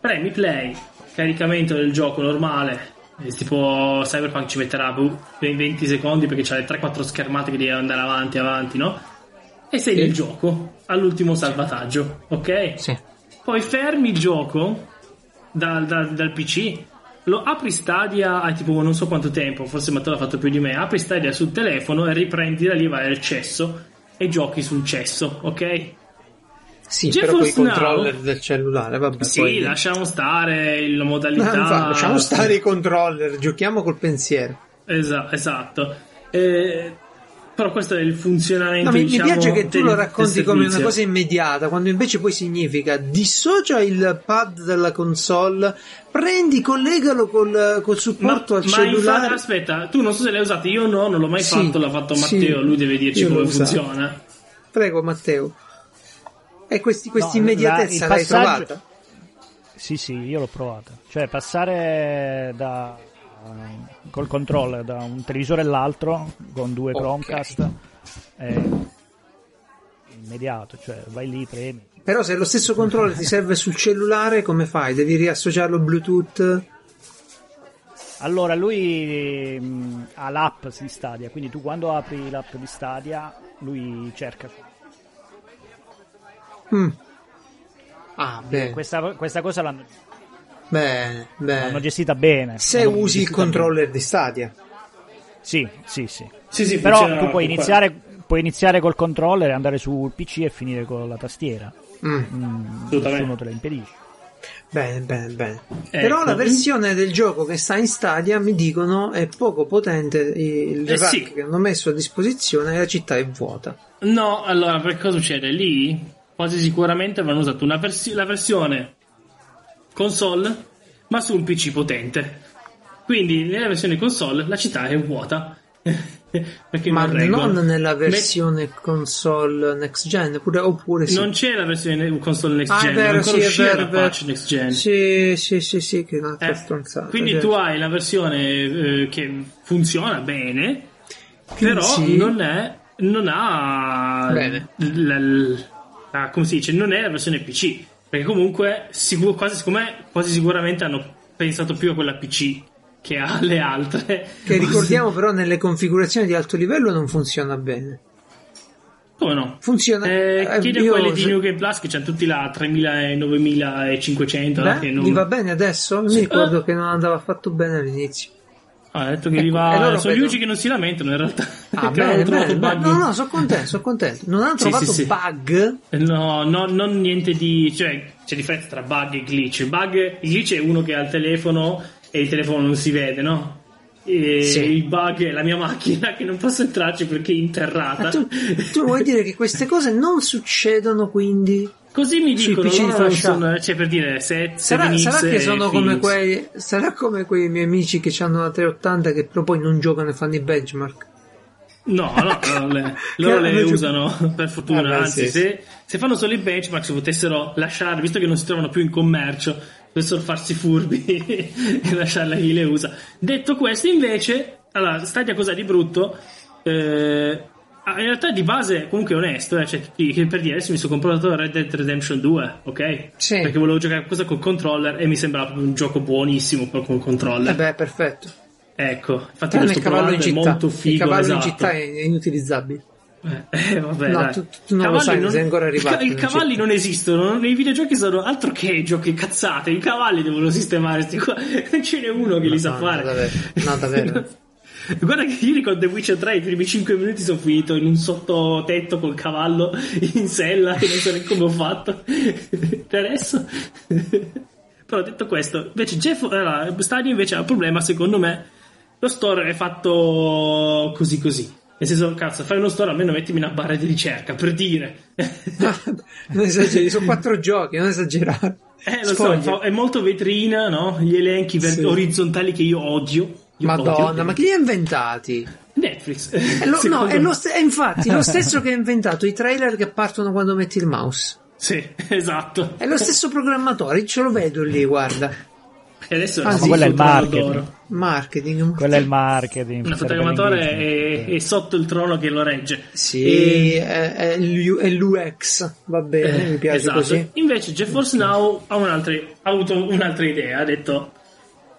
premi play, caricamento del gioco normale, eh, tipo Cyberpunk ci metterà boh, 20 secondi perché c'ha le 3-4 schermate che devi andare avanti avanti, no? E sei Sì. nel gioco, all'ultimo salvataggio, ok? Sì. Poi fermi il gioco dal, dal- dal PC, lo apri Stadia, hai tipo non so quanto tempo, forse Matteo l'ha fatto più di me, apri Stadia sul telefono e riprendi da lì, vai al cesso e giochi sul cesso, ok? Sì, GeForce però con i Now- controller del cellulare, vabbè. Sì, poi- lasciamo stare la No, modalità. infatti, lasciamo stare i controller, giochiamo col pensiero. Esa- esatto. Eh, però questo è il funzionamento. No, mi, mi diciamo, piace che tu lo racconti come una cosa immediata, quando invece poi significa dissocia il pad dalla console, prendi, collegalo col, col Ma, supporto al ma cellulare. infatti, aspetta, tu non so se l'hai usato, io no, non l'ho mai Sì, fatto, l'ha fatto sì, Matteo, lui deve dirci come funziona. Prego, Matteo. E questi, questa No, la- immediatezza il l'hai passaggio- trovata? Sì, sì, io l'ho provata. Cioè, passare da eh, col controller da un televisore all'altro con due. Chromecast è immediato, cioè vai lì, premi. Però se lo stesso controller ti serve sul cellulare, come fai? Devi riassociarlo Bluetooth? Allora, lui mh, ha l'app di Stadia, quindi tu quando apri l'app di Stadia, lui cerca. Mm. Ah, bene, Questa, questa cosa l'hanno, bene, bene. l'hanno gestita bene. Se L'hanno usi il controller di Stadia. bene. Sì, sì, sì. Sì, sì, Però tu puoi iniziare, puoi iniziare col controller, andare sul PC e finire con la tastiera. Mm. Mm, nessuno te lo impedisce. Bene, bene, bene. Ecco. Però la versione del gioco che sta in Stadia mi dicono è poco potente. Il Eh, rack sì. che hanno messo a disposizione e la città è vuota. No, allora, perché cosa succede? Lì quasi sicuramente avranno usato una versi- la versione console, ma su un PC potente. Quindi nella versione console la città è vuota. Ma non non nella versione console next gen, pure, oppure sì. Non c'è la versione console next Ah, è gen, vero, ancora sì, è vero, la è vero. patch next gen. Sì, sì, sì, sì, che è un'altra Eh, stronzata. quindi certo. tu hai la versione eh, che funziona bene, però sì. non è non ha Bene. la- la- la- come si dice, non è la versione PC, perché comunque sicuro, quasi, secondo me, quasi sicuramente hanno pensato più a quella PC che alle altre. Che ricordiamo però nelle configurazioni di alto livello non funziona bene. Come no? Funziona. Eh, eh, chiedi a io- quelli di New Game Plus che c'hanno tutti là 3000 e 9500 no? Beh, che non... gli va bene adesso? Mi Sì. ricordo che non andava affatto bene all'inizio. Ah, ha detto che Ecco, gli va... e loro sono gli unici che non si lamentano in realtà. Ah, bene, bene, bene. bug. No, no, sono contento, sono contento. Non hanno Sì, trovato sì, sì. bug. No, no, non niente di. cioè, c'è differenza tra bug e glitch. Bug, il glitch è uno che ha il telefono e il telefono non si vede, no? E Sì. il bug è la mia macchina che non posso entrarci perché è interrata. Ma tu, tu vuoi dire che queste cose non succedono quindi? Così mi dicono, PC loro sono, cioè per dire, se, Sarà, 7X sarà che sono come Philips. quei. Sarà come quei miei amici che hanno la 380 che però poi non giocano e fanno i benchmark. No, no, no, le- loro le usano per fortuna. Vabbè, Anzi, sì, se, se fanno solo i benchmark, se potessero lasciare, visto che non si trovano più in commercio, potessero farsi furbi e lasciarla a chi le usa. Detto questo, invece, allora, Stadia cosa di brutto? Eh, in realtà di base comunque onesto, eh, cioè, che- per dire adesso mi sono comprato Red Dead Redemption 2, ok? Sì. Perché volevo giocare qualcosa col controller e mi sembrava un gioco buonissimo però col controller. Vabbè, perfetto. Ecco, infatti il questo cavallo in città. molto figo, il cavallo esatto. in città è inutilizzabile. Eh, eh, vabbè, No, tu- tu non lo Cavalli sai, non sei ancora arrivato, I, cavalli non esistono, nei videogiochi sono altro che giochi cazzate. I cavalli devono sistemare sti qua. Non ce n'è uno che li sa no, fare. davvero. No, davvero. Guarda che ieri con The Witcher 3 i primi 5 minuti sono finito in un sottotetto col cavallo in sella e non so neanche come ho fatto. per adesso. Però detto questo, invece Jeff allora, Stadia invece ha un problema, secondo me. Lo store è fatto così così. Nel senso, cazzo, fai uno store, almeno mettimi una barra di ricerca, per dire. non esageri, sono quattro giochi, non esagerare. Eh, lo Sfoglia. so, è molto vetrina, no? Gli elenchi ver- Sì. orizzontali che io odio. Io Madonna, odio. ma chi li ha inventati? Netflix. È lo- no, è, lo st- è infatti lo stesso che ha inventato i trailer che partono quando metti il mouse. Sì, esatto. È lo stesso programmatore, ce lo vedo lì, guarda. E adesso Ah, è sì, quello è il marketing. Marketing. Quello è il marketing. Fotogrammatore l'inglese. è, è sotto il trono che lo regge. Sì, E- è, è l'U- è l'UX, va bene, mi piace esatto. così. Invece GeForce Now ha, un'altra, ha avuto un'altra idea, ha detto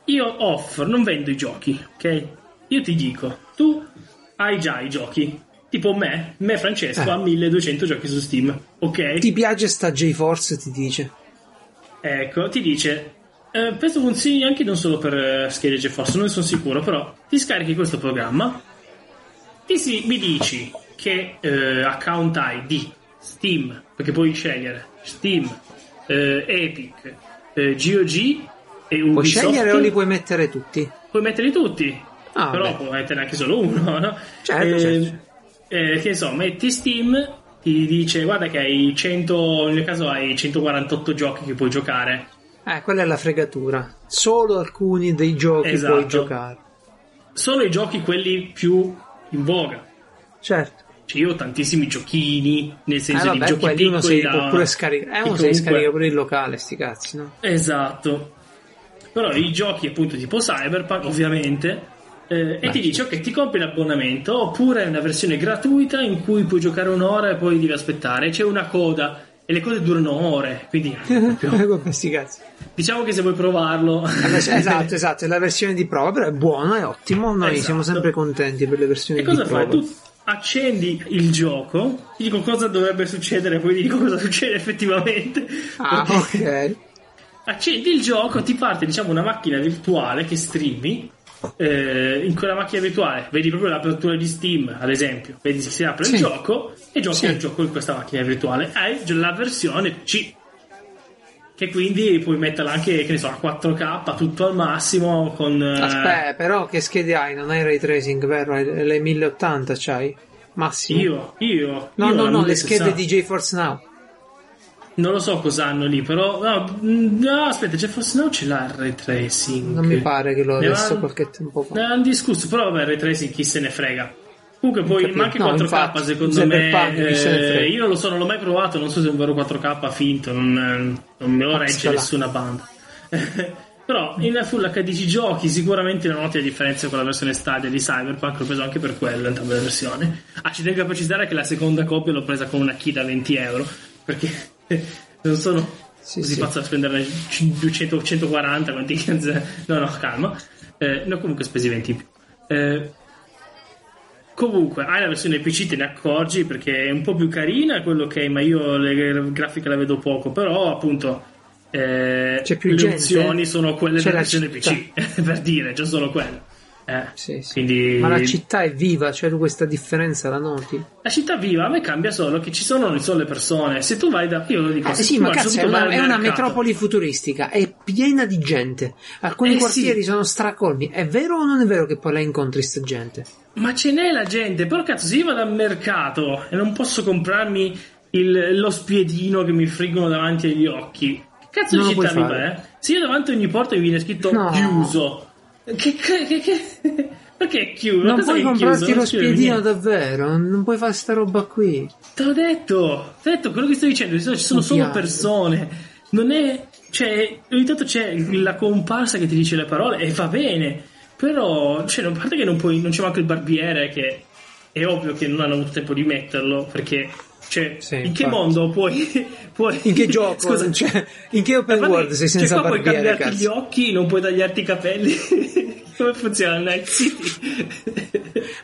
io offro, non vendo i giochi, ok? Io ti dico, tu hai già i giochi, tipo me, me Francesco Eh. ha 1200 giochi su Steam, ok? Ti piace sta J-Force, ti dice. Ecco, ti dice, eh, questo funziona anche non solo per eh, schede GeForce, non ne sono sicuro, però ti scarichi questo programma, ti si- mi dici che eh, account hai di Steam, perché puoi scegliere Steam, eh, Epic, eh, GOG e Ubisoft. Puoi scegliere o li puoi mettere tutti? Puoi metterli tutti, Ah, però beh. puoi mettere anche solo uno, no? Certo, Eh, certo. eh, che so, metti Steam, ti dice guarda che hai 100, nel mio caso hai 148 giochi che puoi giocare. Eh, quella è la fregatura. Solo alcuni dei giochi Esatto. puoi giocare. Solo i giochi quelli più in voga. Certo. Cioè io ho tantissimi giochini, nel Eh, senso di vabbè, giochi quelli uno piccoli si da... può pure scaricare. Eh, che uno si comunque- scarica pure il locale, sti cazzi, no? Esatto. Però i giochi appunto tipo Cyberpunk ovviamente eh, e ti dice ok ti compri l'abbonamento oppure è una versione gratuita in cui puoi giocare un'ora e poi devi aspettare c'è una coda e le code durano ore quindi proprio- diciamo che se vuoi provarlo esatto, esatto, è la versione di prova, però è buono, è ottimo. Noi Esatto. siamo sempre contenti per le versioni e cosa di fai? prova. Tu accendi il gioco ti dico cosa dovrebbe succedere poi ti dico cosa succede effettivamente Ah, ok. accendi il gioco, ti parte diciamo una macchina virtuale che streami. Eh, in quella macchina virtuale vedi proprio l'apertura di Steam, ad esempio, vedi si apre Sì. il gioco e giochi Sì. il gioco in questa macchina virtuale. Hai la versione C. che quindi puoi metterla anche, che ne so, a 4K, tutto al massimo con... eh, Aspetta, però che schede hai? Non hai ray tracing, vero? Le 1080 c'hai? Massimo? Io, io... No, io no, no, le 1060. schede di GeForce Now. Non lo so cosa hanno lì, però... No, mm, no aspetta, c'è forse no ce l'ha il ray tracing. Non mi pare che lo va- qualche tempo fa. Ne hanno discusso, però vabbè, il ray tracing chi se ne frega. Comunque poi, ma anche No, 4K infatti, secondo me, ne eh, io non lo so, non l'ho mai provato, non so se è un vero 4K finto, non, non me lo regge Scala. nessuna banda. però in Full HD ci giochi, sicuramente non noti la differenza con la versione Stadia di Cyberpunk, l'ho preso anche per quello, entrambe le versioni. Ah, ci tengo a precisare che la seconda copia l'ho presa con una key da 20 euro, perché non sono Sì, così sì. pazzo da spenderne 200, 140 quanti cazzo- no no calma eh, ne ho comunque spesi 20 in più Eh, comunque hai la versione PC te ne accorgi perché è un po' più carina quello che è ma io le, le grafiche la vedo poco però appunto eh, le gente? opzioni sono quelle C'è della la versione città. PC per dire c'è solo quello Eh, Sì, sì. quindi Ma la città è viva, cioè tu questa differenza la noti? la città viva a me cambia solo che ci sono non solo le persone se tu vai da io lo dico Eh sì, ma cazzo, è una, è una metropoli futuristica, è piena di gente. Alcuni Eh, quartieri sì. sono stracolmi. È vero o non è vero che poi la incontri sta gente? Ma ce n'è la gente, però cazzo, se io vado al mercato e non posso comprarmi il- lo spiedino che mi friggono davanti agli occhi, che cazzo Non di città viva è? Se io davanti a ogni porta mi viene scritto No. chiuso, che, che, che, perché è chiuso? Non Cos'è puoi comprarti chiuso? lo spiedino niente. davvero, non puoi fare sta roba qui. Te l'ho detto, te l'ho detto, quello che sto dicendo, ci sono, solo persone, non è, cioè, ogni tanto c'è la comparsa che ti dice le parole e va bene, però, cioè, a parte che non puoi, non c'è manco il barbiere che è ovvio che non hanno avuto tempo di metterlo, perché, cioè, Sì, in che infatti. mondo puoi, puoi In che gioco? Scusa, Cioè, in che open world sei cioè, senza qua puoi barbiere, cambiarti gli occhi, non puoi tagliarti i capelli, come funziona Night City?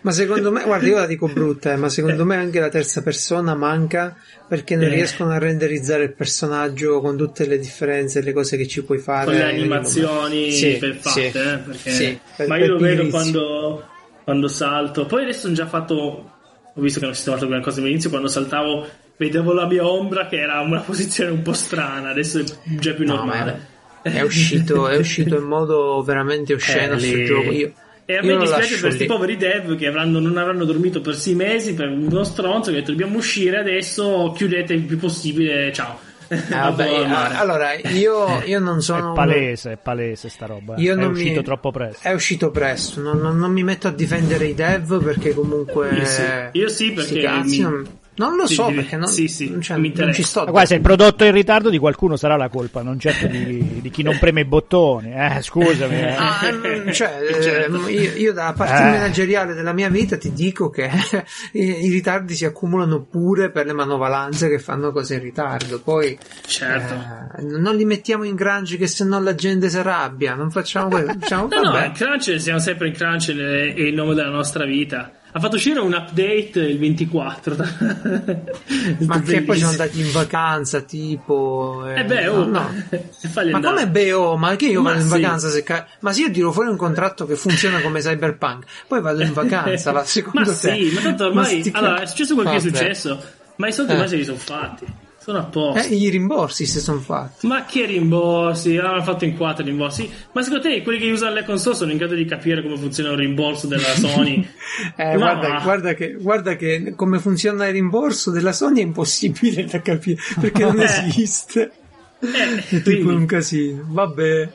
Ma secondo me, guarda, io la dico brutta, eh, ma secondo me anche la terza persona manca perché non Eh. riescono a renderizzare il personaggio con tutte le differenze le cose che ci puoi fare. con le Quindi, animazioni Sì, ben fatte, sì. eh, perché- Sì, per- ma per io lo vedo quando, quando salto. Poi adesso ho già fatto, ho visto che non ho sistemato alcune cose all'inizio, quando saltavo vedevo la mia ombra che era una posizione un po' strana, adesso è già più No, normale. È uscito, è uscito in modo veramente osceno Eh, sto lì- gioco. Io, E a io me lo dispiace lascio per questi poveri dev che avranno- non avranno dormito per sei mesi per uno stronzo che ha detto dobbiamo uscire adesso, chiudete il più possibile, ciao. Eh, vabbè, allora, io, io non È sono. palese, è palese sta roba. eh. Io è non uscito mi- troppo presto. È uscito presto, non, non- non mi metto a difendere i dev perché comunque. Io sì. Io sì, perché cazzi, mi- non, non lo Sì, so sì, perché non, sì, sì, cioè, mi non ci interessa. sto. Ma guarda, se il prodotto è in ritardo di qualcuno sarà la colpa, non certo di, di chi non preme i bottoni. Eh, scusami. eh. Ah, cioè, Certo. eh, io, io da parte Eh. manageriale della mia vita ti dico che i, ritardi si accumulano pure per le manovalanze che fanno cose in ritardo. Poi Certo. eh, non li mettiamo in crunch che se no la gente si arrabbia. Non facciamo quello. Diciamo, No, no, vabbè. il crunch, siamo sempre in crunch, è il nome della nostra vita. Ha fatto uscire un update il 24. Ma che poi sono andati in vacanza, tipo. eh, Eh beh, no, oh, no. fagli Ma come BO? Ma che io Ma vado in sì. vacanza se ca- Ma se io tiro fuori un contratto che funziona come cyberpunk, poi vado in vacanza, va secondo ma te? sì, ma tanto ormai allora, è successo quel che è successo, ma i soldi Eh. ormai se li sono fatti. Sono a posto. Eh, i rimborsi si sono fatti. Ma che rimborsi? L'hanno fatto in quattro rimborsi. Ma secondo te quelli che usano le console sono in grado di capire come funziona un rimborso della Sony? Eh, Ma- guarda, guarda che, guarda che come funziona il rimborso della Sony è impossibile da capire perché non Eh. esiste. Eh, È tipo un casino. Vabbè.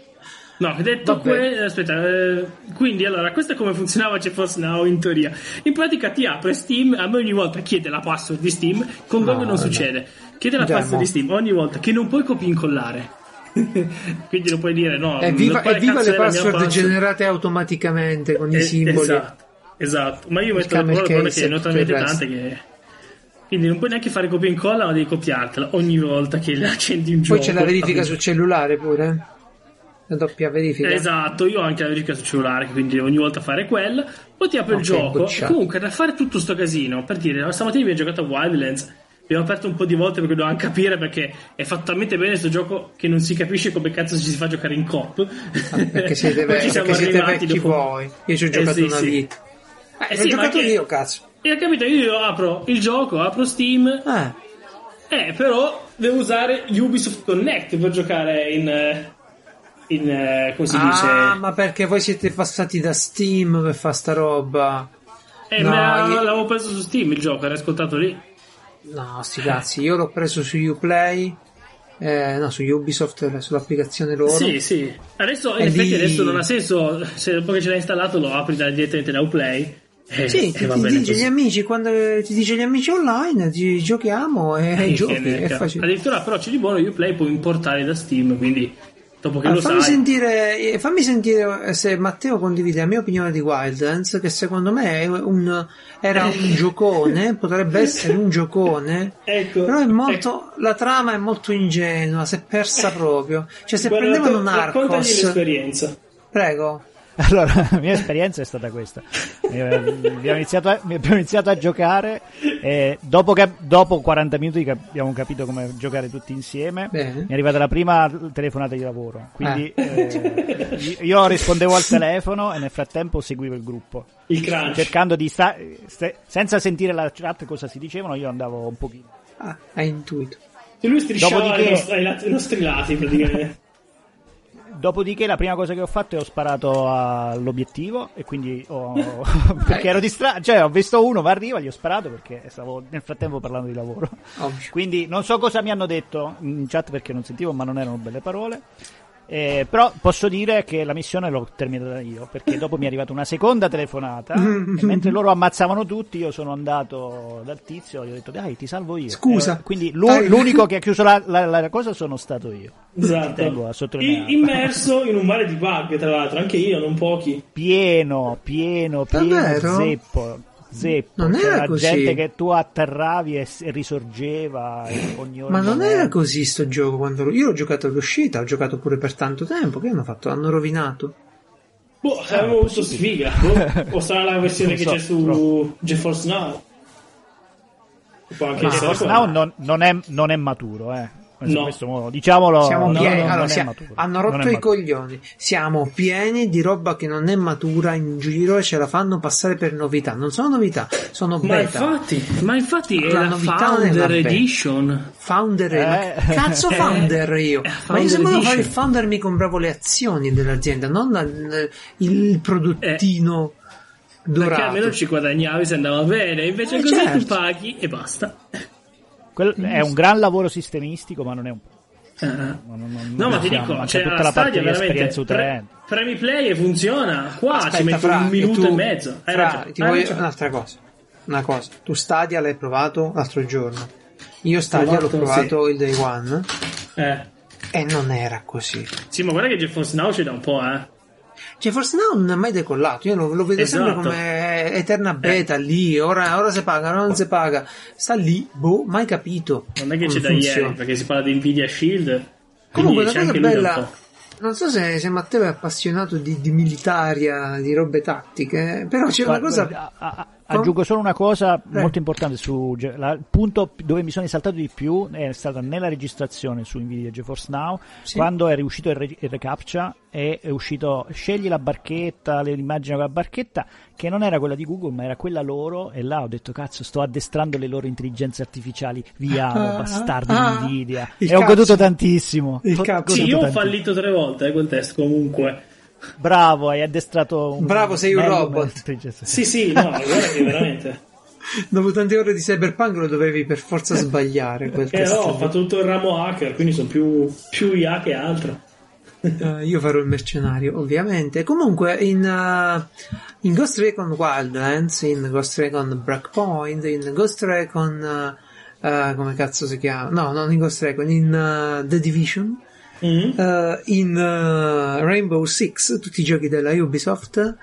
No, detto Vabbè. que- aspetta, eh, quindi allora, questo è come funzionava GeForce Now in teoria. In pratica ti apre Steam, a me ogni volta chiede la password di Steam, con No, Google non vabbè. succede. Chiede la mo. di Steam ogni volta che non puoi copia incollare. quindi non puoi dire no. Evviva, quale evviva le la password generate automaticamente con i Eh, simboli. Esatto, esatto. Ma io metto le camel parole case che ne ho talmente tante che. Quindi non puoi neanche fare copia e incolla, ma devi copiartela ogni volta che accendi un gioco. Poi c'è la verifica sul cellulare pure. La doppia verifica. Esatto, io ho anche la verifica sul cellulare, quindi ogni volta fare quella. Poi ti apre Ok, il gioco. E comunque, da fare tutto sto casino, per dire, stamattina abbiamo giocato a Wildlands. Abbiamo aperto un po' di volte perché dovevamo capire perché è fatto talmente bene questo gioco che non si capisce come cazzo ci si fa giocare in coop. Ah, Perché siete, ve- siamo perché siete vecchi dopo- voi. Io ci ho Eh, giocato sì, una sì. vita. Eh, sì, ma giocato che- io, cazzo. E ho capito, io apro il gioco, apro Steam, Eh, Eh, però devo usare Ubisoft Connect per giocare in, in eh, come si ah, dice? ma perché voi siete passati da Steam per fare sta roba? Eh, No, ma io- l'avevo preso su Steam il gioco, era ascoltato lì. No, sti cazzi, io l'ho preso su Uplay, eh, no, su Ubisoft, sull'applicazione loro. Sì, sì. Adesso, in effetti, lì- adesso non ha senso. Se dopo che ce l'hai installato, lo apri da- direttamente da Uplay. Eh, Sì, ti, ti dice gli amici, quando ti dice gli amici online, ti giochiamo e Che giochi, è. Addirittura, però, c'è di buono Uplay puoi importare da Steam. Quindi, dopo che Ah, lo fammi, sai, sentire, eh, fammi sentire se Matteo condivide la mia opinione di Wildlands, che secondo me è un- era un giocone, potrebbe essere un giocone, ecco, però è molto, la trama è molto ingenua, si è persa proprio. Cioè se Guarda, prendevano racco- raccontagli Narcos, l'esperienza. prego, Allora, la mia esperienza è stata questa. Eh, abbiamo, iniziato a, abbiamo iniziato a giocare e dopo, che- dopo 40 minuti che abbiamo capito come giocare tutti insieme, Bene. mi è arrivata la prima telefonata di lavoro. Quindi eh, io rispondevo al telefono e nel frattempo seguivo il gruppo. Il crunch. Cercando di sta- ste- senza sentire la chat cosa si dicevano, io andavo un pochino. ah, hai intuito. E lui strisciava Dopodiché- ai nostri, ai nostri lati, praticamente. Dopodiché la prima cosa che ho fatto è ho sparato all'obiettivo e quindi ho, perché ero distratto, cioè ho visto uno, ma arriva, gli ho sparato perché stavo nel frattempo parlando di lavoro. Quindi non so cosa mi hanno detto in chat perché non sentivo, ma non erano belle parole. Eh, però posso dire che la missione l'ho terminata io perché dopo mi è arrivata una seconda telefonata e mentre loro ammazzavano tutti io sono andato dal tizio e gli ho detto dai ti salvo io Scusa. Eh, quindi l'unico che ha chiuso la, la- la cosa sono stato io Esatto. I- immerso in un mare di bug, tra l'altro, anche io, non pochi. pieno, pieno, pieno, Davvero? zeppo. Zeppo. Non era C'era così. gente che tu atterravi e, e risorgeva e ogni ora. Ma non momento. era così sto gioco quando io l'ho giocato all'uscita, ho giocato pure per tanto tempo, che hanno fatto? Hanno rovinato. Boh, avevo avuto sfiga. Boh. O sarà la versione Non che so, c'è su però. GeForce Now. Può anche Che essere Force quella. Now non, non è, non è maturo, eh. In No. questo modo. Diciamolo, Siamo no, pieni, no, allora, non è sia- maturo. hanno rotto i coglioni. Siamo pieni di roba che non è matura in giro e ce la fanno passare per novità. Non sono novità, sono Ma beta. infatti, ma infatti è La la, novità non è Founder. Edition. Founder, Eh. ma cazzo Eh. founder io. Eh, ma io Founder se volevo fare il founder mi compravo le azioni dell'azienda, non la- il prodottino dorato. Perché almeno ci guadagnavi se andava bene. Invece Eh, così certo. tu paghi e basta. Quel- è un gran lavoro sistemistico, ma non è un. Eh, eh. non- non- No, non ma ti siamo, dico, manca cioè, tutta la parte Stadia di veramente esperienza pre- utente. premi play e funziona. Qua ci Aspetta, metti Fra, un minuto tu- e mezzo. Hai Fra, ragione. ti hai voglio ragione. un'altra cosa. Una cosa. Tu Stadia l'hai provato l'altro giorno. Io Stadia l'ho Provato, provato il day one Eh. e non era così. Sì, ma guarda che GeForce Now c'è da un po', eh. Cioè, forse no, non è mai decollato. Io lo, lo vedo sempre Esatto. Eterna beta lì. Ora, ora si paga, ora non si paga. Sta lì, boh, mai capito. Non è che c'è da ieri, perché si parla di Nvidia Shield. Comunque, la cosa bella. Non so se, se Matteo è appassionato di, di militaria, di robe tattiche, però c'è una Guarda, cosa. guarda, a- a- aggiungo solo una cosa Prego. molto importante su la- il punto dove mi sono esaltato di più è stata nella registrazione su Nvidia GeForce Now Sì. quando è riuscito il, re- il recaptcha e è uscito scegli la barchetta le immagini con la barchetta che non era quella di Google ma era quella loro e là ho detto cazzo sto addestrando le loro intelligenze artificiali viamo Ah, bastardi ah, di Nvidia e ho cazzo. goduto tantissimo Il Ho cazzo. Sì, io ho fallito tre volte eh, quel test comunque. Bravo hai addestrato un Bravo, sei un robot. Sì, sì, no, guarda che veramente. Dopo tante ore di cyberpunk lo dovevi per forza sbagliare quel Eh test. no, ho fatto tutto il ramo hacker, quindi sono più, più IA che altro. Eh, io farò il mercenario, ovviamente. Comunque, in, eh, in Ghost Recon Wildlands, in Ghost Recon Breakpoint, in Ghost Recon. eh, come cazzo si chiama? No, non in Ghost Recon, in The Division. Eh, in eh, Rainbow Six, tutti i giochi della Ubisoft,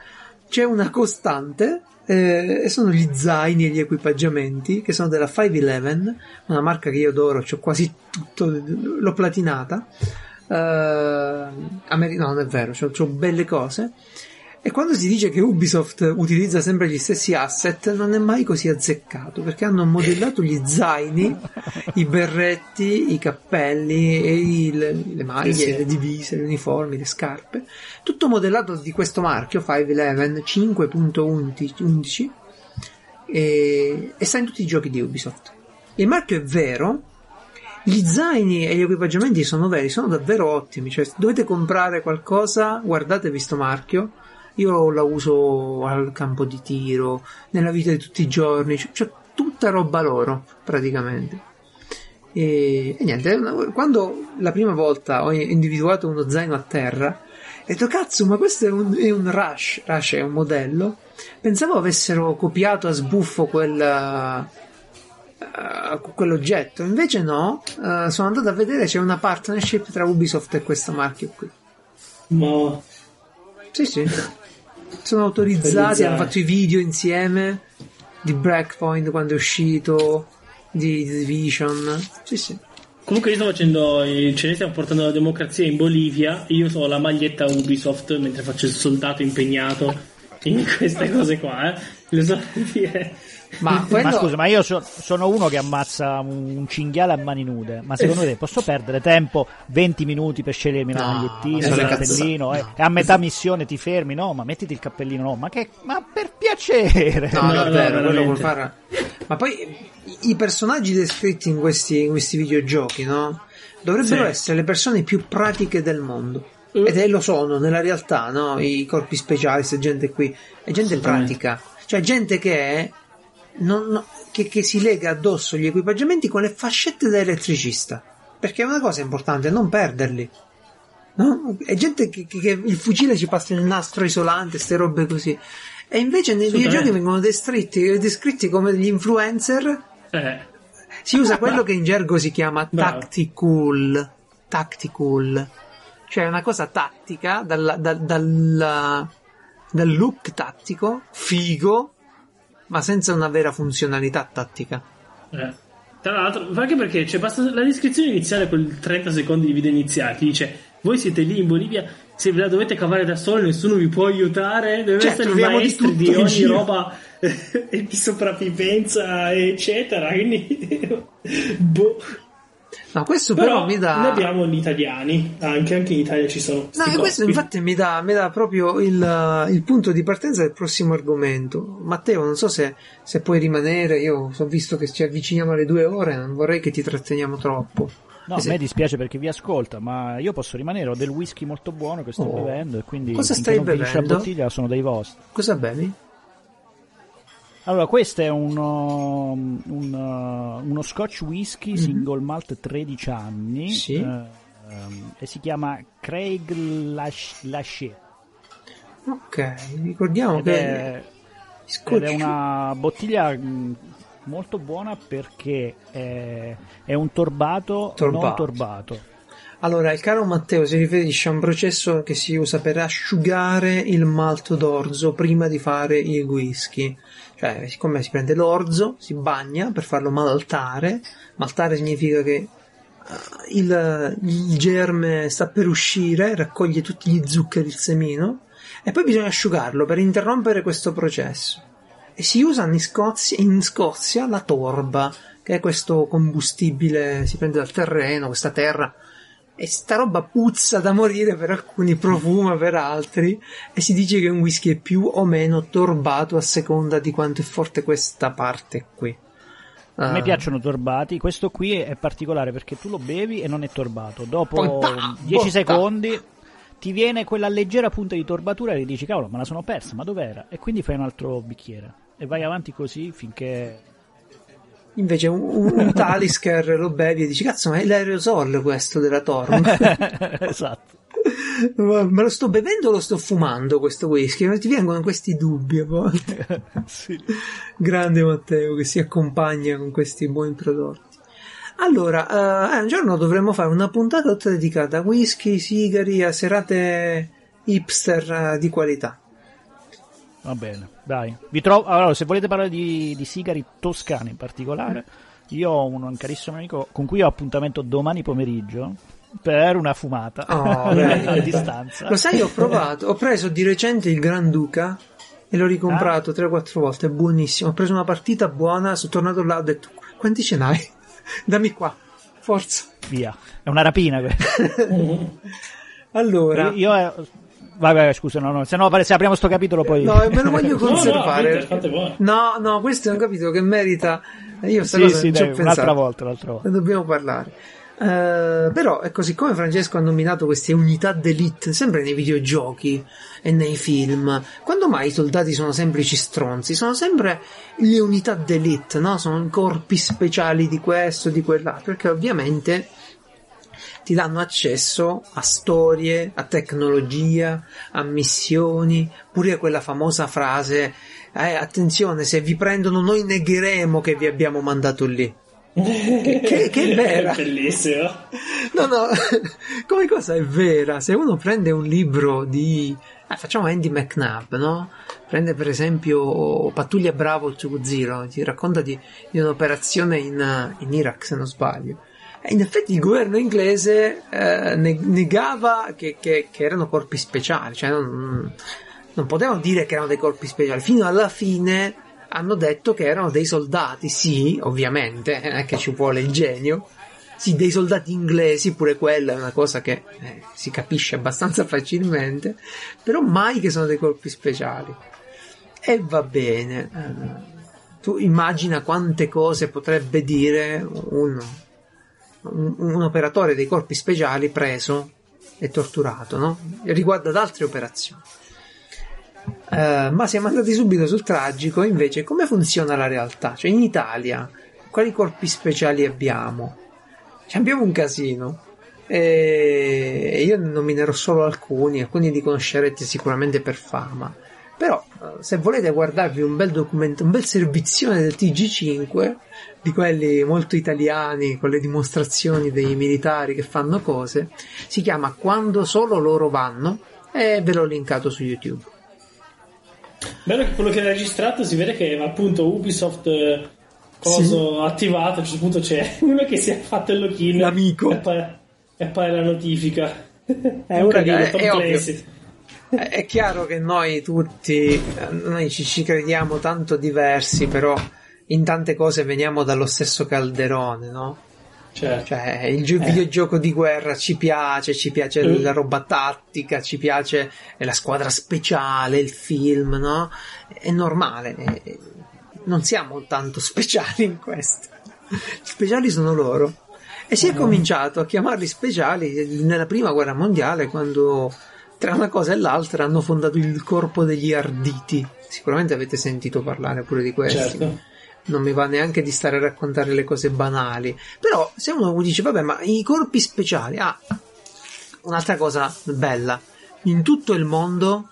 c'è una costante eh, e sono gli zaini e gli equipaggiamenti che sono della 511, una marca che io adoro, ho quasi tutto, l'ho platinata. Eh, ameri- no, non è vero, ho belle cose. E quando si dice che Ubisoft utilizza sempre gli stessi asset, non è mai così azzeccato perché hanno modellato gli zaini, i berretti, i cappelli, e i- le, le maglie, Sì, sì. le divise, gli uniformi, le scarpe. Tutto modellato di questo marchio 511 5.11 e, e sta in tutti i giochi di Ubisoft. Il marchio è vero Gli zaini e gli equipaggiamenti sono veri, sono davvero ottimi. Cioè, se dovete comprare qualcosa, guardatevi sto marchio. Io la uso al campo di tiro, nella vita di tutti i giorni, cioè, cioè tutta roba loro, praticamente. E, e niente, quando la prima volta ho individuato uno zaino a terra, ho detto cazzo, ma questo è un, è un Rush, Rush è un modello. Pensavo avessero copiato a sbuffo quel, eh, quell'oggetto, invece no, eh, sono andato a vedere c'è una partnership tra Ubisoft e questo marchio qui. Ma Sì, sì. Sono autorizzati, hanno fatto i video insieme di Breakpoint quando è uscito, di The Division. Sì, sì. Comunque io sto facendo, eh, ce ne stiamo portando la democrazia in Bolivia, io ho la maglietta Ubisoft mentre faccio il soldato impegnato in queste cose qua, eh. Le so dire. Ma, quello- Ma scusa, ma io so- sono uno che ammazza un cinghiale a mani nude. Ma secondo te posso perdere tempo 20 minuti per scegliermi una No, magliettina, il le cappellino? eh? E a metà missione ti fermi? No, ma mettiti il cappellino. No, ma che. Ma per piacere! No, No, no, davvero, quello vuol fare. Ma poi i, personaggi descritti in questi, in questi videogiochi, no? Dovrebbero Sì. essere le persone più pratiche del mondo. Mm. Ed è, lo sono nella realtà, no? I corpi speciali, questa gente qui. È gente pratica. Cioè, gente che è. Non- no- che, che si lega addosso gli equipaggiamenti con le fascette da elettricista. Perché è una cosa importante, non perderli. No? È gente che, che- che il fucile ci passa il nastro isolante, ste robe così. E invece nei videogiochi vengono descritti, descritti come degli influencer. Eh, Si usa quello che in gergo si chiama tactical. Tactical. Cioè una cosa tattica, dal, dal, dal, dal look tattico, figo, ma senza una vera funzionalità tattica. eh. Tra l'altro, anche perché c'è basta la descrizione iniziale, quel 30 secondi di video iniziale, ti dice voi siete lì in Bolivia, se ve la dovete cavare da soli, nessuno vi può aiutare, deve Cioè, essere i troviamo di di, ogni giro. roba e di sopravvivenza, eccetera. Quindi, boh. No, questo Però, però, mi dà... noi abbiamo gli italiani, anche, anche in Italia ci sono. No, e questo infatti mi dà, mi dà proprio il, il punto di partenza del prossimo argomento. Matteo, non so se, se puoi rimanere, io ho visto che ci avviciniamo alle due ore, non vorrei che ti tratteniamo troppo. No, Eh a me dispiace perché vi ascolta, ma io posso rimanere. Ho del whisky molto buono che sto Oh. bevendo e quindi Cosa stai non finisce la bevendo? bottiglia sono dei vostri. Cosa bevi? Allora, questo è uno, un, uh, uno scotch whisky single malt 13 anni. Sì. eh, ehm, e si chiama Craig Lash- Lachey Ok, ricordiamo ed che è, Scotch- è una bottiglia mh, molto buona perché è, è un torbato, Torbato. non torbato. Allora, il caro Matteo si riferisce a un processo che si usa per asciugare il malto d'orzo prima di fare il whisky. Cioè, siccome si prende l'orzo, si bagna per farlo maltare. Maltare significa che eh, il, il germe sta per uscire, raccoglie tutti gli zuccheri, il semino, e poi bisogna asciugarlo per interrompere questo processo. E si usa in Scozia, in Scozia la torba, che è questo combustibile, si prende dal terreno, questa terra e sta roba puzza da morire per alcuni, profuma per altri e si dice che un whisky è più o meno torbato a seconda di quanto è forte questa parte qui. A me Ah. piacciono torbati, questo qui è particolare perché tu lo bevi e non è torbato. Dopo Poi, pa, 10 botta. secondi ti viene quella leggera punta di torbatura e dici cavolo, ma la sono persa, ma dov'era? E quindi fai un altro bicchiere e vai avanti così finché Invece un, un, Talisker lo bevi e dici cazzo ma è l'aerosol questo della Torm. esatto. ma lo sto bevendo o lo sto fumando questo whisky? Ti vengono questi dubbi a volte. Sì. Grande Matteo che si accompagna con questi buoni prodotti. Allora, eh, un giorno dovremmo fare una puntata tutta dedicata a whisky, sigari, a serate hipster eh, di qualità. Va bene, dai. Vi trovo, allora, se volete parlare di, di sigari toscani in particolare, io ho un, un carissimo amico con cui ho appuntamento domani pomeriggio per una fumata Oh, a distanza. Lo sai, ho provato, ho preso di recente il Granduca e l'ho ricomprato 3-4 volte, è buonissimo. Ho preso una partita buona, sono tornato là, ho detto quanti ce n'hai? Dammi qua, forza. Via. È una rapina questa. Allora, Io, io vai, vai, scusa, no, no, se no se apriamo sto capitolo poi no, me lo voglio No, no, conservare. voi. No, no, questo è un capitolo che merita Io Sì, cosa sì, dai, un'altra pensato. volta, un'altra volta. Ne dobbiamo parlare. Eh, però, ecco, siccome Francesco ha nominato queste unità d'elite sempre nei videogiochi e nei film, quando mai i soldati sono semplici stronzi? Sono sempre le unità d'elite, no? Sono i corpi speciali di questo, di quell'altro, perché ovviamente ti danno accesso a storie, a tecnologia, a missioni, pure a quella famosa frase, eh, attenzione, se vi prendono noi negheremo che vi abbiamo mandato lì. Che, che- che è vera. Bellissimo. No, no, come cosa è vera? Se uno prende un libro di... eh, facciamo Andy McNabb, no? Prende per esempio Pattuglia Bravo 2-0, ti racconta di, di un'operazione in, in Iraq, se non sbaglio. E in effetti il governo inglese eh, ne- negava che, che- che erano corpi speciali, cioè non, non potevano dire che erano dei corpi speciali. Fino alla fine hanno detto che erano dei soldati, sì, ovviamente, è che ci vuole il genio. Sì, dei soldati inglesi, pure quella è una cosa che eh, si capisce abbastanza facilmente, però mai che sono dei corpi speciali. E va bene. eh, tu immagina quante cose potrebbe dire un, un, un operatore dei corpi speciali preso e torturato, no? Riguardo ad altre operazioni. Eh, ma siamo andati subito sul tragico, invece, come funziona la realtà? Cioè, in Italia, quali corpi speciali abbiamo? Cioè, abbiamo un casino. E io ne nominerò solo alcuni, alcuni li conoscerete sicuramente per fama. Però, eh, se volete guardarvi un bel documento, un bel servizione del TG5, di quelli molto italiani, con le dimostrazioni dei militari che fanno cose, si chiama Quando solo loro vanno, e ve l'ho linkato su YouTube. Bello che quello che hai registrato si vede che appunto Ubisoft eh, coso attivato, a un certo punto c'è uno che si è fatto il login L'amico. e poi, e poi la notifica. È ora carino, è- è ovvio. È chiaro che noi tutti, noi ci, ci crediamo tanto diversi, però in tante cose veniamo dallo stesso calderone, no? Certo. Cioè, il gio- videogioco di guerra ci piace, ci piace Mm. la roba tattica, ci piace la squadra speciale, il film, no? È normale, eh, non siamo tanto speciali in questo. Speciali sono loro. E si è cominciato a chiamarli speciali nella prima guerra mondiale, quando tra una cosa e l'altra hanno fondato il corpo degli arditi. Sicuramente avete sentito parlare pure di questo Certo. Non mi va neanche di stare a raccontare le cose banali. Però se uno dice, vabbè, ma i corpi speciali, ah, un'altra cosa bella, in tutto il mondo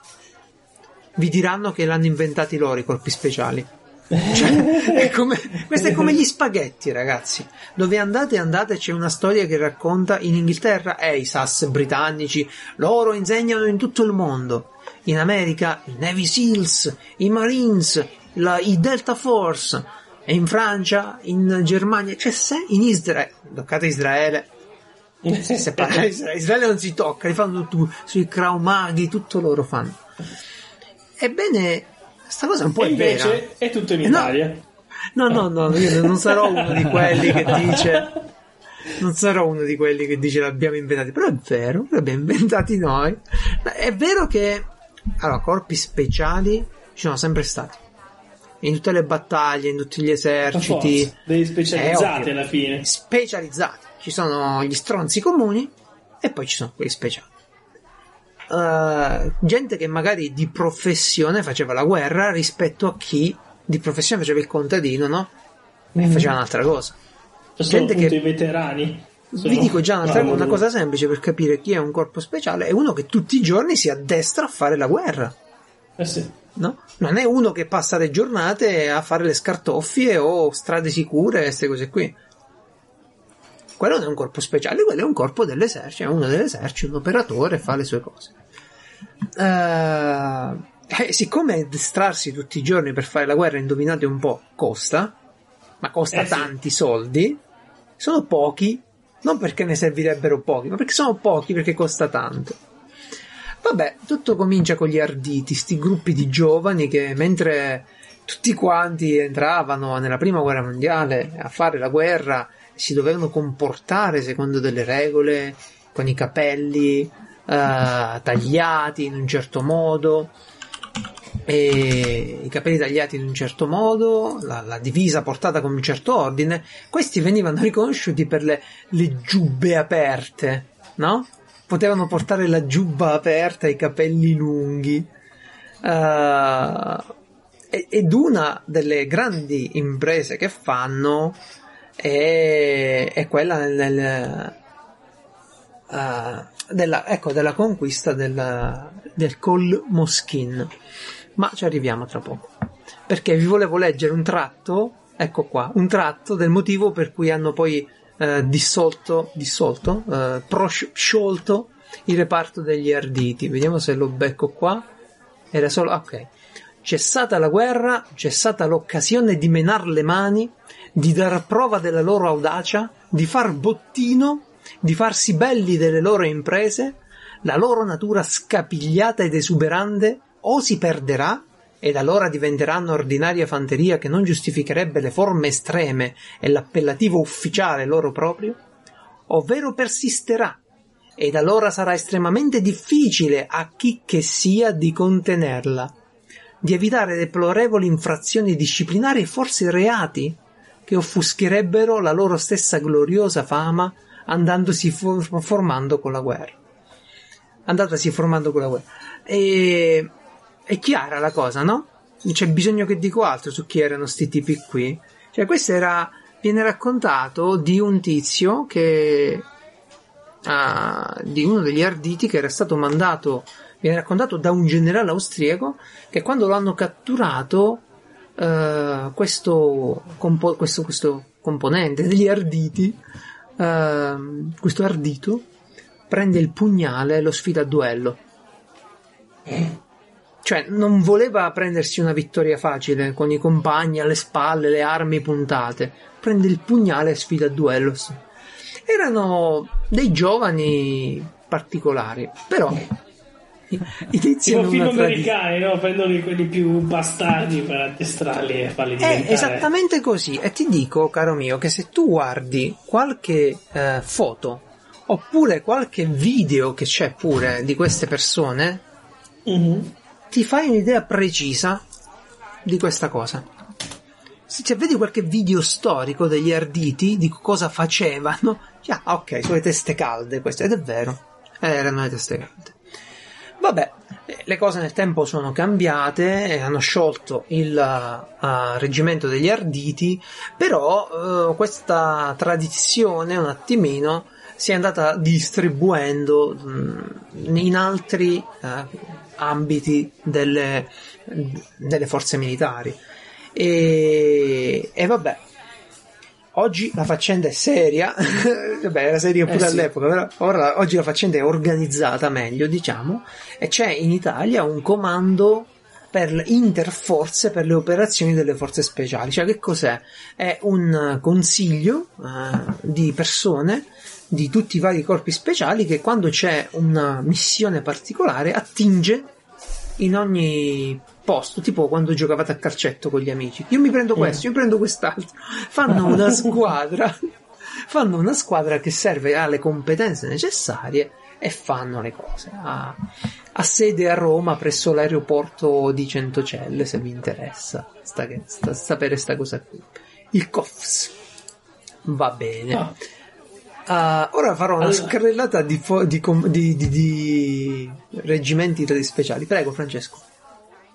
vi diranno che l'hanno inventati loro i corpi speciali. Cioè, è come, questo è come gli spaghetti, ragazzi. Dove andate, andate, c'è una storia che racconta in Inghilterra, eh, i SAS britannici, loro insegnano in tutto il mondo. In America, i Navy SEALs, i Marines, la- i Delta Force, e in Francia, in Germania, cioè se in Israele, toccate Israele, se parla Israele, Israele non si tocca, li fanno tu, sui Kraumaghi, tutto loro fanno. Ebbene, sta cosa un po' E è vera. invece è tutto in Eh, no. Italia. No, no, no, io non sarò uno di quelli che dice. Non sarò uno di quelli che dice l'abbiamo inventati, però è vero, l'abbiamo inventati noi. Ma È vero che allora, corpi speciali ci sono sempre stati. In tutte le battaglie, in tutti gli eserciti. forza, dei specializzati ovvio. alla fine. Specializzati. Ci sono gli stronzi comuni e poi ci sono quelli speciali. Eh, gente che magari di professione faceva la guerra rispetto a chi di professione faceva il contadino, no? E faceva un'altra cosa. Sono Gente che- i veterani. Sono- Vi dico già una lui. cosa semplice per capire chi è un corpo speciale: è uno che tutti i giorni si addestra a fare la guerra. Eh sì. No? Non è uno che passa le giornate a fare le scartoffie o strade sicure, queste cose qui. Quello non è un corpo speciale, quello è un corpo dell'esercito, è uno dell'esercito, un operatore, fa le sue cose. Eh, eh, siccome addestrarsi tutti i giorni per fare la guerra, indovinate un po', costa, ma costa Eh sì. tanti soldi, sono pochi, non perché ne servirebbero pochi, ma perché sono pochi perché costa tanto. Vabbè, tutto comincia con gli arditi, sti gruppi di giovani che mentre tutti quanti entravano nella prima guerra mondiale a fare la guerra si dovevano comportare secondo delle regole, con i capelli eh, tagliati in un certo modo. e i capelli tagliati in un certo modo, la, la, divisa portata con un certo ordine, questi venivano riconosciuti per le, le giubbe aperte, no? Potevano portare la giubba aperta i capelli lunghi. Uh, ed una delle grandi imprese che fanno è, è quella nel, uh, della, ecco, della conquista del, del Col Moschin ma ci arriviamo tra poco. Perché vi volevo leggere un tratto, ecco qua, un tratto del motivo per cui hanno poi eh, dissolto, dissolto, eh, prosciolto il reparto degli arditi. Vediamo se lo becco qua. Era solo, ok. Cessata la guerra, cessata l'occasione di menar le mani, di dar prova della loro audacia, di far bottino, di farsi belli delle loro imprese, la loro natura scapigliata ed esuberante o si perderà ed allora diventeranno ordinaria fanteria che non giustificherebbe le forme estreme e l'appellativo ufficiale loro proprio, ovvero persisterà ed allora sarà estremamente difficile a chi che sia di contenerla, di evitare deplorevoli infrazioni disciplinari e forse reati che offuscherebbero la loro stessa gloriosa fama andandosi for- formando con la guerra. Andatasi formando con la guerra. E è chiara la cosa, no? Non c'è bisogno che dico altro su chi erano sti tipi qui. Cioè, questo era. Viene raccontato di un tizio che. Uh, di uno degli arditi che era stato mandato. Viene raccontato da un generale austriaco che quando lo hanno catturato. Uh, questo, compo- questo, questo, componente degli arditi, uh, questo ardito, prende il pugnale e lo sfida a duello. Cioè, non voleva prendersi una vittoria facile con i compagni alle spalle, le armi puntate. Prende il pugnale e sfida a duello. Erano dei giovani particolari, però iniziano tipo film americani, no? Prendono quelli più bastardi per addestrarli e farli diventare... È esattamente così. E ti dico, caro mio, che se tu guardi qualche eh, foto oppure qualche video che c'è pure di queste persone, mm-hmm ti fai un'idea precisa di questa cosa. Se cioè, vedi qualche video storico degli arditi di cosa facevano, ah, ok, sulle teste calde questo, ed è vero, erano le teste calde. Vabbè, le cose nel tempo sono cambiate e hanno sciolto il uh, reggimento degli arditi, però uh, questa tradizione un attimino si è andata distribuendo mh, in altri uh, ambiti delle, delle forze militari. E, e, vabbè, oggi la faccenda è seria, vabbè era seria pure eh sì. all'epoca, però ora, oggi la faccenda è organizzata meglio, diciamo, e c'è in Italia un comando per interforze per le operazioni delle forze speciali. Cioè, che cos'è? È un consiglio uh, di persone di tutti i vari corpi speciali che quando c'è una missione particolare attinge in ogni posto, tipo quando giocavate a calcetto con gli amici. Io mi prendo questo, io prendo quest'altro. Fanno una squadra, fanno una squadra che serve alle competenze necessarie e fanno le cose. Ha, ha sede a Roma presso l'aeroporto di Centocelle, se vi interessa sta, sta, sapere sta cosa qui. Il COFS. Va bene. Ah. Uh, ora farò una allora. scarrellata di, fo- di, com- di, di, reggimenti speciali. Prego, Francesco.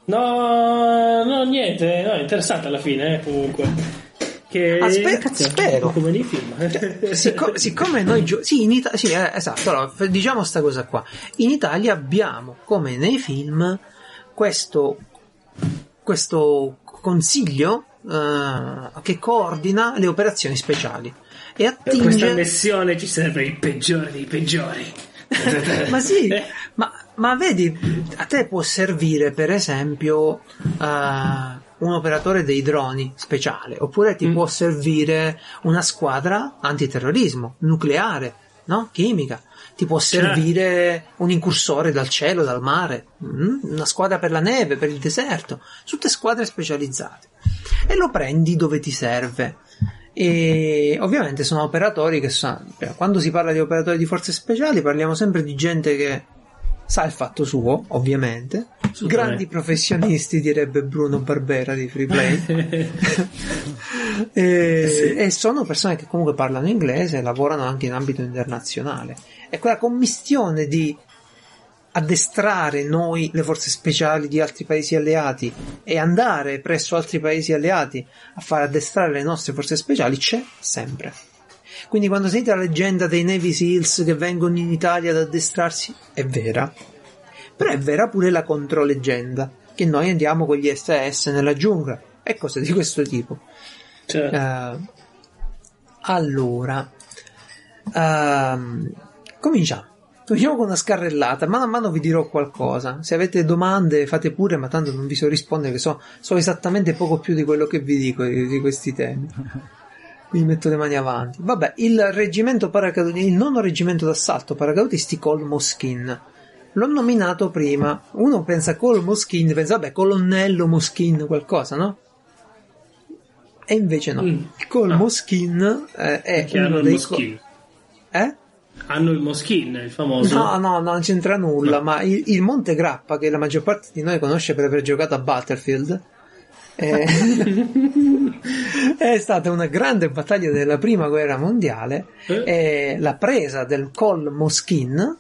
No, no, niente, no, è interessante alla fine, eh, comunque. Che Aspe- cazzo, spero come nei film cioè, Sicco- siccome noi gio- sì, in Ita- sì eh, esatto allora, diciamo sta cosa qua in Italia abbiamo come nei film questo questo consiglio uh, che coordina le operazioni speciali e attinge... Per questa missione ci serve il peggiore dei peggiori. ma sì, ma, ma, vedi, a te può servire per esempio uh, un operatore dei droni speciale, oppure ti mm. può servire una squadra antiterrorismo, nucleare, no? chimica. Ti può certo. servire un incursore dal cielo, dal mare, mm? una squadra per la neve, per il deserto, tutte squadre specializzate. E lo prendi dove ti serve e ovviamente sono operatori che sa, cioè, quando si parla di operatori di forze speciali parliamo sempre di gente che sa il fatto suo, ovviamente, grandi professionisti, direbbe Bruno Barbera di Freeplay. e, Sì. e sono persone che comunque parlano inglese e lavorano anche in ambito internazionale. È quella commistione di addestrare noi le forze speciali di altri paesi alleati e andare presso altri paesi alleati a far addestrare le nostre forze speciali c'è sempre. Quindi quando sentite la leggenda dei Navy Seals che vengono in Italia ad addestrarsi, è vera. Però è vera pure la controleggenda, che noi andiamo con gli SS nella giungla e cose di questo tipo. Cioè, Eh, allora, ehm, cominciamo. Cominciamo con una scarrellata. Mano a mano vi dirò qualcosa. Se avete domande, fate pure, ma tanto non vi so rispondere, che so, so esattamente poco più di quello che vi dico di, di questi temi. Quindi metto le mani avanti. Vabbè, il reggimento paracadutisti, il nono reggimento d'assalto paracadutisti col Moschin. L'ho nominato prima. Uno pensa col Moschin, pensa, vabbè, colonnello Moschin, qualcosa, no? E invece no. Mm. Il col Ah. Moschin eh, è che hanno uno dei... Moschin. co- eh? Hanno il Moschin, il famoso. No, no, no, non c'entra nulla, No. ma il, il Monte Grappa, che la maggior parte di noi conosce per aver giocato a Battlefield, eh, è stata una grande battaglia della prima guerra mondiale Eh? la presa del Col Moschin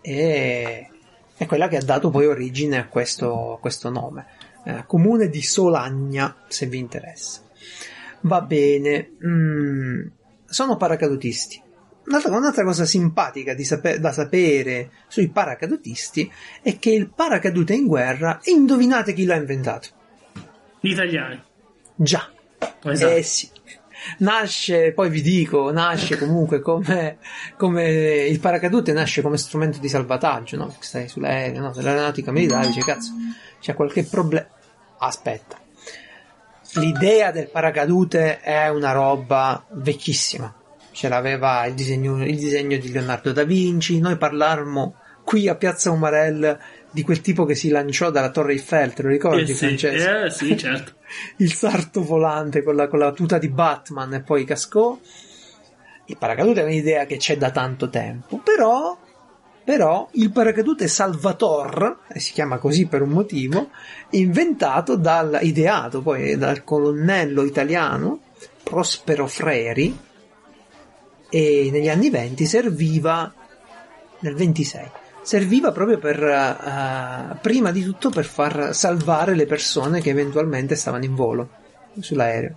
è, è quella che ha dato poi origine a questo, a questo nome. Eh, comune di Solagna, se vi interessa. Va bene, mm, sono paracadutisti. Un'altra, un'altra cosa simpatica sape- da sapere sui paracadutisti è che il paracadute in guerra, e indovinate chi l'ha inventato? Gli italiani. Già, Esatto. eh sì. Nasce, poi vi dico, nasce comunque come, come il paracadute nasce come strumento di salvataggio, no? Stai sull'aereo, no? Dell'aeronautica militare, dice cazzo, c'è qualche problema. Aspetta. L'idea del paracadute è una roba vecchissima. Ce l'aveva il disegno, il disegno di Leonardo da Vinci. Noi parlarmo qui a Piazza Umarell di quel tipo che si lanciò dalla Torre Eiffel, te lo ricordi, Eh sì, Francesco? eh sì, certo. il sarto volante con la, con la tuta di Batman e poi cascò. Il paracadute è un'idea che c'è da tanto tempo, però, però il paracadute Salvator, e si chiama così per un motivo, inventato dal, ideato poi dal colonnello italiano Prospero Freri e negli anni 20 serviva nel 26 serviva proprio per eh, prima di tutto per far salvare le persone che eventualmente stavano in volo sull'aereo.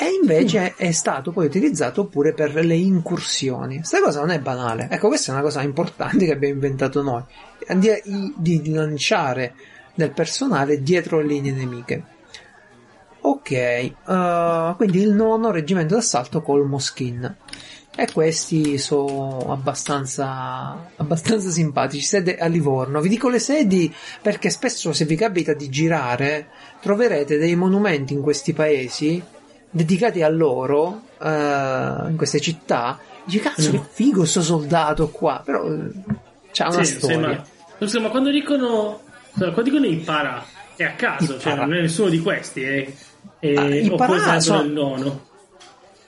E invece è stato poi utilizzato pure per le incursioni. Questa cosa non è banale. Ecco questa è una cosa importante che abbiamo inventato noi. Di, di, di lanciare del personale dietro le linee nemiche ok eh, quindi il nono reggimento d'assalto col Moschin e questi sono abbastanza, abbastanza simpatici. Sede a Livorno. Vi dico le sedi perché spesso, se vi capita di girare, troverete dei monumenti in questi paesi dedicati a loro, eh, in queste città. Dici, cazzo, che figo sto soldato qua. Però eh, c'ha una Sì, storia. sembra- Insomma, quando dicono, quando dicono i para, è a caso, cioè non è nessuno di questi. È, è, Ah, i o para poi sarebbero sono- il nono.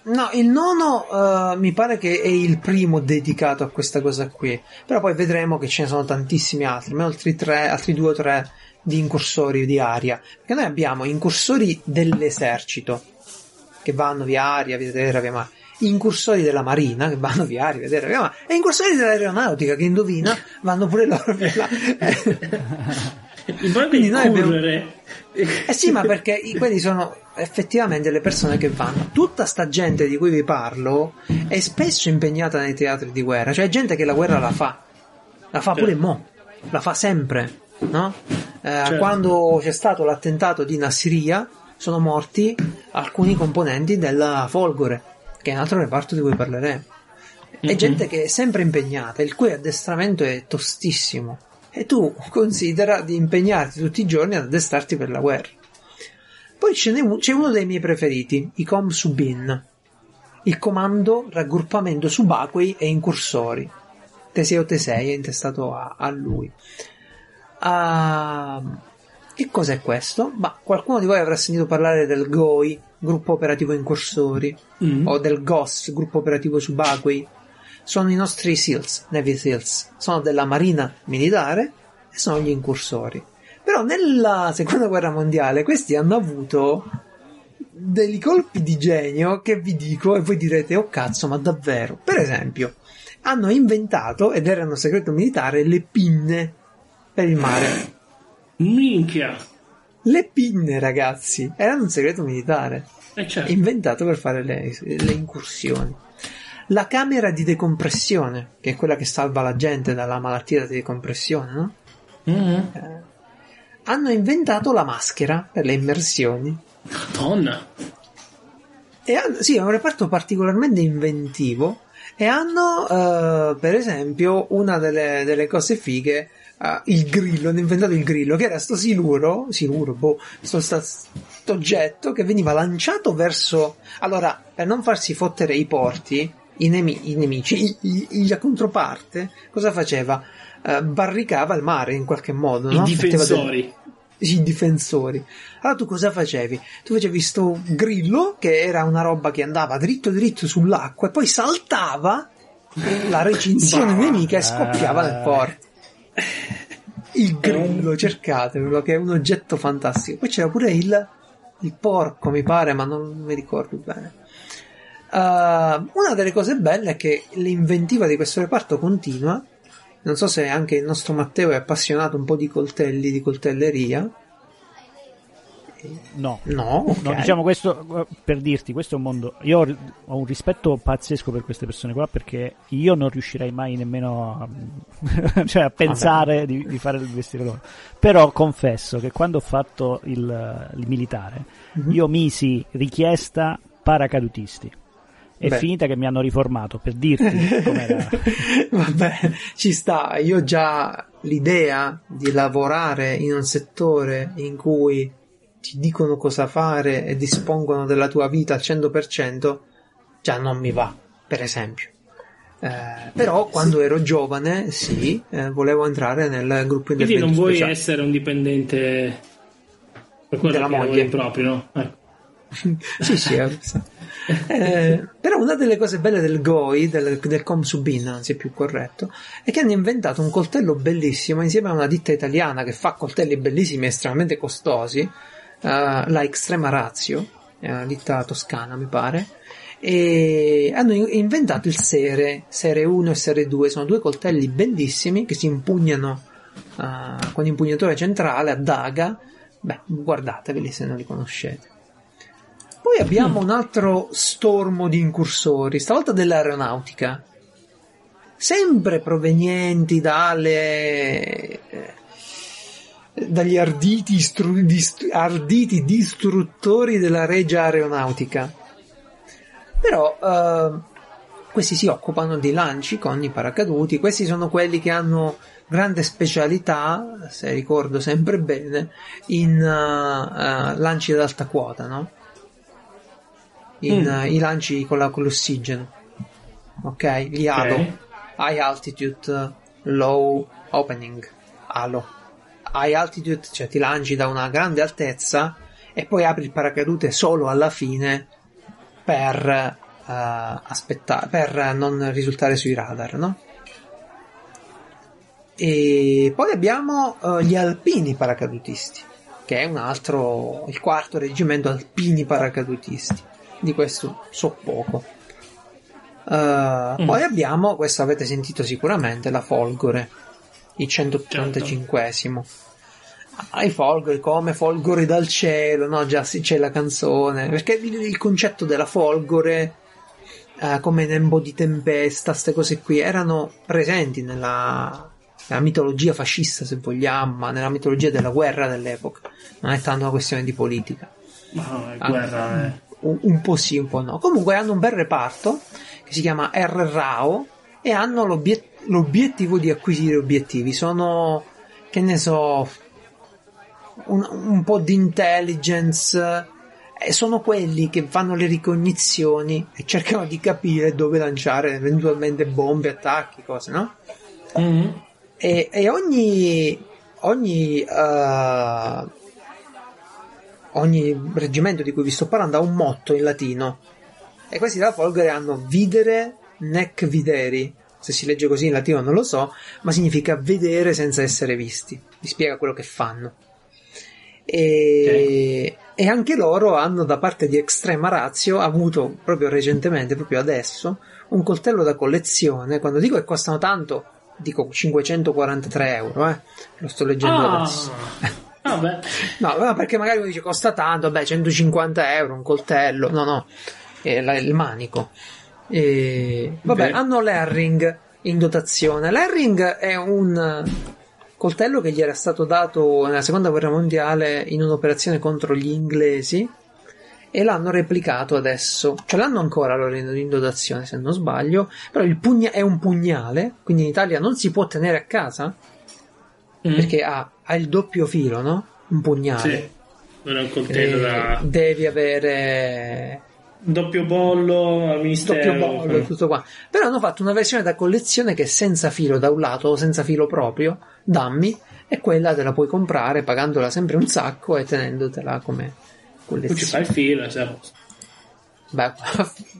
No, il nono eh, mi pare che è il primo dedicato a questa cosa qui. Però poi vedremo che ce ne sono tantissimi altri, ma altri tre, altri due o tre di incursori di aria. Perché noi abbiamo incursori dell'esercito che vanno via aria, via terra, via mare. Incursori della marina che vanno via aria, via terra, via mare. E incursori dell'aeronautica che indovina vanno pure loro via là. Il problema Quindi è abbiamo- correre. Eh sì, ma perché i- quelli sono effettivamente le persone che vanno. Tutta sta gente di cui vi parlo è spesso impegnata nei teatri di guerra, cioè gente che la guerra la fa. La fa pure Certo. mo, la fa sempre, no? Eh, Certo. Quando c'è stato l'attentato di Nassiria sono morti alcuni componenti della Folgore, che è un altro reparto di cui parleremo. È Mhm. gente che è sempre impegnata, il cui addestramento è tostissimo. E tu considera di impegnarti tutti i giorni ad addestrarti per la guerra. Poi c'è uno dei miei preferiti, i Com Subin, il comando raggruppamento subacquei e incursori. T6 o T6 è intestato a, a lui. Ah, che cos'è questo? Ma qualcuno di voi avrà sentito parlare del GOI, gruppo operativo incursori, Mm. o del GOS, gruppo operativo subacquei. Sono i nostri SEALs, Navy SEALs, sono della Marina Militare e sono gli incursori. Però nella seconda guerra mondiale questi hanno avuto dei colpi di genio che vi dico e voi direte oh cazzo ma davvero per esempio hanno inventato ed erano segreto militare le pinne per il mare Minchia. le pinne ragazzi erano un segreto militare Eh certo. inventato per fare le, le incursioni la camera di decompressione che è quella che salva la gente dalla malattia di decompressione no? Mhm. hanno inventato la maschera per le immersioni Madonna. E hanno- sì, è un reparto particolarmente inventivo e hanno, eh, per esempio, una delle, delle cose fighe, eh, il grillo, hanno inventato il grillo, che era sto siluro, siluro, boh, sto, sta- sto oggetto che veniva lanciato verso... Allora, per non farsi fottere i porti, i, nemi- i nemici, i- i- la controparte, cosa faceva? Eh, barricava il mare in qualche modo, I no? Del- difensori. i difensori. Allora tu cosa facevi? Tu facevi sto grillo che era una roba che andava dritto dritto sull'acqua e poi saltava la recinzione nemica e scoppiava nel porto. Il grillo, cercatevelo, che è un oggetto fantastico. Poi c'era pure il, il porco, mi pare, ma non mi ricordo bene. Uh, una delle cose belle è che l'inventiva di questo reparto continua. Non so se anche il nostro Matteo è appassionato un po' di coltelli, di coltelleria. No. No, ok. No, diciamo questo per dirti, questo è un mondo. Io ho un rispetto pazzesco per queste persone qua perché io non riuscirei mai nemmeno a, cioè, a pensare di, di fare il vestire loro. Però confesso che quando ho fatto il, il militare, Mhm. io misi richiesta paracadutisti. È Beh. finita che mi hanno riformato per dirti com'era. Vabbè, ci sta. Io ho già l'idea di lavorare in un settore in cui ti dicono cosa fare e dispongono della tua vita al 100%, già non mi va, per esempio. Eh, però quando ero giovane, sì, eh, volevo entrare nel gruppo Quindi intervento non vuoi speciale. essere un dipendente per quello Della che moglie. proprio, no? Ecco. sì, sì, eh, però una delle cose belle del GOI, del, del Comsubin, anzi è più corretto, è che hanno inventato un coltello bellissimo insieme a una ditta italiana che fa coltelli bellissimi e estremamente costosi, eh, la Extrema Ratio, è una ditta toscana mi pare, e hanno in- inventato il Sere, Sere 1 e Sere 2, sono due coltelli bellissimi che si impugnano eh, con impugnatore centrale a daga, beh guardateveli se non li conoscete. Poi abbiamo un altro stormo di incursori, stavolta dell'aeronautica, sempre provenienti dalle, eh, dagli arditi, istru- dist- arditi distruttori della regia aeronautica. Però eh, questi si occupano di lanci con i paracaduti, questi sono quelli che hanno grande specialità, se ricordo sempre bene, in eh, eh, lanci ad alta quota, no? In Mm. eh, i lanci con, la- con l'ossigeno, ok? Gli halo, Ok. high altitude, low opening, halo. High altitude, cioè ti lanci da una grande altezza e poi apri il paracadute solo alla fine per eh, aspettare, per non risultare sui radar, no? E poi abbiamo eh, gli alpini paracadutisti, che è un altro, il quarto reggimento alpini paracadutisti. Di questo so poco. Eh, Poi abbiamo, questo avete sentito sicuramente, la Folgore, il 185esimo. Ah, i Folgore come Folgore dal cielo, no? Già sì, c'è la canzone. Perché il, il concetto della Folgore, eh, come Nembo di Tempesta, queste cose qui, erano presenti nella, nella mitologia fascista, se vogliamo, ma nella mitologia della guerra dell'epoca. Non è tanto una questione di politica. Ma no, è Ah. guerra, eh. Un, un po' sì, un po' no. Comunque hanno un bel reparto che si chiama R-RAO e hanno l'obiet- l'obiettivo di acquisire obiettivi. Sono, che ne so, un, un po' di intelligence. E sono quelli che fanno le ricognizioni e cercano di capire dove lanciare eventualmente bombe, attacchi, cose, no? Mhm. E, e ogni ogni eh, ogni reggimento di cui vi sto parlando ha un motto in latino e questi della Folgore hanno videre nec videri se si legge così in latino non lo so, ma significa vedere senza essere visti. Vi spiega quello che fanno. E, e anche loro hanno da parte di Extrema Razio avuto proprio recentemente, proprio adesso, un coltello da collezione. Quando dico che costano tanto, dico 543 euro, eh. Lo sto leggendo Ah, adesso. Vabbè. No, perché magari uno dice costa tanto, beh, 150 euro un coltello. No, no, è la- il manico. E, vabbè, Beh. hanno l'Herring in dotazione. L'Herring è un coltello che gli era stato dato nella seconda guerra mondiale in un'operazione contro gli inglesi e l'hanno replicato adesso. Ce l'hanno ancora loro in, in dotazione, se non sbaglio. Però il pugna- è un pugnale, quindi in Italia non si può tenere a casa Mm. perché ha, ha il doppio filo, no? Un pugnale. Sì. Non è un coltello da devi avere doppio bollo al ministero. doppio bollo e tutto qua. Però hanno fatto una versione da collezione che è senza filo da un lato senza filo proprio, dammi, e quella te la puoi comprare pagandola sempre un sacco e tenendotela come Poi ci collezione. fai il filo, posto. Beh,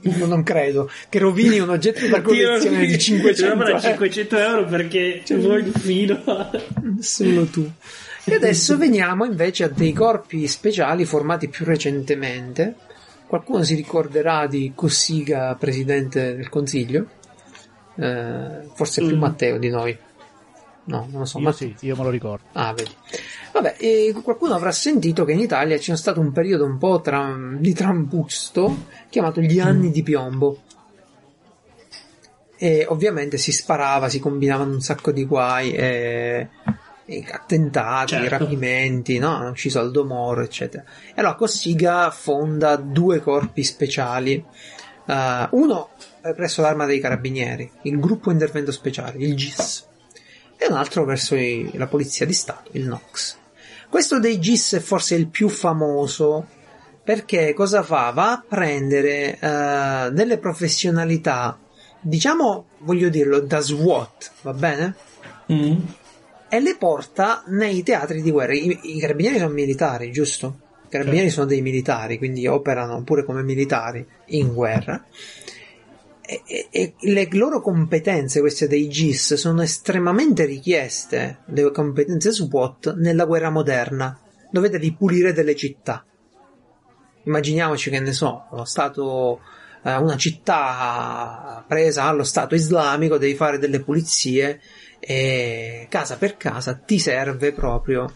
non credo che rovini un oggetto da collezione di 500 da euro. 500 euro perché vuoi il filo. Solo tu. E adesso veniamo invece a dei corpi speciali formati più recentemente. Qualcuno si ricorderà di Cossiga, presidente del consiglio? Eh, forse più Mm. Matteo di noi. No, non lo so. Io ma- sì, io me lo ricordo. Ah, vedi. Vabbè, e qualcuno avrà sentito che in Italia c'è stato un periodo un po' tra- di trambusto chiamato gli anni di piombo. E ovviamente si sparava, si combinavano un sacco di guai, e, e attentati, Certo. rapimenti, no? Hanno ucciso Aldo Moro, eccetera. E allora Cossiga fonda due corpi speciali. eh, uno presso l'Arma dei Carabinieri, il gruppo intervento speciale, il GIS, e un altro verso i- la Polizia di Stato, il NOx. Questo dei GIS è forse il più famoso perché cosa fa? Va a prendere eh, delle professionalità, diciamo, voglio dirlo, da SWAT, va bene? Mm. E le porta nei teatri di guerra. I, i carabinieri sono militari, giusto? I carabinieri sono dei militari, quindi operano pure come militari in guerra. E, e- le loro competenze, queste dei GIS, sono estremamente richieste, le competenze SWAT, nella guerra moderna, dove devi pulire delle città. Immaginiamoci che ne so, lo stato, eh, una città presa allo Stato islamico, devi fare delle pulizie e casa per casa ti serve proprio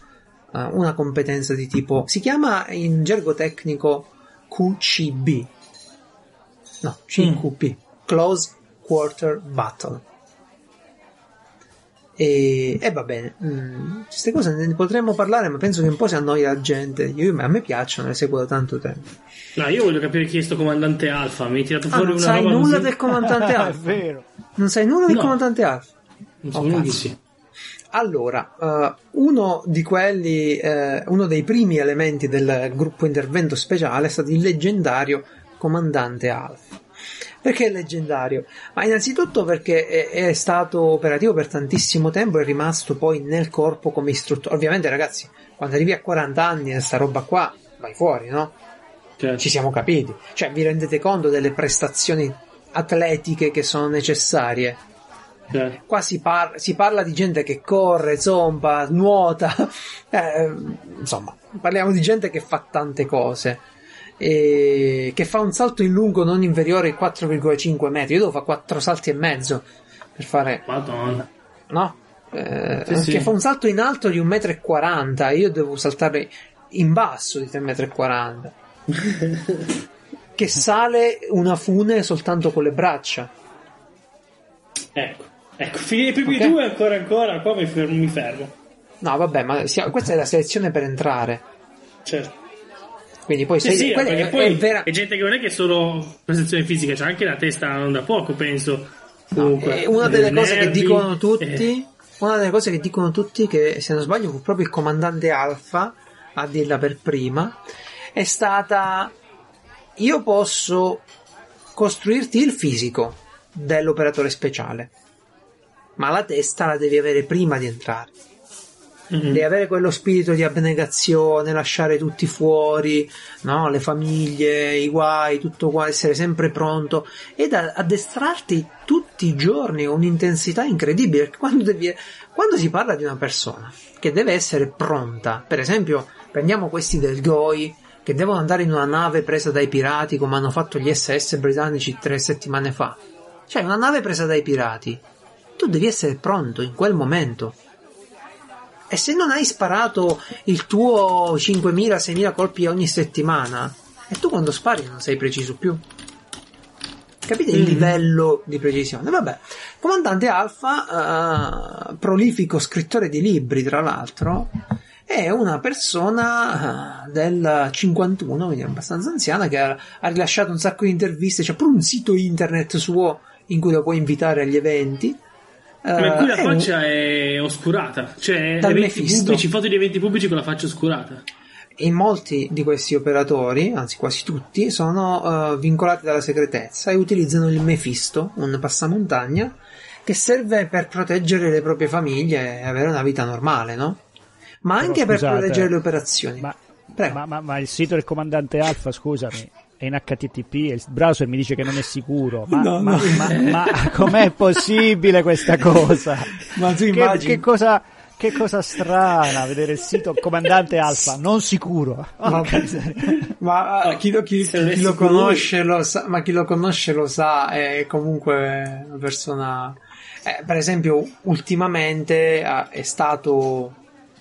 eh, una competenza di tipo, si chiama in gergo tecnico QCB, no, CQB, Close Quarter Battle. E, e va bene, mm, queste cose ne potremmo parlare, ma penso che un po' si annoia la gente. Io, a me piacciono, le seguo da tanto tempo. No, io voglio capire chi è sto comandante Alfa. Mi hai tirato Ah, fuori non una sai roba nulla così. del comandante è Alfa? vero. Non sai nulla del No. comandante Alfa? Non so Oh, nulla di cazzo. sì. Allora, eh, uno di quelli, eh, uno dei primi elementi del gruppo intervento speciale è stato il leggendario comandante Alfa. Perché è leggendario? Ma innanzitutto perché è, è stato operativo per tantissimo tempo e è rimasto poi nel corpo come istruttore. Ovviamente, ragazzi, quando arrivi a 40 anni e sta roba qua, vai fuori, no? Cioè, Ci siamo capiti. Cioè, vi rendete conto delle prestazioni atletiche che sono necessarie? cioè, Qua si, par- si parla di gente che corre, zomba, nuota, eh, insomma, parliamo di gente che fa tante cose. E che fa un salto in lungo non inferiore ai 4,5 metri. Io devo fare 4 salti e mezzo per fare, Madonna. no? Eh, Sì, sì. Che fa un salto in alto di 1,40 m. Io devo saltare in basso di 3,40 m. che sale una fune soltanto con le braccia. Ecco, ecco, finire i primi Ok. due ancora ancora, qua mi fermo. Mi fermo. No, vabbè, ma sia- questa è la selezione per entrare. Certo. Quindi poi Sì, sei, sì, è, poi è vera. è gente che non è che solo prestazione fisica, c'è anche la testa non da poco, penso. Comunque, è una delle cose che nervi, dicono tutti. eh, Una delle cose che dicono tutti, che se non sbaglio fu proprio il comandante Alfa a dirla per prima, è stata: Io posso costruirti il fisico dell'operatore speciale, ma la testa la devi avere prima di entrare. Mhm. Devi avere quello spirito di abnegazione, lasciare tutti fuori, no? le famiglie, i guai, tutto qua, essere sempre pronto ed addestrarti tutti tutti i giorni con un'intensità incredibile. Quando, devi, quando si parla di una persona che deve essere pronta, per esempio, prendiamo questi del GOI che devono andare in una nave presa dai pirati come hanno fatto gli SS britannici tre settimane fa. Cioè, una nave presa dai pirati. Tu devi essere pronto in quel momento. E se non hai sparato il tuo 5.000-6.000 colpi ogni settimana, e tu quando spari non sei preciso più. Capite il Mm. livello di precisione? Vabbè, comandante Alfa, eh, prolifico scrittore di libri, tra l'altro, è una persona eh, del 51, quindi abbastanza anziana, che ha, ha rilasciato un sacco di interviste, c'è pure un sito internet suo in cui lo puoi invitare agli eventi. Ma in cui la Eh, è un- faccia è oscurata, cioè Dal eventi Mephisto. pubblici, foto di eventi pubblici con la faccia oscurata. e molti di questi operatori, anzi quasi tutti, sono eh, vincolati dalla segretezza e utilizzano il Mephisto, un passamontagna, che serve per proteggere le proprie famiglie e avere una vita normale, no? Ma Però anche per scusate, proteggere le operazioni. Ma, Prego. ma- ma- ma il sito del comandante Alfa, scusami, è in HTTP e il browser mi dice che non è sicuro. Ma, No, ma- no. ma- ma com'è possibile questa cosa? Ma tu Che, immagini- che cosa, che cosa strana vedere il sito comandante Alfa, non sicuro. Ma, ma, eh, chi, lo, chi- chi lo conosce lo sa, ma chi lo conosce lo sa, è comunque una persona. eh, per esempio, ultimamente eh, è stato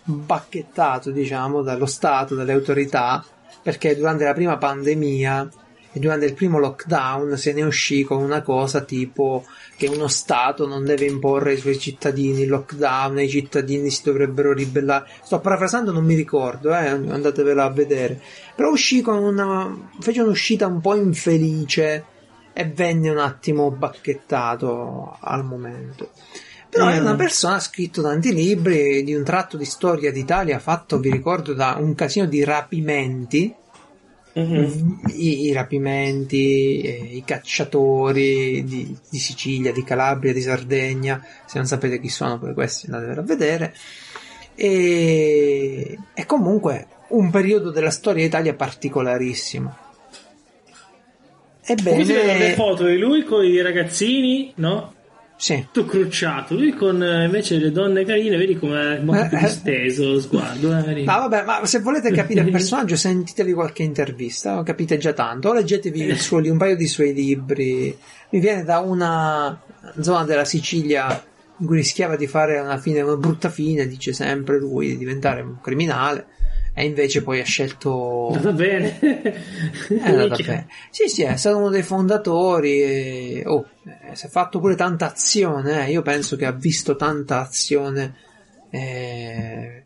bacchettato, diciamo, dallo Stato, dalle autorità, perché durante la prima pandemia e durante il primo lockdown se ne uscì con una cosa tipo che uno Stato non deve imporre ai suoi cittadini il lockdown i cittadini si dovrebbero ribellare. Sto parafrasando, non mi ricordo, eh, andatevela a vedere. Però uscì con una. fece un'uscita un po' infelice e venne un attimo bacchettato al momento. Però è Mm. una persona, ha scritto tanti libri di un tratto di storia d'Italia fatto, vi ricordo, da un casino di rapimenti Mhm. i, i rapimenti, eh, i cacciatori di, di Sicilia, di Calabria, di Sardegna. Se non sapete chi sono, poi questi andatevelo a vedere. E, è comunque un periodo della storia d'Italia particolarissimo. Qui si vedono le Ebbene, foto di lui con i ragazzini, no? Sì. Tutto crucciato, lui con eh, invece le donne carine, vedi come è molto più Eh, eh. disteso lo sguardo. Eh? No, vabbè, ma se volete capire il personaggio, sentitevi qualche intervista, capite già tanto. O leggetevi suo, un paio di suoi libri. Mi viene da una zona della Sicilia in cui rischiava di fare una fine, una brutta fine, dice sempre lui, di diventare un criminale. E invece poi ha scelto. Va bene. È andata bene. Sì, sì, è stato uno dei fondatori. E... Oh, eh, si è fatto pure tanta azione. eh. Io penso che ha visto tanta azione. eh,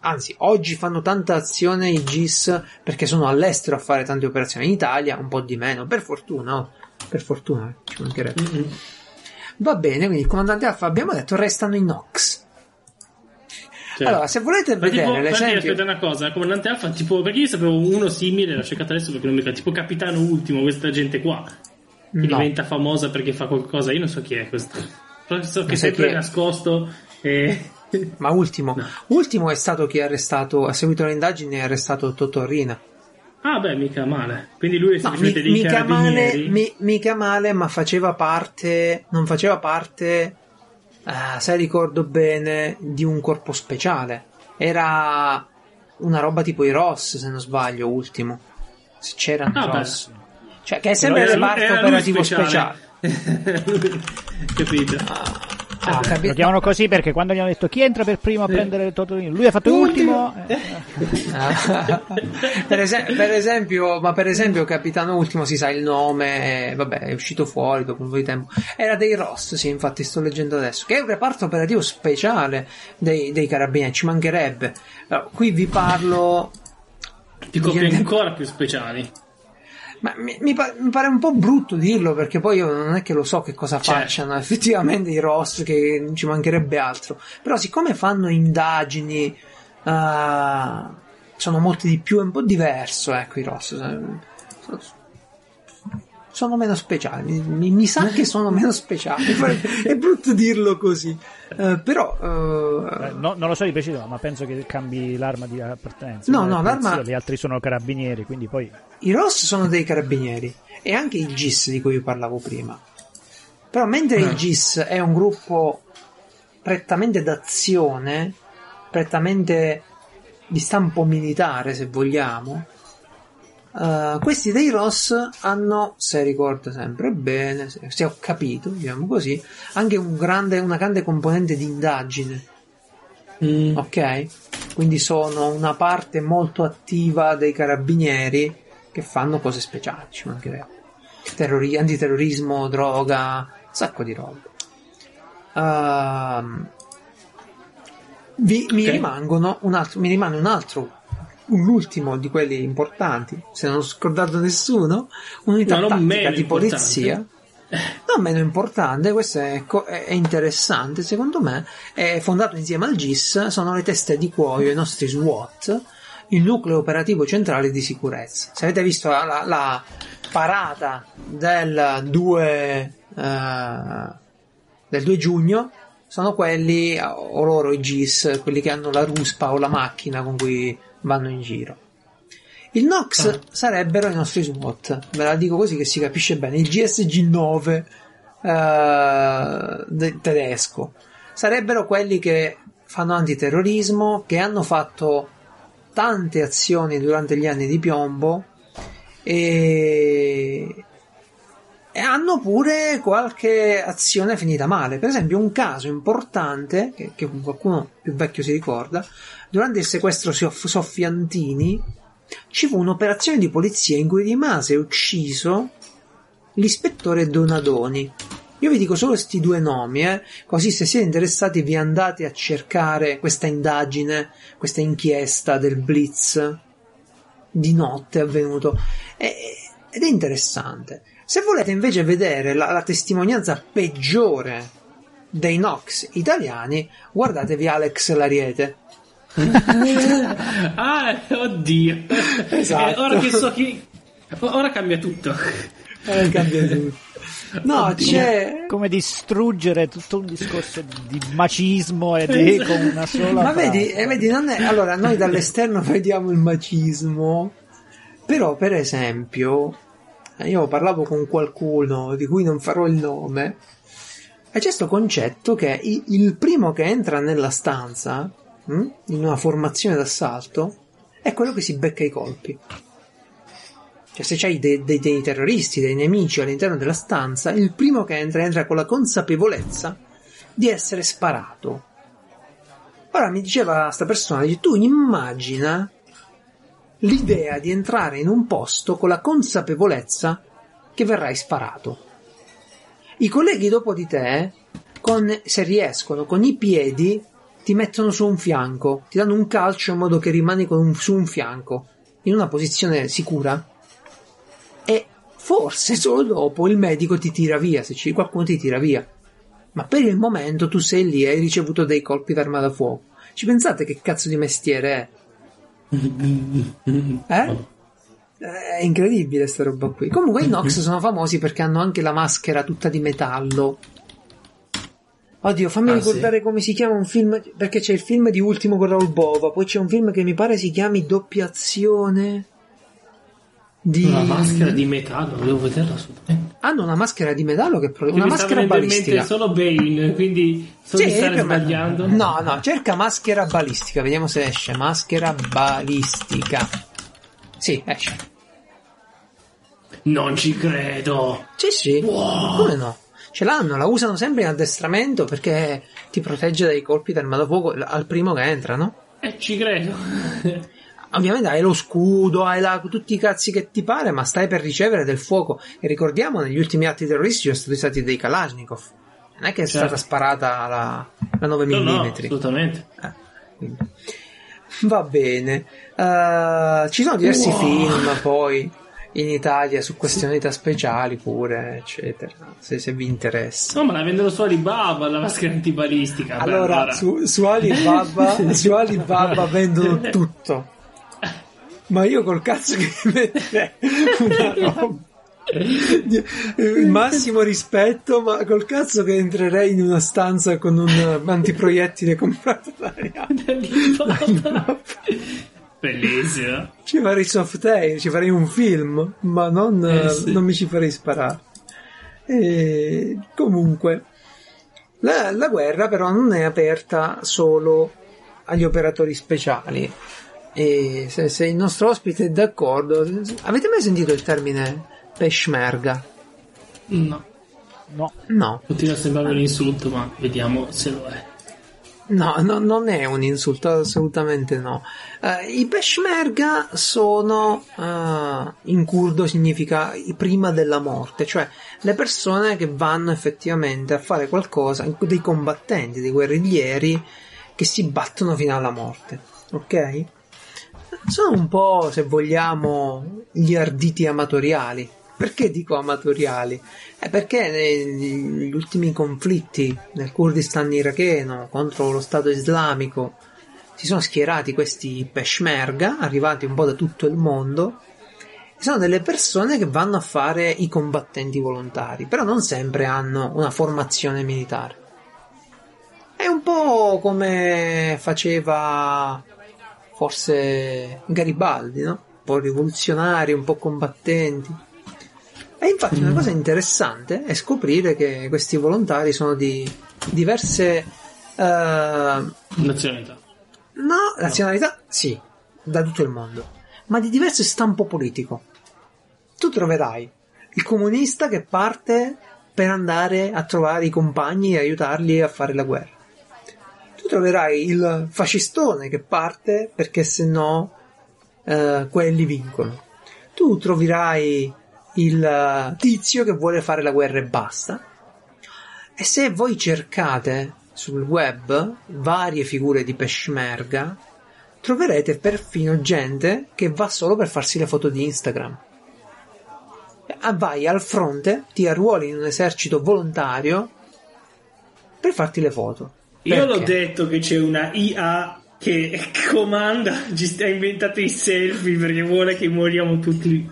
Anzi, oggi fanno tanta azione i GIS perché sono all'estero a fare tante operazioni. In Italia un po' di meno, per fortuna. oh. Per fortuna, ci mancherebbe. Mm-mm. Va bene, quindi il comandante Alfa abbiamo detto restano i Nox. Cioè. Allora, se volete tipo, vedere infatti, l'esempio. aspetta una cosa, comandante Alfa, tipo, perché io sapevo uno simile, l'ho cercato adesso perché non mi ricordo, tipo Capitano Ultimo, questa gente qua, che No. diventa famosa perché fa qualcosa, io non so chi è questo. Però so che Ma è sempre nascosto e... Ma ultimo, No. ultimo è stato chi ha arrestato, ha seguito le indagini e ha arrestato Totorina. Ah beh, mica male. Quindi lui è No, mi- semplicemente dei mica, male, mi- mica male, ma faceva parte, non faceva parte, eh, se ricordo bene, di un corpo speciale. Era una roba tipo i Ross, se non sbaglio, ultimo. Se c'erano i Ah, beh. Ross. Cioè, che è sempre il reparto operativo speciale. Capito? Ah, Lo capito? chiamano così perché quando gli hanno detto chi entra per primo a prendere il Totorino, lui ha fatto l'ultimo. Ah. per, esem- per esempio, ma per esempio, Capitano Ultimo si sa il nome, eh, vabbè, è uscito fuori dopo un po' di tempo. Era dei Ross, sì, infatti sto leggendo adesso, che è un reparto operativo speciale dei, dei carabinieri, ci mancherebbe. Allora, qui vi parlo. Ti copie ancora più speciali. Ma mi, mi pa- mi pare un po' brutto dirlo perché poi io non è che lo so che cosa Certo. facciano effettivamente i Ross, che ci mancherebbe altro. Però, siccome fanno indagini, eh, sono molti di più, è un po' diverso, ecco, i Ross. Sono meno speciali, mi, mi- sa che sono meno speciali. è brutto dirlo così, Eh, però. eh, no- non lo so di preciso, ma penso che cambi l'arma di appartenenza. No, no, l'arma- Gli altri sono carabinieri, quindi poi I Ross sono dei carabinieri e anche il GIS di cui vi parlavo prima. Però mentre il. GIS è un gruppo prettamente d'azione, prettamente di stampo militare, se vogliamo, eh, questi dei Ross hanno, se ricordo sempre bene, se, se ho capito, diciamo così, anche un grande- una grande componente di indagine. Mm. Ok? Quindi sono una parte molto attiva dei carabinieri che fanno cose speciali, ci mancherebbe. Terrori- antiterrorismo, droga, un sacco di roba. Ehm, vi- mi rimangono un altro, mi rimane un altro, un ultimo di quelli importanti, se non ho scordato nessuno, un'unità No, tattica di importante. polizia. Non meno importante, questo è- è interessante secondo me, è fondato insieme al GIS, sono le teste di cuoio, i nostri SWAT, il nucleo operativo centrale di sicurezza. Se avete visto la, la- la parata del 2, eh, del 2 giugno, sono quelli, o loro i GIS, quelli che hanno la ruspa o la macchina con cui vanno in giro. Il Nox Ah. sarebbero i nostri SWAT, ve la dico così che si capisce bene, il GSG9 eh, de- tedesco. Sarebbero quelli che fanno antiterrorismo, che hanno fatto tante azioni durante gli anni di piombo e, e hanno pure qualche azione finita male. Per esempio, un caso importante che, che qualcuno più vecchio si ricorda, durante il sequestro Soff- Soffiantini ci fu un'operazione di polizia in cui rimase ucciso l'ispettore Donadoni. Io vi dico solo questi due nomi, eh, così se siete interessati vi andate a cercare questa indagine, questa inchiesta del Blitz di notte avvenuto. E- ed è interessante. Se volete invece vedere la, la testimonianza peggiore dei Nox italiani, guardatevi Alex Lariete. ah, oddio. Esatto. Eh, ora che so chi. Ora cambia tutto. Eh, cambia tutto. No, c'è. Come distruggere tutto un discorso di macismo e di con una sola Ma vedi, eh, vedi, non è. Allora, noi dall'esterno vediamo il macismo, però, per esempio, eh, io parlavo con qualcuno di cui non farò il nome, e c'è questo concetto che il primo che entra nella stanza, hm, in una formazione d'assalto, è quello che si becca i colpi. Cioè, se c'hai dei, dei- dei terroristi, dei nemici all'interno della stanza, il primo che entra entra con la consapevolezza di essere sparato. Ora mi diceva sta persona, dice, tu immagina l'idea di entrare in un posto con la consapevolezza che verrai sparato. I colleghi dopo di te, con, se riescono, con i piedi, ti mettono su un fianco, ti danno un calcio in modo che rimani un- su un fianco, in una posizione sicura. E forse solo dopo il medico ti tira via, se ci, qualcuno ti tira via. Ma per il momento tu sei lì e hai ricevuto dei colpi d'arma da fuoco. Ci pensate che cazzo di mestiere è? Eh? È incredibile sta roba qui. Comunque i Nox sono famosi perché hanno anche la maschera tutta di metallo. Oddio, fammi Ah, ricordare come si chiama un film. Perché c'è il film di Ultimo con Raul Bova. Poi c'è un film che mi pare si chiami Doppia Azione. Di... Una maschera di metallo, devo vederla assolutamente. Hanno una maschera di metallo che pro- una maschera balistica. solo Bane, quindi so Sì, stare sbagliando. No, no, cerca maschera balistica, vediamo se esce. Maschera balistica. Sì, esce. Non ci credo. Sì, sì. Wow. Come no? Ce l'hanno, la usano sempre in addestramento perché ti protegge dai colpi d'arma da fuoco al primo che entra, no? Eh, ci credo. Ovviamente hai lo scudo, hai la- tutti i cazzi che ti pare, ma stai per ricevere del fuoco. E ricordiamo, negli ultimi atti terroristici sono stati dei Kalashnikov. Non è che è Certo. stata sparata la, la 9 No, mm. no, assolutamente. Eh. Va bene. Eh, ci sono diversi Wow. film poi in Italia su questioni speciali pure, eccetera. Se, se vi interessa. No, ma la vendono su Alibaba la maschera antibalistica. Beh, Allora, Su, su Alibaba, su Alibaba vendono tutto. Ma io col cazzo che metterei una roba. Il massimo rispetto, ma col cazzo che entrerei in una stanza con un antiproiettile comprato da Alibaba. Bellissimo. Ci farei soft air, ci farei un film, ma non, Eh, sì. non mi ci farei sparare. E comunque, la, la guerra però non è aperta solo agli operatori speciali. E se, se il nostro ospite è d'accordo, avete mai sentito il termine peshmerga? No. No, No, Continua a sembrare un insulto, ma vediamo se lo è. No, no, non è un insulto, assolutamente no. Eh, I peshmerga sono, eh, in curdo significa prima della morte, cioè le persone che vanno effettivamente a fare qualcosa, dei combattenti, dei guerriglieri che si battono fino alla morte, ok? Sono un po', se vogliamo, gli arditi amatoriali. Perché dico amatoriali? È perché negli ultimi conflitti nel Kurdistan iracheno contro lo Stato islamico si sono schierati questi peshmerga, arrivati un po' da tutto il mondo, sono delle persone che vanno a fare i combattenti volontari, però non sempre hanno una formazione militare. È un po' come faceva forse Garibaldi, no? Un po' rivoluzionari, un po' combattenti. E infatti una cosa interessante è scoprire che questi volontari sono di diverse... eh, Nazionalità. no, nazionalità, sì, da tutto il mondo, ma di diverso stampo politico. Tu troverai il comunista che parte per andare a trovare i compagni e aiutarli a fare la guerra. Tu troverai il fascistone che parte perché se no eh, quelli vincono. Tu troverai il eh, tizio che vuole fare la guerra e basta. E se voi cercate sul web varie figure di Peshmerga, troverete perfino gente che va solo per farsi le foto di Instagram. Ah, Vai al fronte, ti arruoli in un esercito volontario per farti le foto. Io l'ho Perché? detto che c'è una IA che comanda, ci ha inventato i selfie perché vuole che moriamo tutti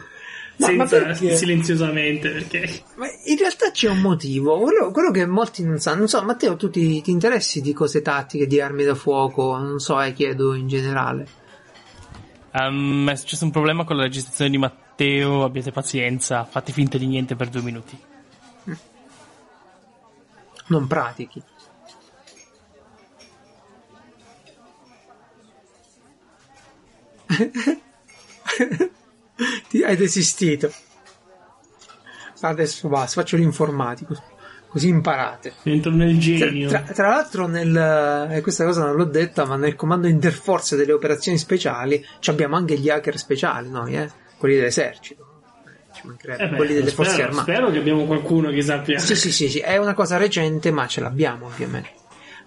Ma- ma senza, perché? silenziosamente. Perché Ma in realtà c'è un motivo, quello, quello che molti non sanno. Non so, Matteo, tu ti, ti interessi di cose tattiche, di armi da fuoco? Non so, eh, chiedo in generale. Um, è successo un problema con la registrazione di Matteo. Abbiate pazienza, fate finta di niente per due minuti. Non pratichi. Ti hai desistito. Adesso basta, faccio l'informatico. Così imparate. entro nel genio. Tra, tra l'altro, nel, e questa cosa non l'ho detta, ma nel comando interforze delle operazioni speciali ci abbiamo anche gli hacker speciali, noi, eh? quelli dell'esercito, Eh, Eh beh, quelli delle spero, forze armate. spero che abbiamo qualcuno che sappia. Sì, sì, sì, sì, è una cosa recente, ma ce l'abbiamo ovviamente.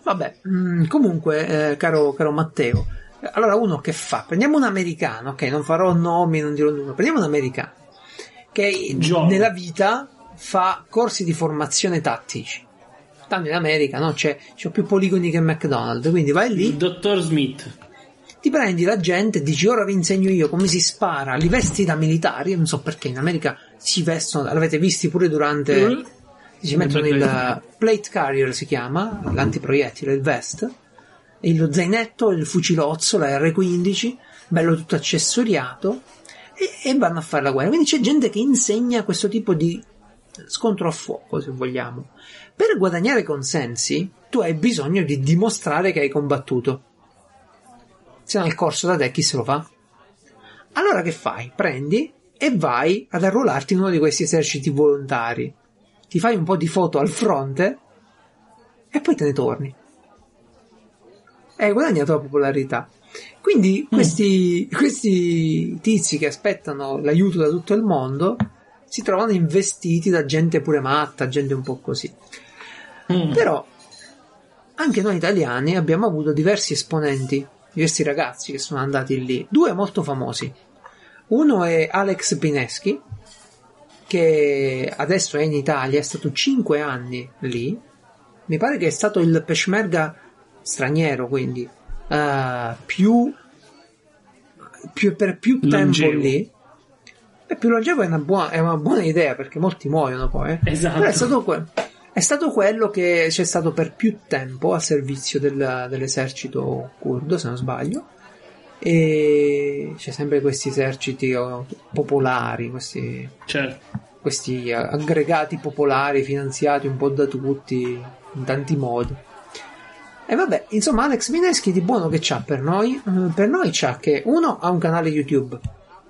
Vabbè, mm, comunque, eh, caro, caro Matteo, eh, allora uno che fa? Prendiamo un americano, ok, non farò nomi, non dirò nulla, prendiamo un americano che John. nella vita fa corsi di formazione tattici. Tanto in America no? c'è, c'è più poligoni che McDonald's, quindi vai lì, Il dottor Smith. ti prendi la gente e dici ora vi insegno io come si spara, li vesti da militari, non so perché in America si vestono, l'avete visti pure durante... Mm. Si mettono il plate carrier si chiama, l'antiproiettile, il vest, lo zainetto, il fucilozzo, la R15, bello tutto accessoriato, e, e vanno a fare la guerra. Quindi c'è gente che insegna questo tipo di scontro a fuoco, se vogliamo. Per guadagnare consensi, tu hai bisogno di dimostrare che hai combattuto. Se no il corso da te chi se lo fa? Allora che fai? Prendi e vai ad arruolarti in uno di questi eserciti volontari. Ti fai un po' di foto al fronte e poi te ne torni. Hai guadagnato la popolarità. Quindi questi, questi tizi che aspettano l'aiuto da tutto il mondo si trovano investiti da gente pure matta, gente un po' così. Mm. Però anche noi italiani abbiamo avuto diversi esponenti, diversi ragazzi che sono andati lì, due molto famosi. Uno è Alex Pineschi, che adesso è in Italia, è stato 5 anni lì. Mi pare che è stato il peshmerga straniero, quindi eh, più, più- per più tempo Longevo. lì. E più longevo è una, buona, è una buona idea perché molti muoiono poi. eh. Esatto. È stato, que- è stato quello che c'è stato per più tempo a servizio del- dell'esercito curdo, se non sbaglio. E c'è sempre questi eserciti oh, popolari, questi Certo. questi aggregati popolari finanziati un po' da tutti, in tanti modi. E vabbè, insomma, Alex Mineschi di buono che c'ha per noi? Eh, Per noi c'ha che uno ha un canale YouTube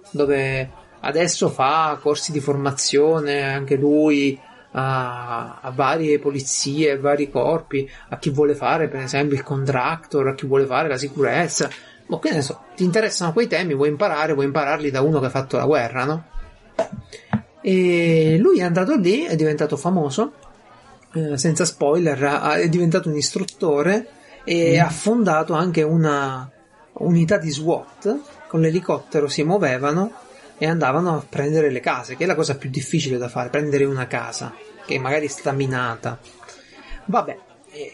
dove adesso fa corsi di formazione anche lui a, a varie polizie, a vari corpi, a chi vuole fare per esempio il contractor, a chi vuole fare la sicurezza. Ma che ne so, ti interessano quei temi, vuoi imparare, vuoi impararli da uno che ha fatto la guerra, no? E lui è andato lì, è diventato famoso, eh, senza spoiler, ha- è diventato un istruttore e ha fondato anche una unità di SWAT, con l'elicottero si muovevano e andavano a prendere le case, che è la cosa più difficile da fare, prendere una casa, che magari sta minata. Vabbè,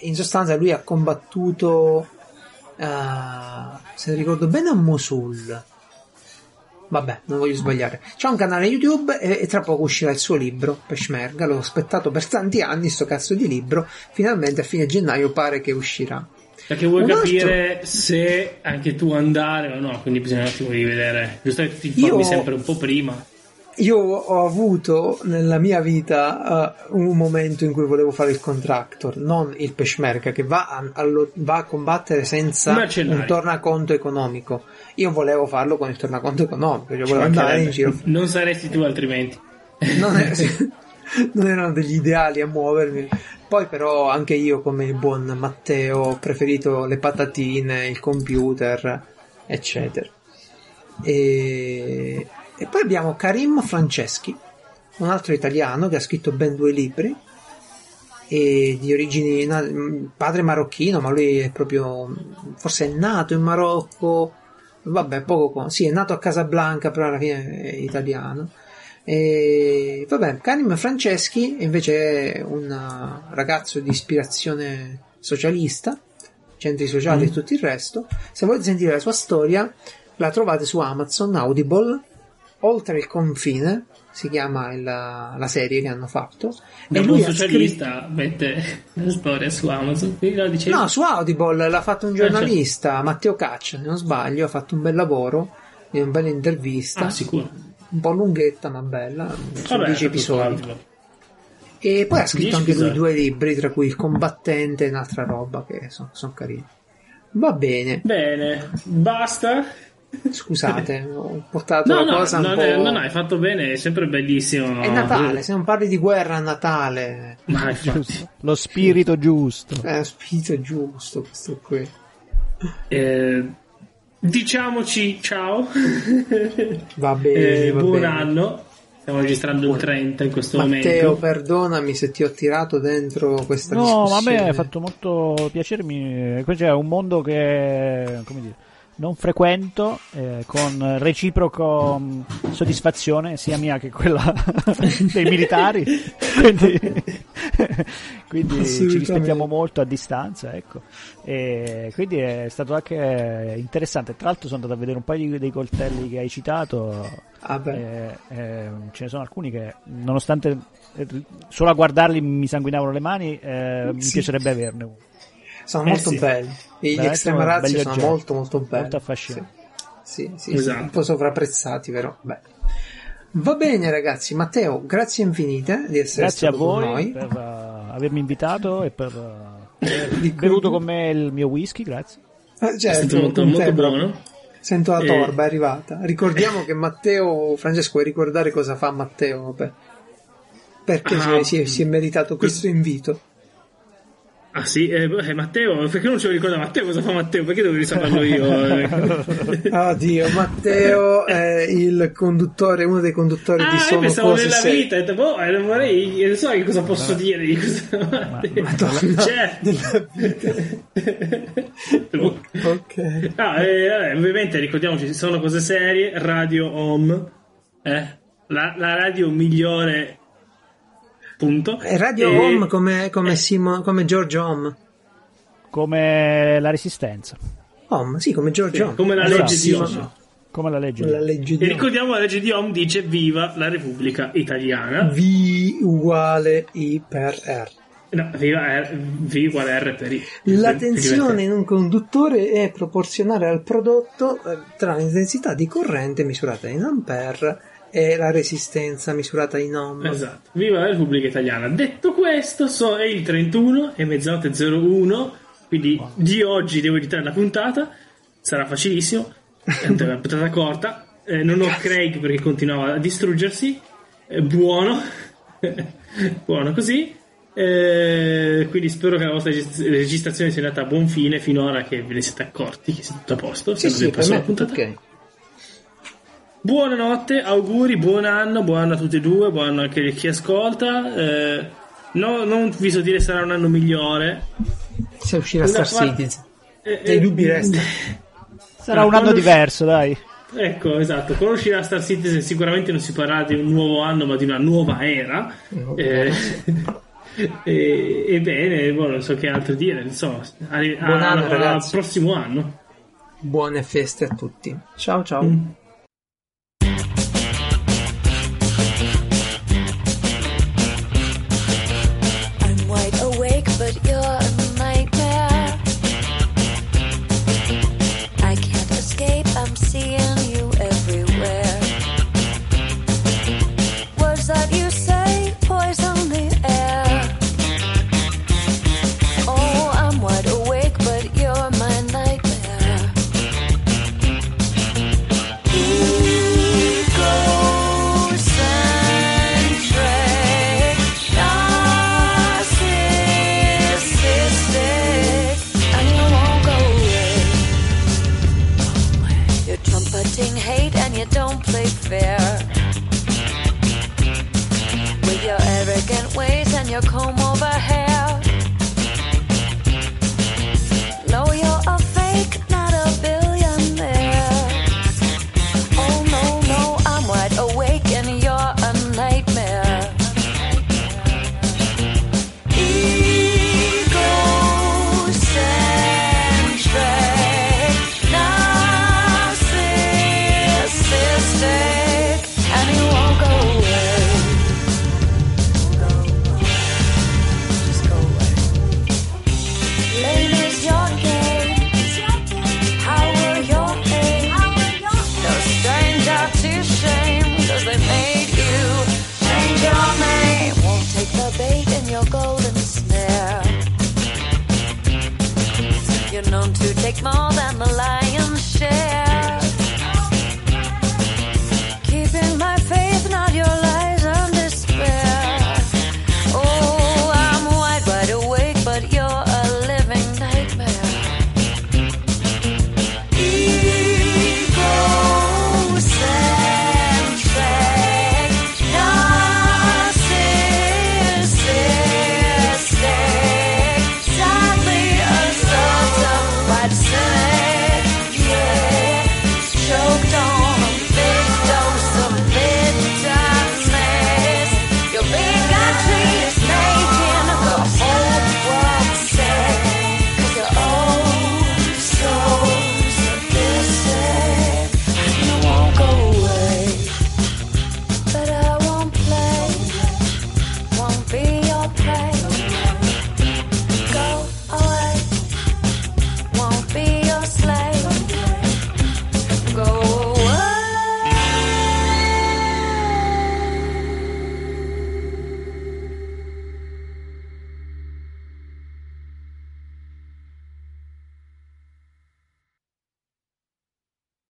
in sostanza lui ha combattuto, eh, se ricordo bene, a Mosul. Vabbè, non voglio sbagliare. C'ha un canale YouTube e, e tra poco uscirà il suo libro, Peshmerga. L'ho aspettato per tanti anni, sto cazzo di libro. Finalmente a fine gennaio pare che uscirà. Perché vuoi Un altro- capire se anche tu andare o no, quindi bisogna un attimo rivedere. Giusto che ti informi Io- sempre un po' prima. Io ho avuto nella mia vita eh, un momento in cui volevo fare il contractor, non il Peshmerga, che va a, allo- va a combattere senza un tornaconto economico. Io volevo farlo con il tornaconto economico, cioè Ci volevo andare in giro. Non saresti tu altrimenti. non, è- non erano degli ideali a muovermi. Poi però anche io come il buon Matteo ho preferito le patatine, il computer, eccetera. E, e poi abbiamo Karim Franceschi, un altro italiano che ha scritto ben due libri e di origini padre marocchino, ma lui è proprio forse è nato in Marocco, vabbè, poco con, sì, è nato a Casablanca, però alla fine è italiano. E vabbè, Karim Franceschi invece è un uh, ragazzo di ispirazione socialista, centri sociali e tutto il resto. Se volete sentire la sua storia, la trovate su Amazon Audible. Oltre il confine si chiama il- la serie che hanno fatto. Da e lui socialista mette la storia su Amazon. Quindi no, su Audible l'ha fatto un certo. giornalista, Matteo Caccia, se non sbaglio, ha fatto un bel lavoro, una bella intervista, Ah, sicuro. un po' lunghetta ma bella, sono Vabbè, 10 episodi. E poi ha scritto 10 anche lui due libri, tra cui Il combattente e un'altra roba che sono carini. Va bene, Bene, basta. Scusate, ho portato No, la no, cosa un non po'... è- no, no, hai fatto bene, è sempre bellissimo. È Natale, se non parli di guerra a Natale, Ma infatti, Giusto. Lo spirito giusto. è uno spirito giusto questo qui. eh, diciamoci ciao. Va bene, Eh, va buon bene. anno. Stiamo registrando il 30 in questo Matteo, momento. perdonami se ti ho tirato dentro questa No, ma a discussione. me ha fatto molto piacere. mi- Questo è un mondo che, come dire, non frequento, eh, con reciproco mh, soddisfazione, sia mia che quella dei militari. Quindi, quindi ci rispettiamo molto a distanza, ecco. E quindi è stato anche interessante. Tra l'altro, sono andato a vedere un paio di- dei coltelli che hai citato. Ah, beh. Eh, eh, ce ne sono alcuni che, nonostante eh, solo a guardarli mi sanguinavano le mani, eh, mi Sì. piacerebbe averne uno. Sono Eh, molto sì. belli. E Gli extrema razzi sono oggetti. molto molto belli. Molto affascinanti. Sì, sì, sì, Esatto. sì, un po' sovrapprezzati, però. Beh. Va bene, ragazzi. Matteo, grazie infinite di essere Grazie a stato con voi noi. per uh, avermi invitato e per uh, aver bevuto con me il mio whisky, grazie. È certo, molto, molto buono. Sento la torba, è arrivata. Ricordiamo che Matteo, Francesco, vuoi ricordare cosa fa Matteo? Vabbè. Perché si, Ah. è, si è- si è meritato questo invito? Ah sì, eh, Matteo, perché non ce lo ricorda Matteo? Cosa fa Matteo? Perché devo risaperlo io? Eh, Oddio, Matteo è il conduttore, uno dei conduttori di Ah, io Sono pensavo nella vita, detto, boh, eh, non vorrei, non so che cosa posso dire di questo. Madonna, Cioè, della vita. ok. Ah, eh, vabbè, ovviamente ricordiamoci, sono cose serie, Radio Home, eh? la, la radio migliore, punto. È Radio E- Home come, come, Simo- come George Home. Come la resistenza, Home, sì, come George Sì, Home. come la Esatto, legge di Home. come la legge. La legge E di Home. ricordiamo la legge di Home dice viva la Repubblica Italiana. V uguale I per R. No, viva R, V uguale R per I. La tensione in un conduttore è proporzionale al prodotto eh, tra l'intensità di corrente misurata in ampere è la resistenza misurata in ohm. Esatto, viva la Repubblica Italiana. Detto questo, so, è il 31, è mezzanotte 01, quindi di oggi devo editare la puntata, sarà facilissimo, è una puntata corta, Eh, non ho Craig perché continuava a distruggersi, Eh, buono, buono così. Eh, quindi spero che la vostra regist- registrazione sia andata a buon fine finora che ve ne siete accorti che sia tutto a posto. Sì, sì, per me la puntata. ok. Buonanotte, auguri, buon anno, buon anno a tutti e due, buon anno anche a chi ascolta. Eh, no, non vi so dire sarà un anno migliore. Se uscirà Star par- Citizen. Eh, Dei eh, dubbi resta. Sarà un anno diverso, dai. Ecco, esatto. Quando uscirà Star Citizen sicuramente non si parlerà di un nuovo anno, ma di una nuova era. No, Eh, e, e bene, boh, non so che altro dire. Insomma, arri- Buon anno, al prossimo anno. Buone feste a tutti. Ciao ciao. Mm. Fair. With your arrogant ways and your comb